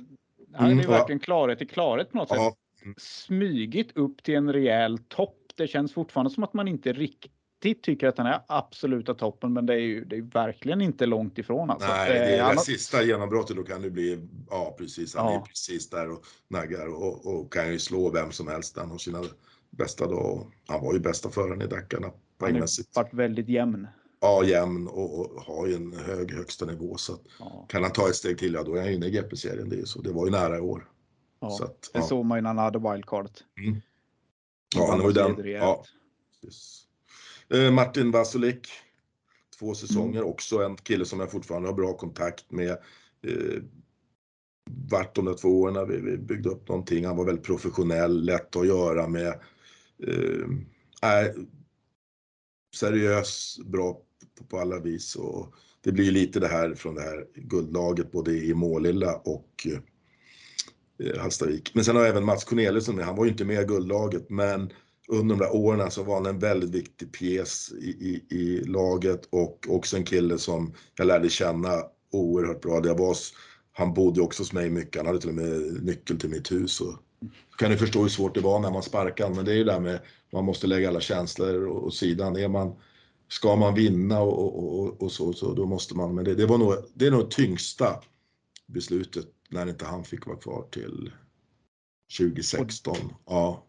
han är Mm, ju verkligen klarhet i klarhet på något sätt. ja, Smygit upp till en rejäl topp. Det känns fortfarande som att man inte riktigt tycker att han är absoluta toppen, men det är ju det är verkligen inte långt ifrån. Alltså. nej, Eh, det är det har- sista genombrottet, då kan det bli, ja precis, han Ja. är precis där och naggar och, och kan ju slå vem som helst. Han har sina bästa dagar. Han var ju bästa föraren i Dackarna han har poängmässigt. varit väldigt jämn. Ja, jämn och, och har ju en hög högsta nivå. Så att, Ja, kan han ta ett steg till, ja då är han inne i GP-serien. Det, är så. det var ju nära i år. ja. Så att, Det ja. såg man ju när han hade wildcardet. Ja, han var ju den. Ja, precis. Eh, Martin Vasulik, två säsonger, Mm. också en kille som jag fortfarande har bra kontakt med. Eh, vart de där två åren när vi, vi byggde upp någonting. Han var väldigt professionell, lätt att göra med. Eh, seriös, bra på, på alla vis och det blir lite det här från det här guldlaget både i Målilla och eh, Hallstavik. Men sen har jag även Mats Corneliusson med. Han var ju inte med i guldlaget, men under de där åren så var han en väldigt viktig pjäs i, i, i laget och också en kille som jag lärde känna oerhört bra. Det var, han bodde också hos mig mycket. Han hade till och med nyckel till mitt hus. Och, kan ni förstå hur svårt det var när man sparkar men det är ju det där med man måste lägga alla känslor åt sidan. Är man, ska man vinna och, och, och, och så, så då måste man. Men det, det var nog det är nog tyngsta beslutet när inte han fick vara kvar till 2016. Ja,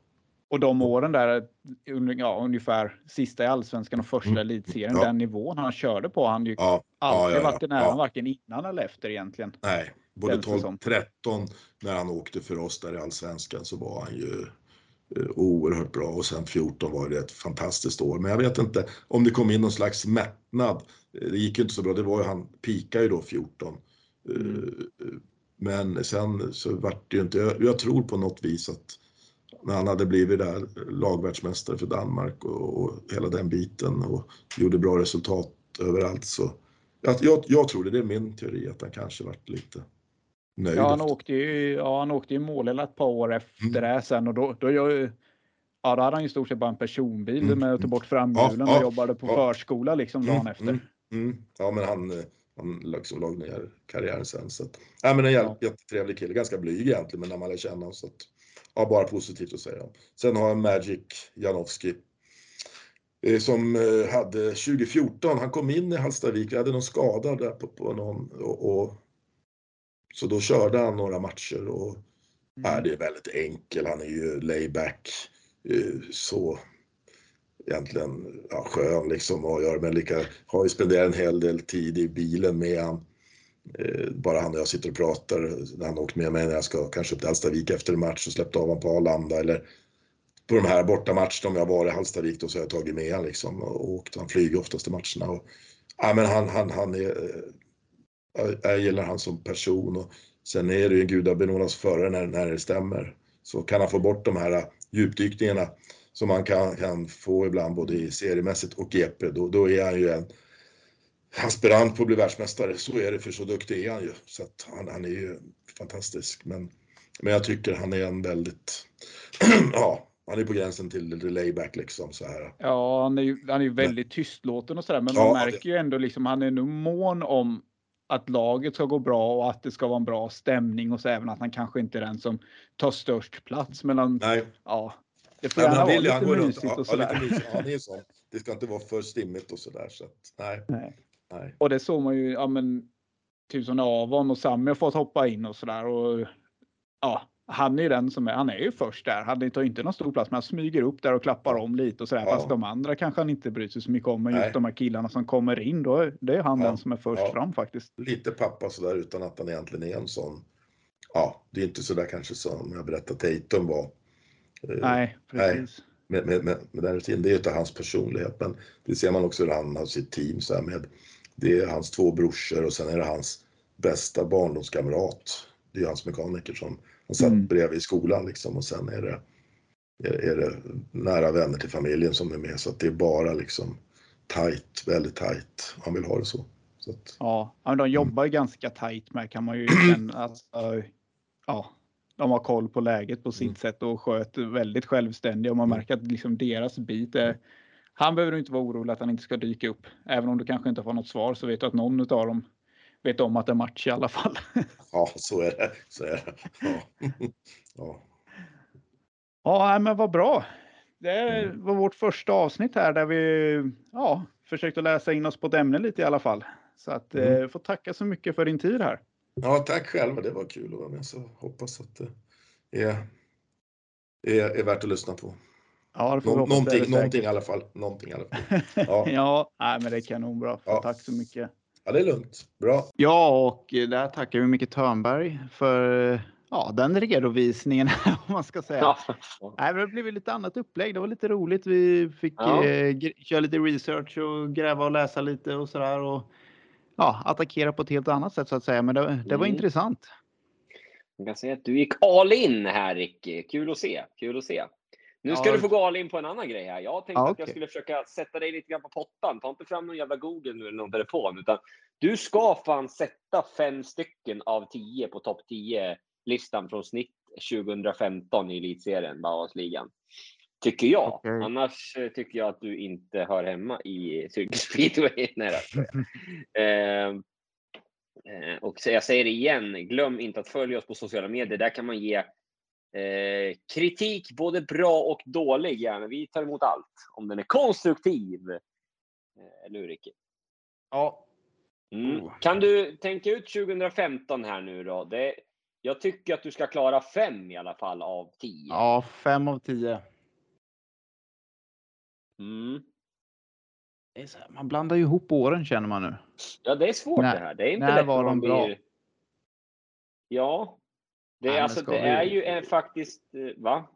Och de åren där, ja, ungefär sista i allsvenskan och första Mm. elitserien, Ja. den nivån han körde på, han ju ja, alltid ja, ja, varit i ja. varken innan eller efter egentligen. nej. Både Känns det 12, som. 13 när han åkte för oss där i allsvenskan så var han ju eh, oerhört bra och sen 14 var det ett fantastiskt år. Men jag vet inte om det kom in någon slags mättnad. Eh, Det gick ju inte så bra. Det var ju han pikade ju då 14. Eh, Mm. Men sen så vart det ju inte. Jag, jag tror på något vis att när han hade blivit där lagvärldsmästare för Danmark och, och hela den biten och gjorde bra resultat överallt så jag, jag, jag tror det, det är min teori att han kanske vart lite nöjd. Ja, han efter- åkte ju, ja, han åkte ju Målilla ett par år efter Mm. det sen och då, då, ju, ja, då hade han ju stort sett bara en personbil Mm. med att ta bort framhjulen Ja, ja, och jobbade på ja. förskola liksom dagen Mm, efter. mm, mm. Ja, men han, han liksom lag ner karriären sen. Så att, ja, men en jätte, Ja. jättetrevlig kille, ganska blyg egentligen, men när man lär känna honom så att, ja, bara positivt att säga. Sen har jag Magic Janowski eh, som eh, hade 2014, han kom in i Hallstavik, vi hade någon skada där på, på någon och, och så då körde han några matcher och Mm. Ja, det är väldigt enkel. Han är ju layback. eh, Så egentligen ja, skön liksom att göra men lika, har ju spenderat en hel del tid i bilen med han. Eh, bara han och jag sitter och pratar när han åkt med mig när jag ska kanske upp till Hallstavik efter en match och släppt av honom på Arlanda eller på de här bortamatcherna om jag var i Hallstavik då så har jag tagit med honom liksom och åkt. Han flyger oftast till matcherna. Och, ja, men han, han, han är, jag- jag gillar han som person och sen är det ju en gudabenådas förare när, när det stämmer. så kan han få bort de här eh, djupdykningarna som man kan, kan få ibland både i seriemässigt och GP, då, då är han ju en aspirant på att bli världsmästare. Så är det, för så duktig är han ju. Så att han, han är ju fantastisk. Men, men jag tycker han är en väldigt, <clears throat> ja, han är på gränsen till layback liksom så här. Ja, han är ju, han är ju väldigt tystlåten och sådär, men Ja, man det- märker ju ändå liksom han är nog mån om att laget ska gå bra och att det ska vara en bra stämning och så även att han kanske inte är den som tar störst plats mellan, Nej, ja, det får men gärna han vara han lite mysigt ja, och ja, sådär. Ja, han <laughs> sån. Det ska inte vara för stimmigt och sådär så att, nej, Nej. Nej. Och det såg man ju, ja men, typ som Avon och Sami har fått hoppa in och sådär och ja, han är ju den som är, han är ju först där. Han tar inte någon stor plats, men han smyger upp där och klappar om lite och sådär. Ja. Fast de andra kanske han inte bryr sig så mycket om. Men Nej. just de här killarna som kommer in, då är, det är han Ja. den som är först Ja. fram faktiskt. Lite pappa sådär utan att han egentligen är en sån, ja, det är inte sådär kanske som jag berättade Tatum var. Eh, Nej, precis. med, med, med, med den rutinen. Det är ju inte hans personlighet, men det ser man också hur han har sitt team så här med. Det är hans två brorsor och sen är det hans bästa barndomskamrat. Det är hans mekaniker som han satt Mm. bredvid i skolan liksom och sen är det, är, är det nära vänner till familjen som är med så att det är bara liksom tight, väldigt tight. Han vill ha det så. så att, Ja, men de jobbar ju ganska tajt med kan man ju känna. <clears throat> Alltså, ja, de har koll på läget på sitt Mm. sätt och sköter väldigt självständiga och man Mm. märker att liksom deras bit är. Han behöver inte vara orolig att han inte ska dyka upp. Även om du kanske inte får något svar så vet du att någon av dem vet om att det är match i alla fall. <laughs> ja, så är det. Så är det. Ja. ja. Ja, men vad bra. Det var vårt första avsnitt här där vi ja, försökte läsa in oss på ett ämne lite i alla fall. Så att Mm. eh, får tacka så mycket för din tid här. Ja, tack själva. Det var kul att vara med. Så hoppas att det är, är, är värt att lyssna på. Ja, Nå, någonting, det någonting i alla fall. Någonting i alla fall. <laughs> Ja. Ja, nej, men det är kanonbra. Ja. Tack så mycket. Ja, det är lugnt. Bra. Ja, och där tackar vi Micke Törnberg för ja, den redovisningen <laughs> om man ska säga. Ja. Nej, men det blev lite annat upplägg. Det var lite roligt. Vi fick Ja. eh, köra lite research och gräva och läsa lite och sådär. Och ja, attackera på ett helt annat sätt så att säga. Men det, det var Mm. intressant. Jag kan säga att du gick all in här Ricky. Kul att se. Kul att se. Nu ska Ja. du få gå all in på en annan grej här. Jag tänkte Ja, att jag skulle försöka sätta dig lite grann på pottan. Ta inte fram någon jävla Google nu eller någon telefon. Utan du ska fan sätta fem stycken av tio på topp 10-listan från snitt 2015 i elitserien, Bauhausligan. Tycker jag. Okej. Annars eh, tycker jag att du inte hör hemma i cykelspeedway. <laughs> Nej, då, skojar jag. Eh, Eh, och så jag säger det igen, glöm inte att följa oss på sociala medier. Där kan man ge eh, kritik, både bra och dålig gärna. Vi tar emot allt, om den är konstruktiv. Eh, eller hur, Ricky? Ja. Mm. Oh. Kan du tänka ut 2015 här nu då? Det, jag tycker att du ska klara fem i alla fall av tio. ja, fem av tio. Mm. Det är så här, man blandar ju ihop åren känner man nu. Ja, det är svårt När- det här. Det är inte när lätt var de bra? blir... Ja. Det, Nej, alltså, det vi- är ju en, faktiskt... eh, Va?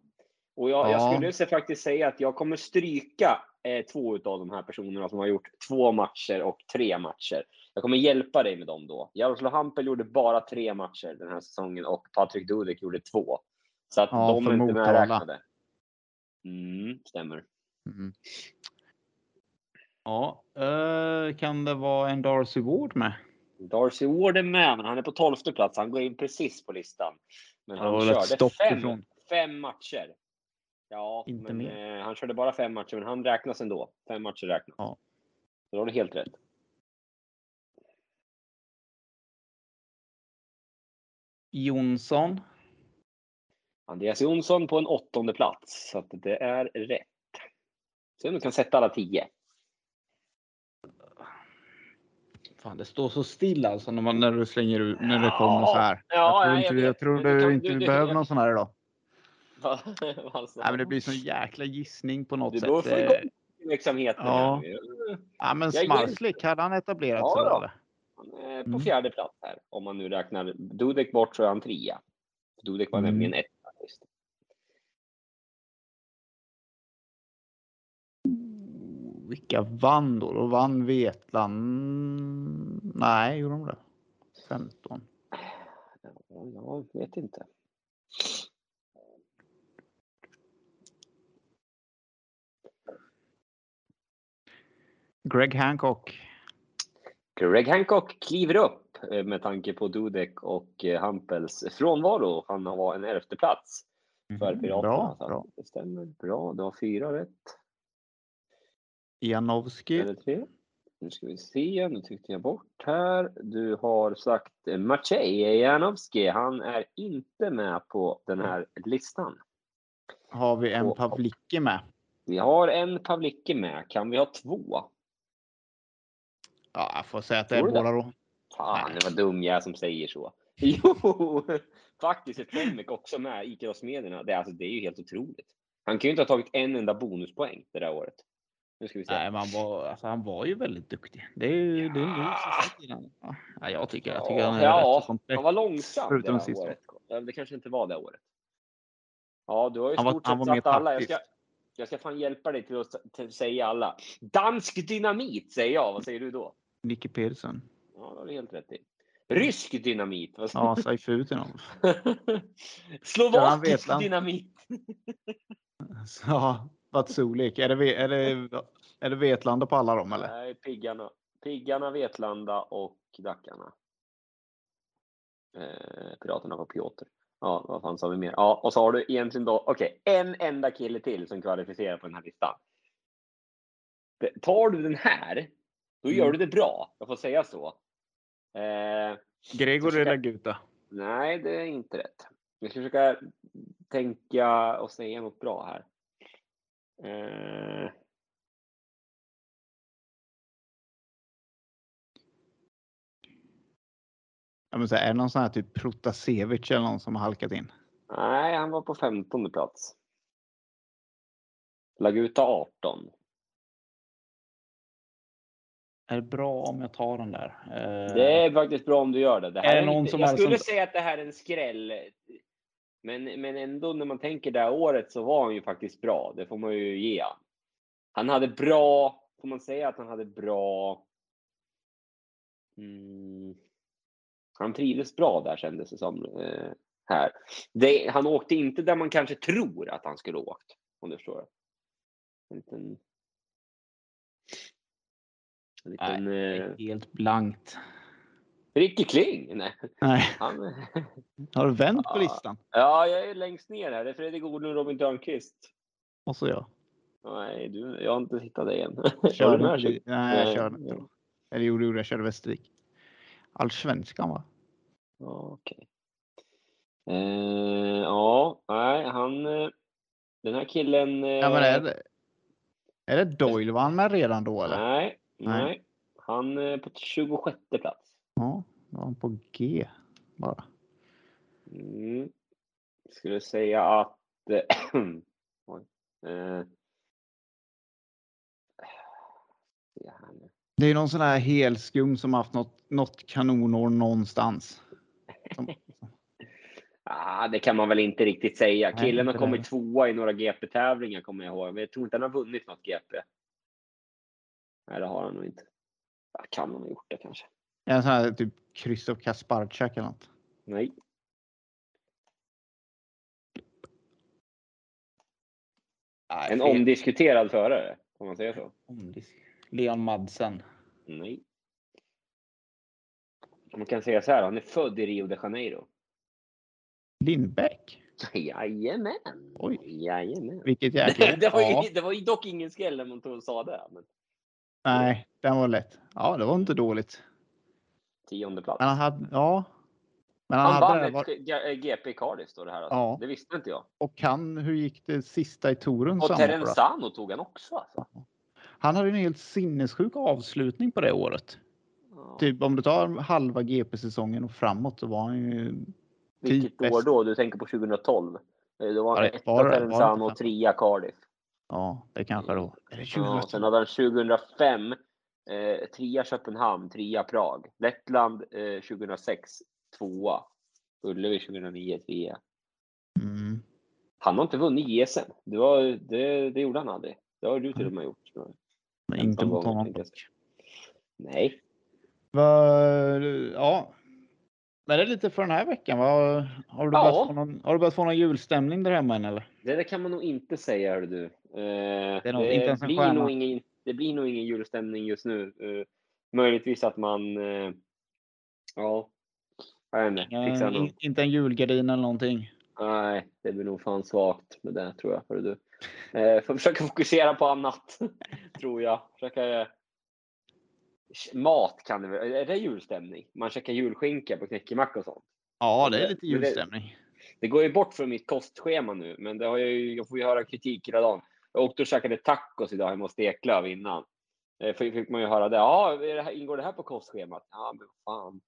Och jag, jag Ja. skulle så faktiskt säga att jag kommer stryka eh, två av de här personerna som har gjort två matcher och tre matcher. Jag kommer hjälpa dig med dem då. Jaroslav Hampel gjorde bara tre matcher den här säsongen och Patrik Dudek gjorde två. Så att Ja, de är inte medräknade. Mm, stämmer. Mm. Ja, eh, kan det vara en Darcy Ward med? Darcy Ward är med, men han är på tolfte plats. Han går in precis på listan. Men han ett körde fem, ifrån. fem matcher. Ja, Inte men. Eh, han körde bara fem matcher, men han räknas ändå. Fem matcher räknas. Ja. Så då har du helt rätt. Jonsson. Andreas Jonsson på en åttonde plats. Så att det är rätt. Se om du kan sätta alla tio. Fan, det står så still alltså när, man, när du slänger ut, när det kommer så här. Ja, jag tror ja, inte, jag tror du, du inte du- vi du- behöver någon sån här idag. <laughs> Alltså, Nej, men det blir sån jäkla gissning på något Du sätt. bör få Eh, igång verksamheten. ja. Ja, men Smarslik, hade han etablerat Ja, sig då. eller? Han är på Mm. fjärde plats här. Om man nu räknar Dudek bort så är han trea. Dudek var Mm. nämligen ett. Vilka vann då? Då vann Vetland... Nej, gjorde de det? 15? Jag vet inte. Greg Hancock. Greg Hancock kliver upp eh, med tanke på Dudek och eh, Hampels frånvaro. Han var en elfte plats för mm, Piraterna. Bra, bra. Det stämmer bra. Du har fyra rätt. Janowski. Nu ska vi se, nu tryckte jag bort här. Du har sagt eh, Maciej Janowski. Han är inte med på den här listan. Har vi en Pavlicki med. Vi har en Pavlicki med. Kan vi ha två? Ja, jag får säga att det är det? båda då. Fan, det var dum jag som säger så. <laughs> Jo, faktiskt är Tomek också med i crossmedierna. Det, är alltså, det är ju helt otroligt. Han kan ju inte ha tagit en enda bonuspoäng det där året. Nu ska vi se. Nej, men han var, alltså, han var ju väldigt duktig. Det är ju det är ju Ja. Ja, jag tycker, jag tycker Ja, han är ja, rätt så komplett. Han var långsam Förutom det sista. året. Ja, Det kanske inte var det året. Ja, du har ju Han stort sett var mer satt alla. Jag ska, jag ska fan hjälpa dig till att säga alla. Dansk dynamit säger jag. Vad säger du då? Nicky Peterson. Ja, det har du helt rätt i. Rysk dynamit. Vad Ja, Seifutin. <laughs> Slovakisk Vetlanda. dynamit. Ja, Vatsulik. Är det, är, det, är det Vetlanda på alla dem eller? Nej, Piggarna. Piggarna, Vetlanda och Dackarna. Eh, piraterna var Piotr. Ja, vad fan sa vi mer? Ja, och så har du egentligen då, okej, en enda kille till som kvalificerar på den här listan. Tar du den här, då gör Mm. du det bra. Jag får säga så. Eh, Gregor försöka- Raguta. nej, det är inte rätt. Jag ska försöka tänka och säga något bra här. Eh, Ja, men så här, är det någon sån här typ Protasevich eller någon som har halkat in? Nej, han var på 15 plats. Laguta 18. Är det bra om jag tar den där? Eh, Det är faktiskt bra om du gör det. det här Är det någon inte, som jag är skulle som- säga att det här är en skräll. Men, men ändå när man tänker det här året så var han ju faktiskt bra. Det får man ju ge han. Hade bra, får man säga att han hade bra... Mm, han trivdes bra där kändes det som. Eh, här. Det, han åkte inte där man kanske tror att han skulle åkt. Om du förstår. En liten... En liten... det eh, helt blankt. Ricky Kling? Nej. Nej, Han, har du vänt på Ja. listan? ja, jag är längst ner här. Det är Fredrik Odlund och Robin Törnqvist. Och så jag. Nej, du, jag har inte hittat dig än. Var du med? Nej, jag körde inte. Eller gjorde, gjorde jag körde Västervik. Allsvenskan va? Ja, okej. Eh, ja, nej, han... eh, Den här killen... Eh, Ja, men är det, är det Doyle var han med redan då eller? Nej, nej. Nej. Han är på 26 plats. Ja, var han på G bara. Mm. Skulle säga att... <clears throat> eh. Det är någon sån här helskum som haft något, något kanonår någonstans. Som, <laughs> Ah, det kan man väl inte riktigt säga. Nej, Killen har kommit det. tvåa i några GP-tävlingar kommer jag ihåg. Men jag tror inte han har vunnit något GP. Nej, det har han nog inte. Kan han ha gjort det kanske? En sån här typ Krzysztof Kasparczak eller något. Nej. En omdiskuterad förare, om man säger så. Leon Madsen. Nej. Man kan säga så här, han är född i Rio de Janeiro. Lindbäck. <laughs> Jajamän! Oj. Jajamän. Vilket <laughs> jäkla... Det, det, var ja, ju, det var ju dock ingen skräll när man sa det. Men Nej, den var lätt. Ja, det var inte dåligt. Tionde plats. Men han hade... Ja. Men han, Han vann ett var, GP i Cardiff står det här. Alltså. Ja. Det visste inte jag. Och han, hur gick det sista i touren? Och? Terenzano tog han också. Alltså. Han hade en helt sinnessjuk avslutning på det året. Ja. Typ om du tar halva GP-säsongen och framåt så var han ju... Vilket typ år då? Du tänker på 2012? Eh, Då var Var han det- etta var var det Terenzano och trea Cardiff. Ja, det kanske då. Är det 20 Ja, sen hade han 2005 eh, trea Köpenhamn, trea Prag. Lettland eh, 2006 tvåa. Ullevi 2009 trea. mm. Han har inte vunnit JSM. Det, var, det, det gjorde han aldrig. Det har du till och med gjort. Men inte 15 mot honom. Nej. Vad- Ja. Men det är lite för den här veckan. Vad, har, du Ja. börjat få någon, har du börjat få någon julstämning där hemma än eller? Det där kan man nog inte säga, hör du. Eh, det är nog inte ens en blir stjärna. nog ingen... det blir nog ingen julstämning just nu. Uh, möjligtvis att man, uh, ja, jag vet inte. fixar In, någon- inte en julgardin eller någonting. Nej, det blir nog fan svagt med det tror jag. Hörru du. Eh, får försöka fokusera på annat, <laughs> tror jag. Försöka, eh, mat kan det väl, är det julstämning? Man käkar julskinka på knäckemacka och sånt. Ja, det är lite men det- julstämning. Det går ju bort från mitt kostschema nu, men det har jag, ju, jag får ju höra kritik hela dagen. Jag åkte och käkade tacos idag hemma hos Eklöf innan. Eh, Fick, man ju höra det. Ja, det här, ingår det här på kostschemat? Ja, men fan.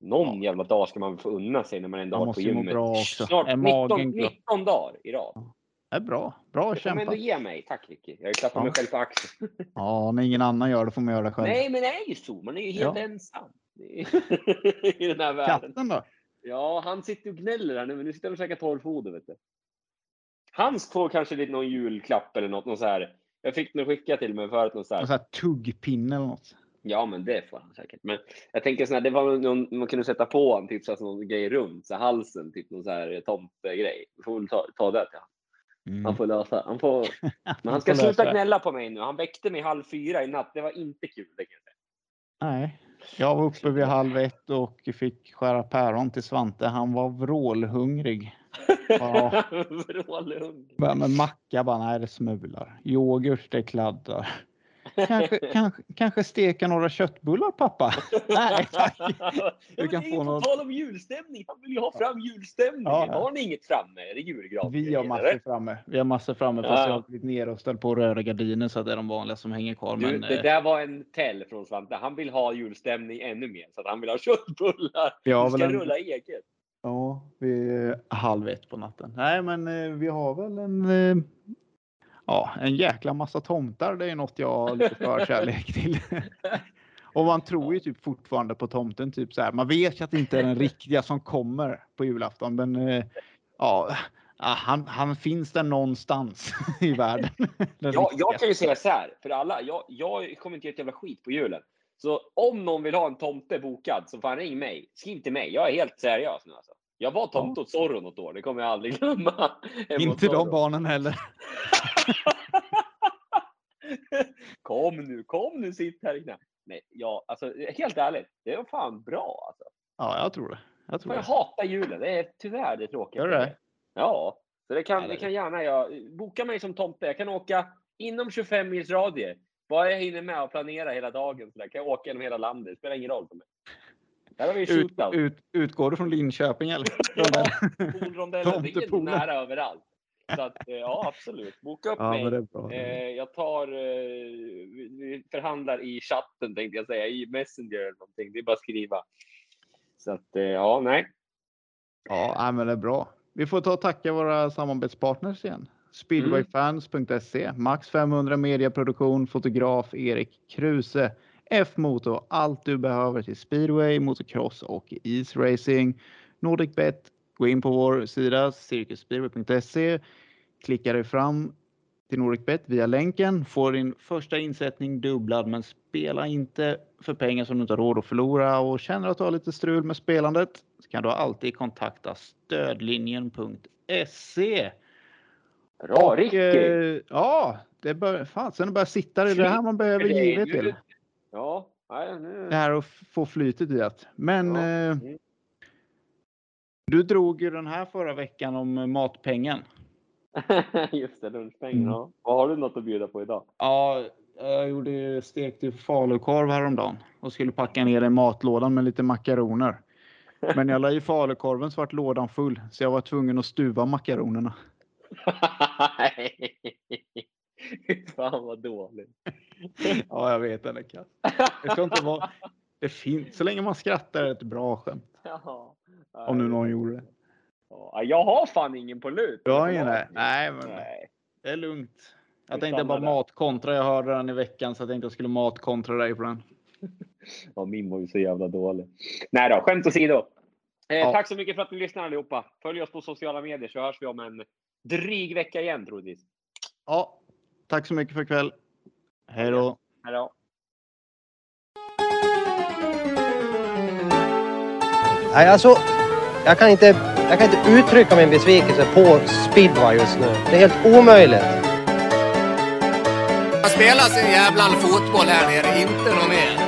Någon jävla dag ska man få unna sig när man ändå Man har på gymmet. bra också. Snart Är 19, magen glad? 19 dagar i rad. Det är bra. Bra Det får man ändå kämpat. ge mig. Tack Vicky. Jag klappar Ja. mig själv på axeln. <laughs> Ja, när ingen annan gör det får man göra det själv. Nej, men det är ju så. Man är ju helt Ja. ensam i <laughs> den här världen. Katten då? Ja, han sitter och gnäller här nu, men nu sitter han och käkar torrfoder, vet du. Han får kanske lite någon julklapp eller något, någon så här. Jag fick nog skicka till mig förut någon så här. En sån här tuggpinne eller något. Ja, men det får han säkert. Men jag tänker sån här, det var någon, man kunde sätta på honom, typ så här, någon grej runt så här, halsen, typ någon så här tomtegrej. Vi får väl ta, ta det till. Mm. Han får lösa. Han får, <laughs> men han ska sluta gnälla på mig nu. Han väckte mig halv fyra i natt. Det var inte kul. Det kan. Nej, jag var uppe vid halv ett och fick skära päron till Svante. Han var vrålhungrig. Ja. <laughs> Med macka, bara nej det smular. Yoghurt, det kladdar. Kanske, <laughs> kanske, kanske steka några köttbullar pappa? <laughs> Nej tack. Du kan få på någon- tal om julstämning. Han vill ju ha fram julstämningen. Ja, ja. Har ni inget framme? Är det julgran? Vi har massor framme. Vi har massor framme fast Ja. jag har blivit nerröstad på röda gardiner så att det är de vanliga som hänger kvar. Du, Men, det eh, där var en tell från Svante. Han vill ha julstämning ännu mer. Så att han vill ha köttbullar. Vi ska en- rulla eget. Ja, vi är halv ett på natten. Nej, men eh, vi har väl en, eh, ja, en jäkla massa tomtar. Det är något jag har lite förkärlek <laughs> till. Och man tror ju typ fortfarande på tomten. Typ så här. Man vet ju att det inte är den riktiga som kommer på julafton, men eh, ja, ja, han, han finns där någonstans <laughs> i världen. Den Ja, jag kan ju säga så här för alla. Jag, jag kommer inte ge ett jävla skit på julen. Så om någon vill ha en tomte bokad så fan ring mig. Skriv till mig. Jag är helt seriös nu alltså. Jag var tomte åt Zorro något år. Det kommer jag aldrig <laughs> glömma. Inte de barnen heller. <laughs> kom nu, kom nu, sitt här inne. Nej, ja, alltså helt ärligt. Det var fan bra alltså. Ja, jag tror det. Jag tror jag det. hatar julen. Det är tyvärr det tråkiga. Gör det? Ja, så det kan, det- kan gärna jag. Boka mig som tomte. Jag kan åka inom 25 mils radie. Bara jag hinner med att planera hela dagen. Så där. kan jag åka genom hela landet. Det spelar ingen roll för mig. Där har vi Ut, ut, utgår du från Linköping eller? <laughs> Ja, Polrondellen. Det är nära överallt. Så att, eh, ja, absolut. Boka upp Ja, mig. bra. Eh, jag tar, eh, vi förhandlar i chatten tänkte jag säga, i Messenger eller någonting. Det är bara att skriva. Så att, eh, ja, nej. Ja, men det är bra. Vi får ta och tacka våra samarbetspartners igen. Speedwayfans.se, Max 500 mediaproduktion, fotograf Erik Kruse, F-motor, allt du behöver till speedway, motocross och isracing. NordicBet, gå in på vår sida cirkusspeedway.se, klicka dig fram till NordicBet via länken, får din första insättning dubblad men spela inte för pengar som du inte har råd att förlora och känner att du har lite strul med spelandet så kan du alltid kontakta stödlinjen.se. Bra, Och, Ricky! eh, ja, det bör, fan, sen börjar sitta det är det här man behöver ju- till. Ja, nej, nu. Det här att få flytet i det. Men Ja, eh, mm. du drog ju den här förra veckan om eh, matpengen. <laughs> Just det, lunchpengen. Mm. Ja. Vad har du något att bjuda på idag? Ja, jag gjorde ju stekt i falukorv häromdagen och skulle packa ner i matlådan med lite makaroner. Men jag la i falukorven så vart lådan full så jag var tvungen att stuva makaronerna. <laughs> <laughs> <laughs> Fan vad dåligt. <laughs> Ja, jag vet den är kass. Jag tror inte vad det finns. Så länge man skrattar är det ett bra skämt. <laughs> Ja. Om nu någon gjorde det. Ja, jag har fan ingen på lut. Du har ingen? Nej, men Nej. det är lugnt. Jag Vi tänkte bara matkontra. Jag hörde den i veckan så jag tänkte jag skulle matkontra dig på den. Ja, min var ju så jävla dålig. Nej då, skämt åsido. Eh, Ja. Tack så mycket för att ni lyssnar allihopa. Följ oss på sociala medier så hörs vi om en dryg vecka igen troligtvis. Ja, tack så mycket för ikväll. Hej då. Hej då. Nej, alltså, jag kan, inte, jag kan inte uttrycka min besvikelse på speedway just nu. Det är helt omöjligt. Han spelar sin jävla fotboll här nere, inte något mer.